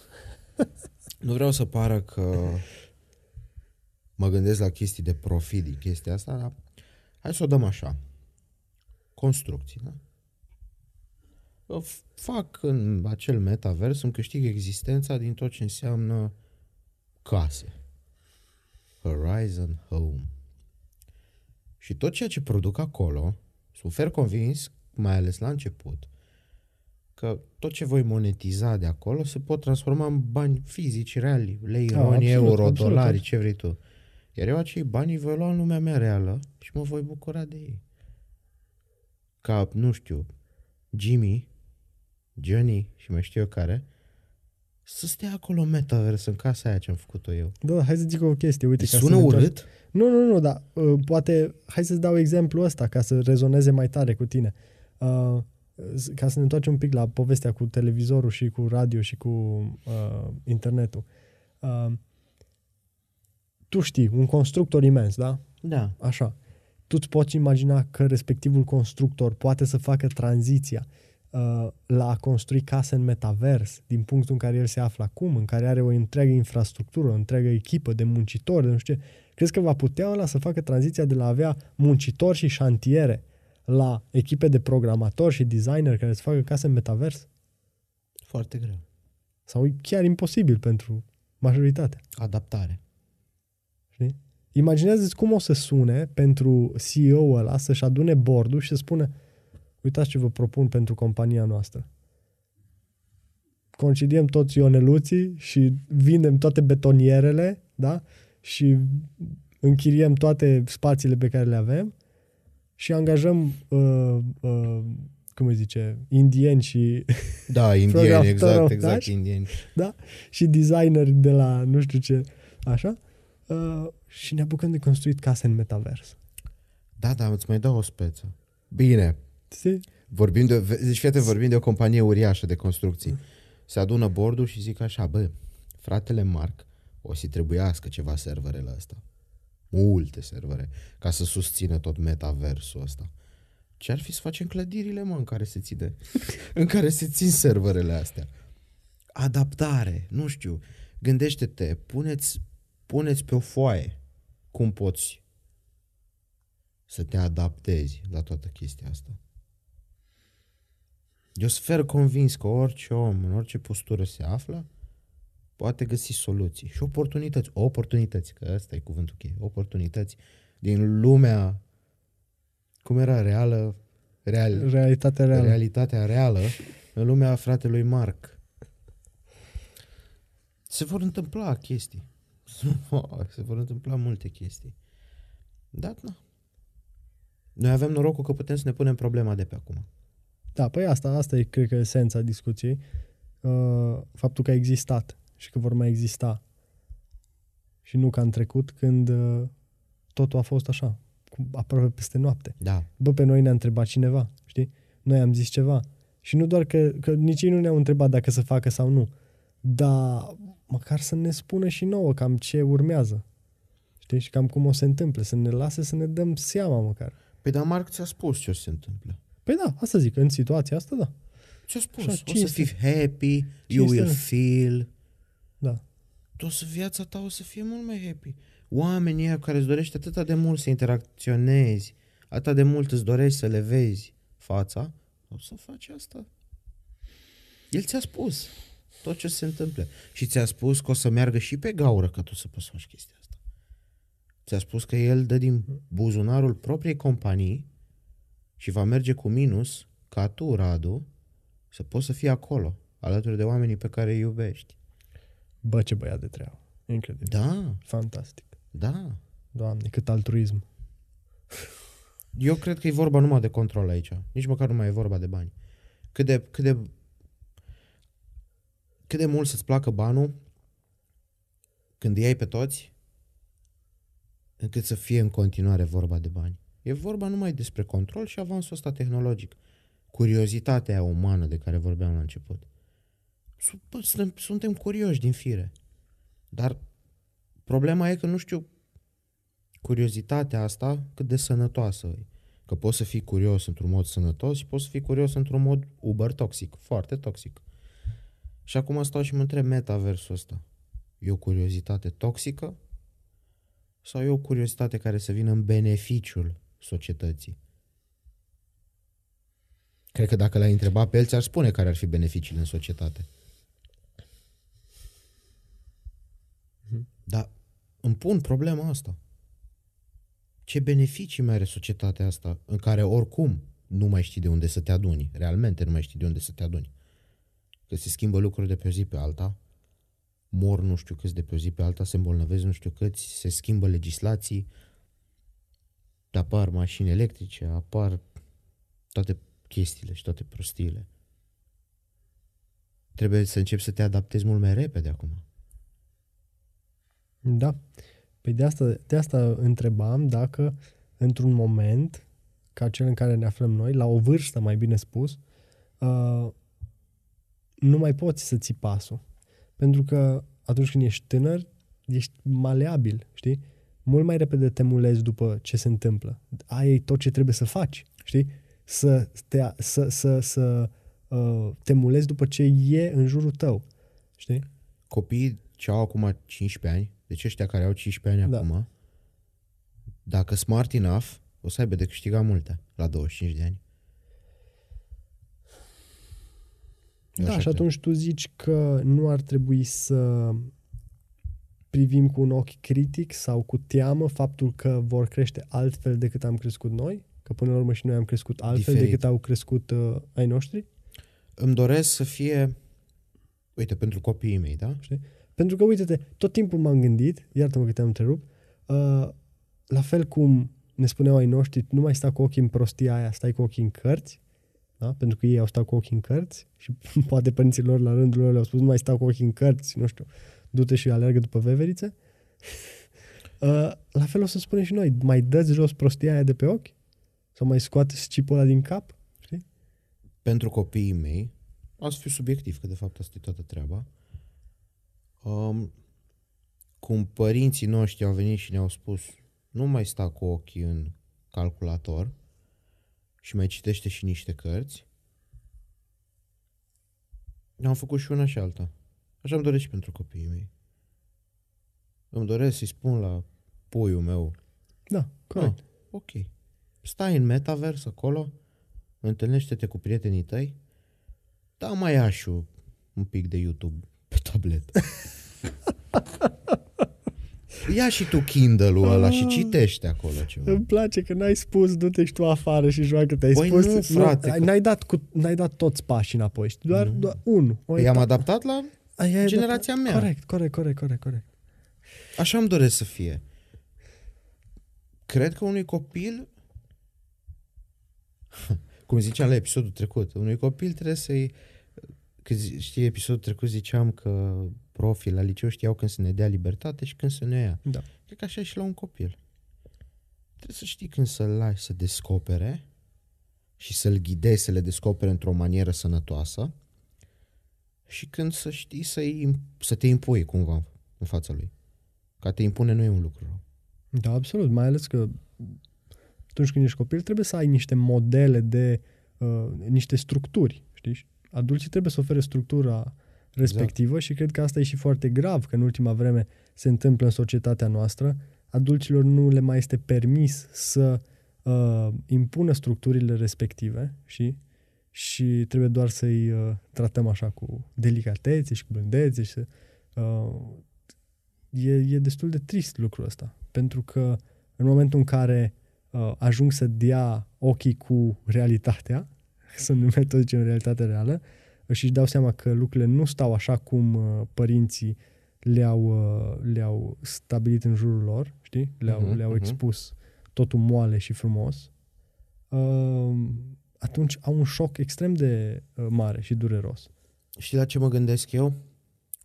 nu vreau să pară că mă gândesc la chestii de profit din chestia asta, dar hai să o dăm așa. Construcții, da? fac în acel metavers, îmi câștig existența din tot ce înseamnă case. Horizon Home. Și tot ceea ce produc acolo, sunt fer convins, mai ales la început, că tot ce voi monetiza de acolo se pot transforma în bani fizici, reali, lei, ah, roni, euro, absolut, dolari, ce vrei tu. Iar eu acei bani voi lua în lumea mea reală și mă voi bucura de ei. Ca, nu știu, Jimmy, Johnny și mai știu eu care, să stea acolo în metaverse, în casa aia ce am făcut-o eu. Da, da, hai să zic o chestie. Uite, ca sună să urât? Nu, nu, nu, dar uh, poate, hai să-ți dau exemplu ăsta ca să rezoneze mai tare cu tine. Uh, ca să ne întoarcem un pic la povestea cu televizorul și cu radio și cu uh, internetul. Uh, tu știi, un constructor imens, da? Da. Așa. Tu îți poți imagina că respectivul constructor poate să facă tranziția uh, la a construi case în metavers, din punctul în care el se află acum, în care are o întreagă infrastructură, o întreagă echipă de muncitori, de nu știu ce. Crezi că va putea ăla să facă tranziția de la a avea muncitori și șantiere la echipe de programatori și designer care să facă case în metavers? Foarte greu. Sau e chiar imposibil pentru majoritatea. Adaptare. Știi? Imaginează-ți cum o să sune pentru CEO-ul ăla să-și adune bordul și să spună uitați ce vă propun pentru compania noastră. Concediem toți ioneluții și vindem toate betonierele, da? Și închiriem toate spațiile pe care le avem și angajăm, uh, uh, cum îi zice, indieni și... Da, indieni, exact, exact, indieni. Da? Și designeri de la nu știu ce, așa. Uh, și ne apucăm de construit case în metavers. Da, da, îți mai dau o speță. Bine. Si? Vorbim de, deci fiate, vorbim de o companie uriașă de construcții. Se adună bordul și zic așa, bă, fratele Marc o să trebuiască ceva serverele ăsta multe servere, ca să susțină tot metaversul ăsta. Ce ar fi să facem clădirile, mă, în care se ține, în care se țin serverele astea? Adaptare, nu știu, gândește-te, puneți, puneți pe o foaie cum poți să te adaptezi la toată chestia asta. Eu sunt fer convins că orice om, în orice postură se află, poate găsi soluții și oportunități. Oportunități, că ăsta e cuvântul cheie. Oportunități din lumea, cum era, reală, real, realitatea reală. realitatea reală, în lumea fratelui Marc. Se vor întâmpla chestii. Se vor întâmpla multe chestii. Da, na. Noi avem norocul că putem să ne punem problema de pe acum. Da, păi asta, asta e, cred că, esența discuției. Uh, faptul că a existat și că vor mai exista. Și nu ca în trecut, când uh, totul a fost așa, aproape peste noapte. Da. Bă, pe noi ne-a întrebat cineva, știi? Noi am zis ceva. Și nu doar că, că nici ei nu ne-au întrebat dacă să facă sau nu, dar măcar să ne spună și nouă cam ce urmează. Știi? Și cam cum o se întâmple, să ne lase să ne dăm seama măcar. Păi dar Marc ți-a spus ce o să se întâmple. Păi da, asta zic, în situația asta, da. Ce-a spus? Așa, o să fii happy, you will feel... Da. Toată viața ta o să fie mult mai happy. Oamenii ăia care îți dorești atât de mult să interacționezi, atât de mult îți dorești să le vezi fața, o să faci asta. El ți-a spus tot ce se întâmplă. Și ți-a spus că o să meargă și pe gaură că tu să poți să faci chestia asta. Ți-a spus că el dă din buzunarul propriei companii și va merge cu minus ca tu, Radu, să poți să fii acolo, alături de oamenii pe care îi iubești. Bă, ce băiat de treabă. Incredibil. Da. Fantastic. Da. Doamne, cât altruism. Eu cred că e vorba numai de control aici. Nici măcar nu mai e vorba de bani. Cât de, cât de, cât de mult să-ți placă banul când îi ai pe toți, încât să fie în continuare vorba de bani. E vorba numai despre control și avansul ăsta tehnologic. Curiozitatea umană de care vorbeam la început suntem, suntem curioși din fire. Dar problema e că nu știu curiozitatea asta cât de sănătoasă e. Că poți să fii curios într-un mod sănătos și poți să fii curios într-un mod uber toxic, foarte toxic. Și acum stau și mă întreb metaversul ăsta. E o curiozitate toxică sau e o curiozitate care să vină în beneficiul societății? Cred că dacă l-ai întrebat pe el, ți-ar spune care ar fi beneficiile în societate. Dar îmi pun problema asta. Ce beneficii mai are societatea asta în care oricum nu mai știi de unde să te aduni, realmente nu mai știi de unde să te aduni. Că se schimbă lucruri de pe o zi pe alta, mor nu știu câți de pe o zi pe alta, se îmbolnăvesc nu știu câți, se schimbă legislații, apar mașini electrice, apar toate chestiile și toate prostiile. Trebuie să începi să te adaptezi mult mai repede acum. Da. Păi de asta, de asta întrebam dacă într-un moment ca cel în care ne aflăm noi, la o vârstă mai bine spus, uh, nu mai poți să ții pasul. Pentru că atunci când ești tânăr, ești maleabil, știi? Mult mai repede te mulezi după ce se întâmplă. Aia e tot ce trebuie să faci, știi? Să te, să, să, să uh, te mulezi după ce e în jurul tău, știi? Copiii ce au acum 15 ani, deci ăștia care au 15 ani Da. acum, dacă smart enough, o să aibă de câștigat multe la 25 de ani. Eu Da, așa și cred. atunci tu zici că nu ar trebui să privim cu un ochi critic sau cu teamă faptul că vor crește altfel decât am crescut noi? Că până la urmă și noi am crescut altfel Diferit. decât au crescut uh, ai noștri? Îmi doresc să fie, uite, pentru copiii mei, da? Pentru că, uite-te, tot timpul m-am gândit, iartă-mă că te-am întrerupt, uh, la fel cum ne spuneau ai noștri, nu mai sta cu ochii în prostia aia, stai cu ochii în cărți, da? pentru că ei au stat cu ochii în cărți și poate părinții lor la rândul lor le-au spus, nu mai stau cu ochii în cărți, nu știu, du-te și alergă după veverițe. Uh, la fel o să spunem și noi, mai dă jos prostia aia de pe ochi? Sau mai scoate scipul ăla din cap? Știi? pentru copiii mei, o să fiu subiectiv, că de fapt asta e toată treaba, um, cum părinții noștri au venit și ne-au spus nu mai sta cu ochii în calculator și mai citește și niște cărți, am făcut și una și alta. Așa îmi doresc și pentru copiii mei. Îmi doresc să-i spun la puiul meu, Da, corect. Ah, ok. Stai în metavers acolo, întâlnește-te cu prietenii tăi, da mai ia și un pic de YouTube pe tabletă. Ia și tu Kindle-ul ăla și citește acolo ceva. Îmi place că n-ai spus du-te și tu afară și joacă-te. Ai Păi spus, nu, frate, ai- că- n-ai, dat cu, n-ai dat toți pașii înapoi, știi? Doar, doar unul. O I-am etapă. adaptat la... Ai- ai generația adaptat. mea. Corect, corect, corect, corect, corect. Așa îmi doresc să fie. Cred că unui copil, cum ziceam la episodul trecut, unui copil trebuie să-i... Că zi- știi, episodul trecut ziceam că profii la liceu știau când să ne dea libertate și când să ne ia. Da. Cred că așa e și la un copil. Trebuie să știi când să-l lași să descopere și să-l ghidezi să le descopere într-o manieră sănătoasă și când să știi să, să te impui cumva în fața lui. Ca te impune nu e un lucru rău. Da, absolut. Mai ales că atunci când ești copil trebuie să ai niște modele de, uh, niște structuri, știi? Și Adulții trebuie să ofere structura respectivă Exact. și cred că asta e și foarte grav, că în ultima vreme se întâmplă în societatea noastră. Adulților nu le mai este permis să uh, impună structurile respective și și trebuie doar să-i uh, tratăm așa cu delicatețe și cu blândețe și să, uh, e, e destul de trist lucrul ăsta, pentru că în momentul în care uh, ajung să dea ochii cu realitatea, să nu mai tot zicem realitatea reală, și își dau seama că lucrurile nu stau așa cum uh, părinții le-au, uh, le-au stabilit în jurul lor, știi? Le-au, Mhm, le-au mhm. expus totul moale și frumos, uh, atunci au un șoc extrem de uh, mare și dureros. Știi la ce mă gândesc eu?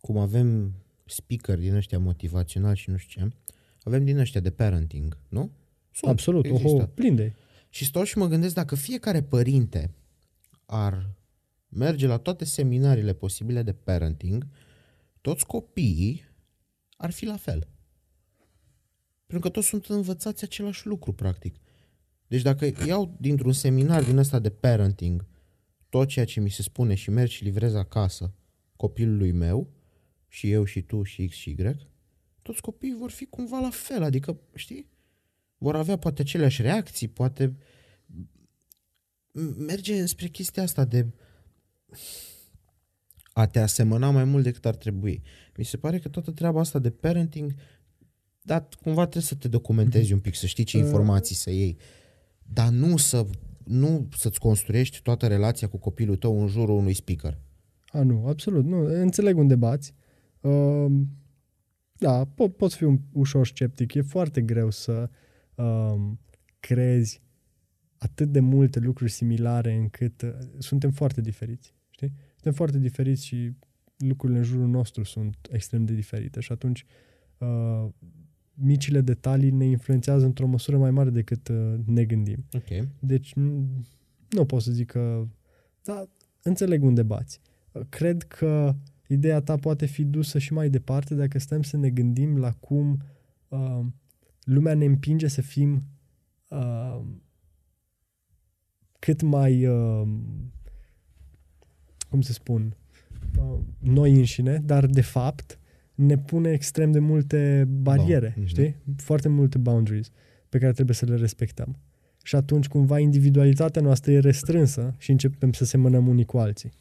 Cum avem speaker din ăștia motivaționali și nu știu ce, avem din ăștia de parenting, nu? Sunt, Absolut, există. oho, plin de Și stau și mă gândesc dacă fiecare părinte ar merge la toate seminariile posibile de parenting, toți copiii ar fi la fel. Pentru că toți sunt învățați același lucru, practic. Deci dacă iau dintr-un seminar din ăsta de parenting tot ceea ce mi se spune și merg și livrez acasă copilului meu, și eu și tu și X și Y, toți copiii vor fi cumva la fel, adică, știi? Vor avea poate aceleași reacții, poate merge spre chestia asta de a te asemăna mai mult decât ar trebui. Mi se pare că toată treaba asta de parenting, dar cumva trebuie să te documentezi mm-hmm. un pic, să știi ce informații să iei, dar nu să nu să-ți construiești toată relația cu copilul tău în jurul unui speaker. A, nu, absolut. Nu, înțeleg unde bați. Uh, da, po- poți fi un ușor sceptic. E foarte greu să uh, crezi atât de multe lucruri similare încât uh, suntem foarte diferiți. Știi? Suntem foarte diferiți și lucrurile în jurul nostru sunt extrem de diferite și atunci uh, micile detalii ne influențează într-o măsură mai mare decât uh, ne gândim. Okay. Deci nu pot să zic că... Da, înțeleg unde bați. Cred că ideea ta poate fi dusă și mai departe dacă stăm să ne gândim la cum uh, lumea ne împinge să fim uh, cât mai, uh, cum să spun, uh, noi înșine, dar de fapt ne pune extrem de multe bariere, bon. știi? Foarte multe boundaries pe care trebuie să le respectăm. Și atunci cumva individualitatea noastră e restrânsă și începem să semănăm unii cu alții.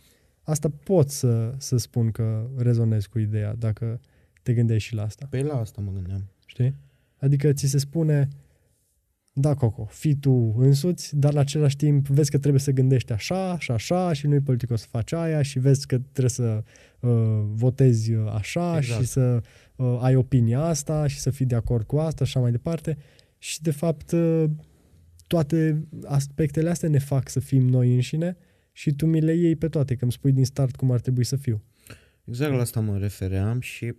Asta pot să, să spun că rezonez cu ideea, dacă te gândești și la asta. Păi la asta mă gândeam. Știi? Adică ți se spune, da, Coco, fii tu însuți, dar la același timp vezi că trebuie să gândești așa și așa și nu-i politicos să faci aia și vezi că trebuie să uh, votezi așa exact. și să uh, ai opinia asta și să fii de acord cu asta și așa mai departe. Și de fapt uh, toate aspectele astea ne fac să fim noi înșine și tu mi le iei pe toate, că îmi spui din start cum ar trebui să fiu. Exact la asta mă refeream și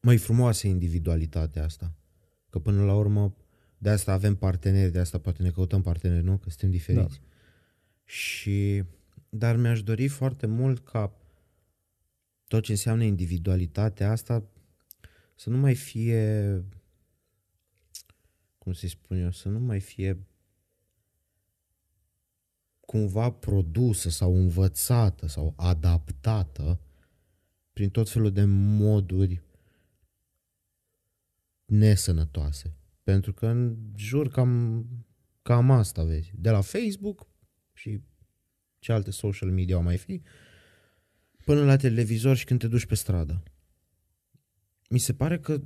mai frumoasă individualitatea asta. Că până la urmă de asta avem parteneri, de asta poate ne căutăm parteneri, nu? Că suntem diferiți. Da. Și, dar mi-aș dori foarte mult ca tot ce înseamnă individualitatea asta să nu mai fie cum să-i spun eu, să nu mai fie cumva produsă sau învățată sau adaptată prin tot felul de moduri nesănătoase. Pentru că în jur cam, cam asta vezi. De la Facebook și ce alte social media au mai fi, până la televizor și când te duci pe stradă. Mi se pare că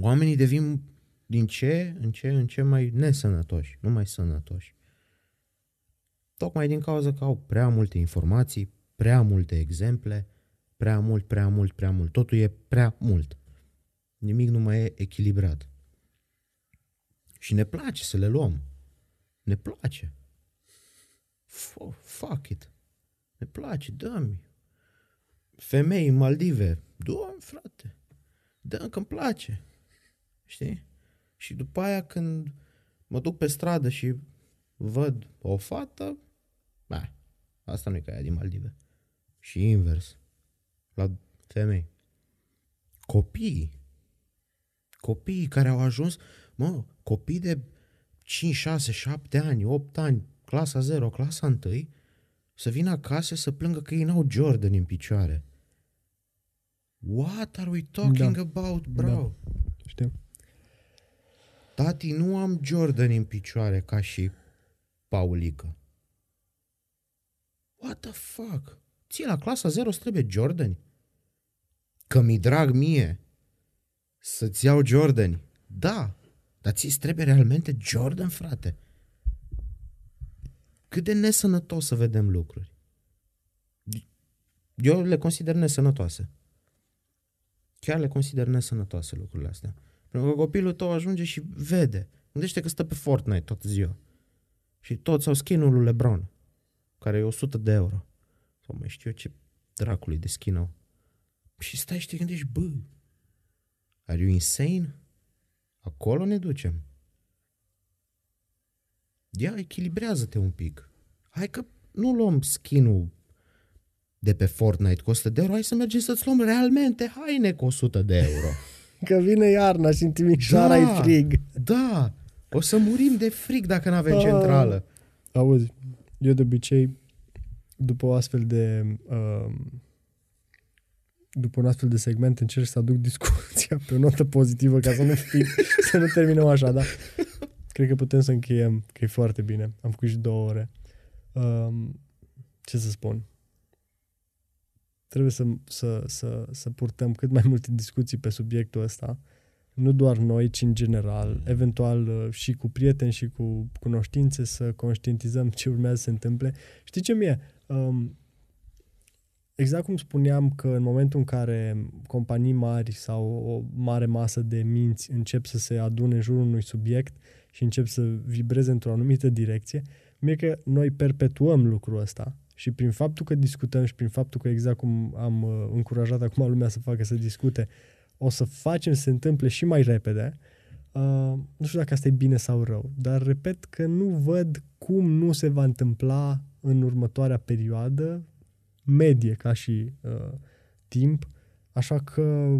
oamenii devin din ce în ce în ce mai nesănătoși, nu mai sănătoși. Tocmai din cauza că au prea multe informații, prea multe exemple, prea mult, prea mult, prea mult. Totul e prea mult. Nimic nu mai e echilibrat. Și ne place să le luăm. Ne place. F- fuck it. Ne place, dă-mi. Femei în Maldive, dă frate. dă că îmi place. Știi? Și după aia când mă duc pe stradă și văd o fată, ba, asta nu e ca aia din Maldive. Și invers. La femei. Copiii. Copiii care au ajuns, mă, copii de 5, 6, 7 ani, 8 ani, clasa 0, clasa 1, să vină acasă să plângă că ei n-au Jordan în picioare. What are we talking da. about, bro? Da. Știu. Tati, nu am Jordan în picioare ca și Paulică. What the fuck? Ție la clasa 0 îți trebuie Jordan? Că mi drag mie să-ți iau Jordan. Da, dar ți trebuie realmente Jordan, frate? Cât de nesănătos să vedem lucruri. Eu le consider nesănătoase. Chiar le consider nesănătoase lucrurile astea. Pentru că copilul tău ajunge și vede. Gândește că stă pe Fortnite toată ziua. Și toți au skin-ul lui LeBron, care e 100 de euro. Sau mai știu eu ce dracului de skin au. Și stai și te gândești, bă, are you insane? Acolo ne ducem. Ia, echilibrează-te un pic. Hai că nu luăm skin de pe Fortnite cu 100 de euro, hai să mergem să-ți luăm realmente haine cu 100 de euro. Că vine iarna și în Timișoara Da. e frig. Da, o să murim de frig dacă nu avem Ah. centrală. Auzi, eu de obicei, după o astfel de... Uh, după un astfel de segment încerc să aduc discuția pe o notă pozitivă ca să nu, fi, să nu terminăm așa, da? Cred că putem să încheiem, că e foarte bine. Am făcut și două ore. Um, ce să spun? Trebuie să, să, să, să purtăm cât mai multe discuții pe subiectul ăsta. Nu doar noi, ci în general, eventual uh, și cu prieteni și cu cunoștințe să conștientizăm ce urmează să se întâmple. Știi ce mie? Um, exact cum spuneam că în momentul în care companii mari sau o mare masă de minți încep să se adune în jurul unui subiect și încep să vibreze într-o anumită direcție, mie că noi perpetuăm lucrul ăsta și prin faptul că discutăm și prin faptul că exact cum am uh, încurajat acum lumea să facă, să discute, o să facem să se întâmple și mai repede. Uh, nu știu dacă asta e bine sau rău, dar repet că nu văd cum nu se va întâmpla în următoarea perioadă medie ca și uh, timp, așa că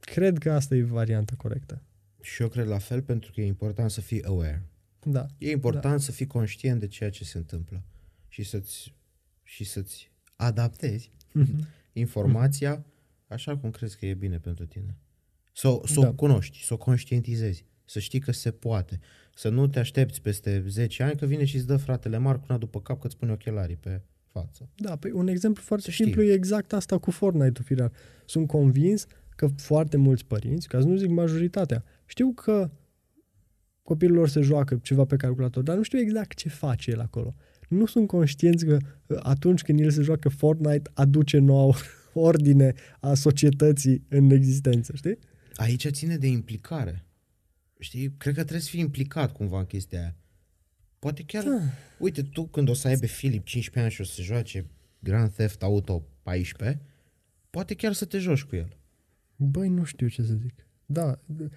cred că asta e varianta corectă. Și eu cred la fel pentru că e important să fii aware. Da. E important să fii conștient de ceea ce se întâmplă și să-ți, și să-ți adaptezi Mhm. informația așa cum crezi că e bine pentru tine. Să, să Da. o cunoști, să o conștientizezi, să știi că se poate. Să nu te aștepți peste 10 ani că vine și îți dă fratele Marc una după cap că îți pune ochelarii pe față. Da, păi un exemplu foarte Să știi. simplu e exact asta cu Fortnite-ul firar. Sunt convins că foarte mulți părinți, ca să nu zic majoritatea, știu că copilul lor se joacă ceva pe calculator, dar nu știu exact ce face el acolo. Nu sunt conștienți că uh, atunci când el se joacă Fortnite aduce nouă ordine a societății în existență, știi? Aici ține de implicare. Știi? Cred că trebuie să fii implicat cumva în chestia aia. Poate chiar, Da. uite, tu când o să aibă Filip 15 ani și o să se joace Grand Theft Auto 14, poate chiar să te joci cu el. Băi, nu știu ce să zic. Da, d-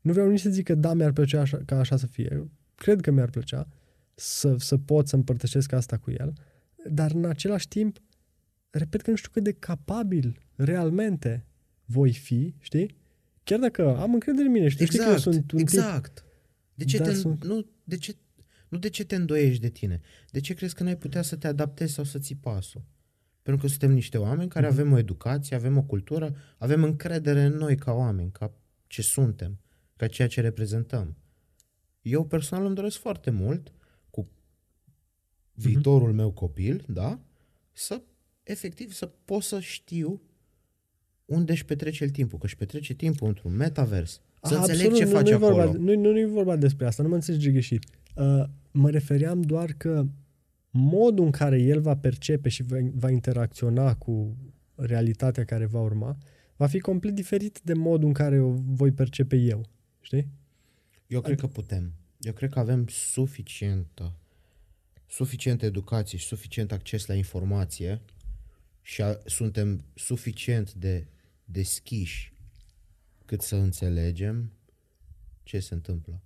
nu vreau nici să zic că da, mi-ar plăcea așa, ca așa să fie. Cred că mi-ar plăcea să, să pot să împărtășesc asta cu el, dar în același timp, repet că nu știu cât de capabil realmente voi fi, știi? Chiar dacă am încredere în mine și tu știi că eu sunt un tip... exact. De ce, Da, te, sunt- nu, de, ce, nu de ce te îndoiești de tine? De ce crezi că n-ai putea să te adaptezi sau să ții pasul? Pentru că suntem niște oameni care Mhm. avem o educație, avem o cultură, avem încredere în noi ca oameni, ca ce suntem, ca ceea ce reprezentăm. Eu personal îmi doresc foarte mult cu viitorul meu copil, da? Să, efectiv, să pot să știu unde își petrece el timpul, că își petrece timpul într-un metavers. Să Aha, înțeleg ce nu, face nu e acolo. vorba, nu, nu, nu e vorba despre asta, nu mă înțelegi greșit. Uh, mă refeream doar că modul în care el va percepe și va, va interacționa cu realitatea care va urma va fi complet diferit de modul în care o voi percepe eu. Știi? Eu cred că putem. Eu cred că avem suficientă, suficientă educație și suficient acces la informație și a, suntem suficient de deschiși cât să înțelegem ce se întâmplă.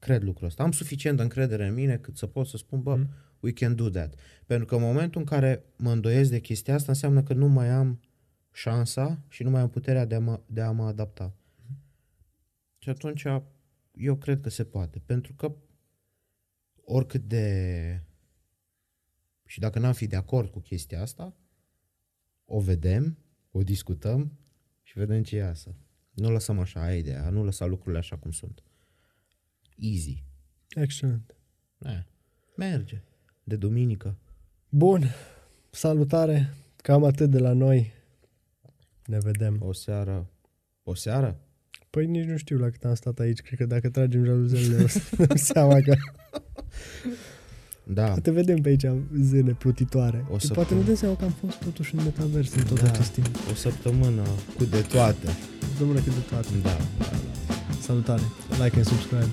Eu cred lucrul ăsta. Am suficient de încredere în mine cât să pot să spun, bă, Mm. we can do that. Pentru că în momentul în care mă îndoiesc de chestia asta, înseamnă că nu mai am șansa și nu mai am puterea de a mă, de a mă adapta. Și atunci eu cred că se poate. Pentru că oricât de... Și dacă n-am fi de acord cu chestia asta, o vedem, o discutăm și vedem ce iasă. Nu lăsăm așa aia e ideea, nu lăsa lucrurile așa cum sunt. Easy. Excelent. Eh, merge. De duminică. Bun. Salutare. Cam atât de la noi. Ne vedem. O seară. O seară? Păi nici nu știu la cât am stat aici. Cred că dacă tragem jaluzelele o să ne dăm seama că Da. te vedem pe aici zâne plutitoare. O Și să poate pun- ne dăm seama că am fost totuși în metavers în tot Da. acest timp. O săptămână cu de toate. Domnule cât de toate. Da, da, da. Salutare. Like and subscribe.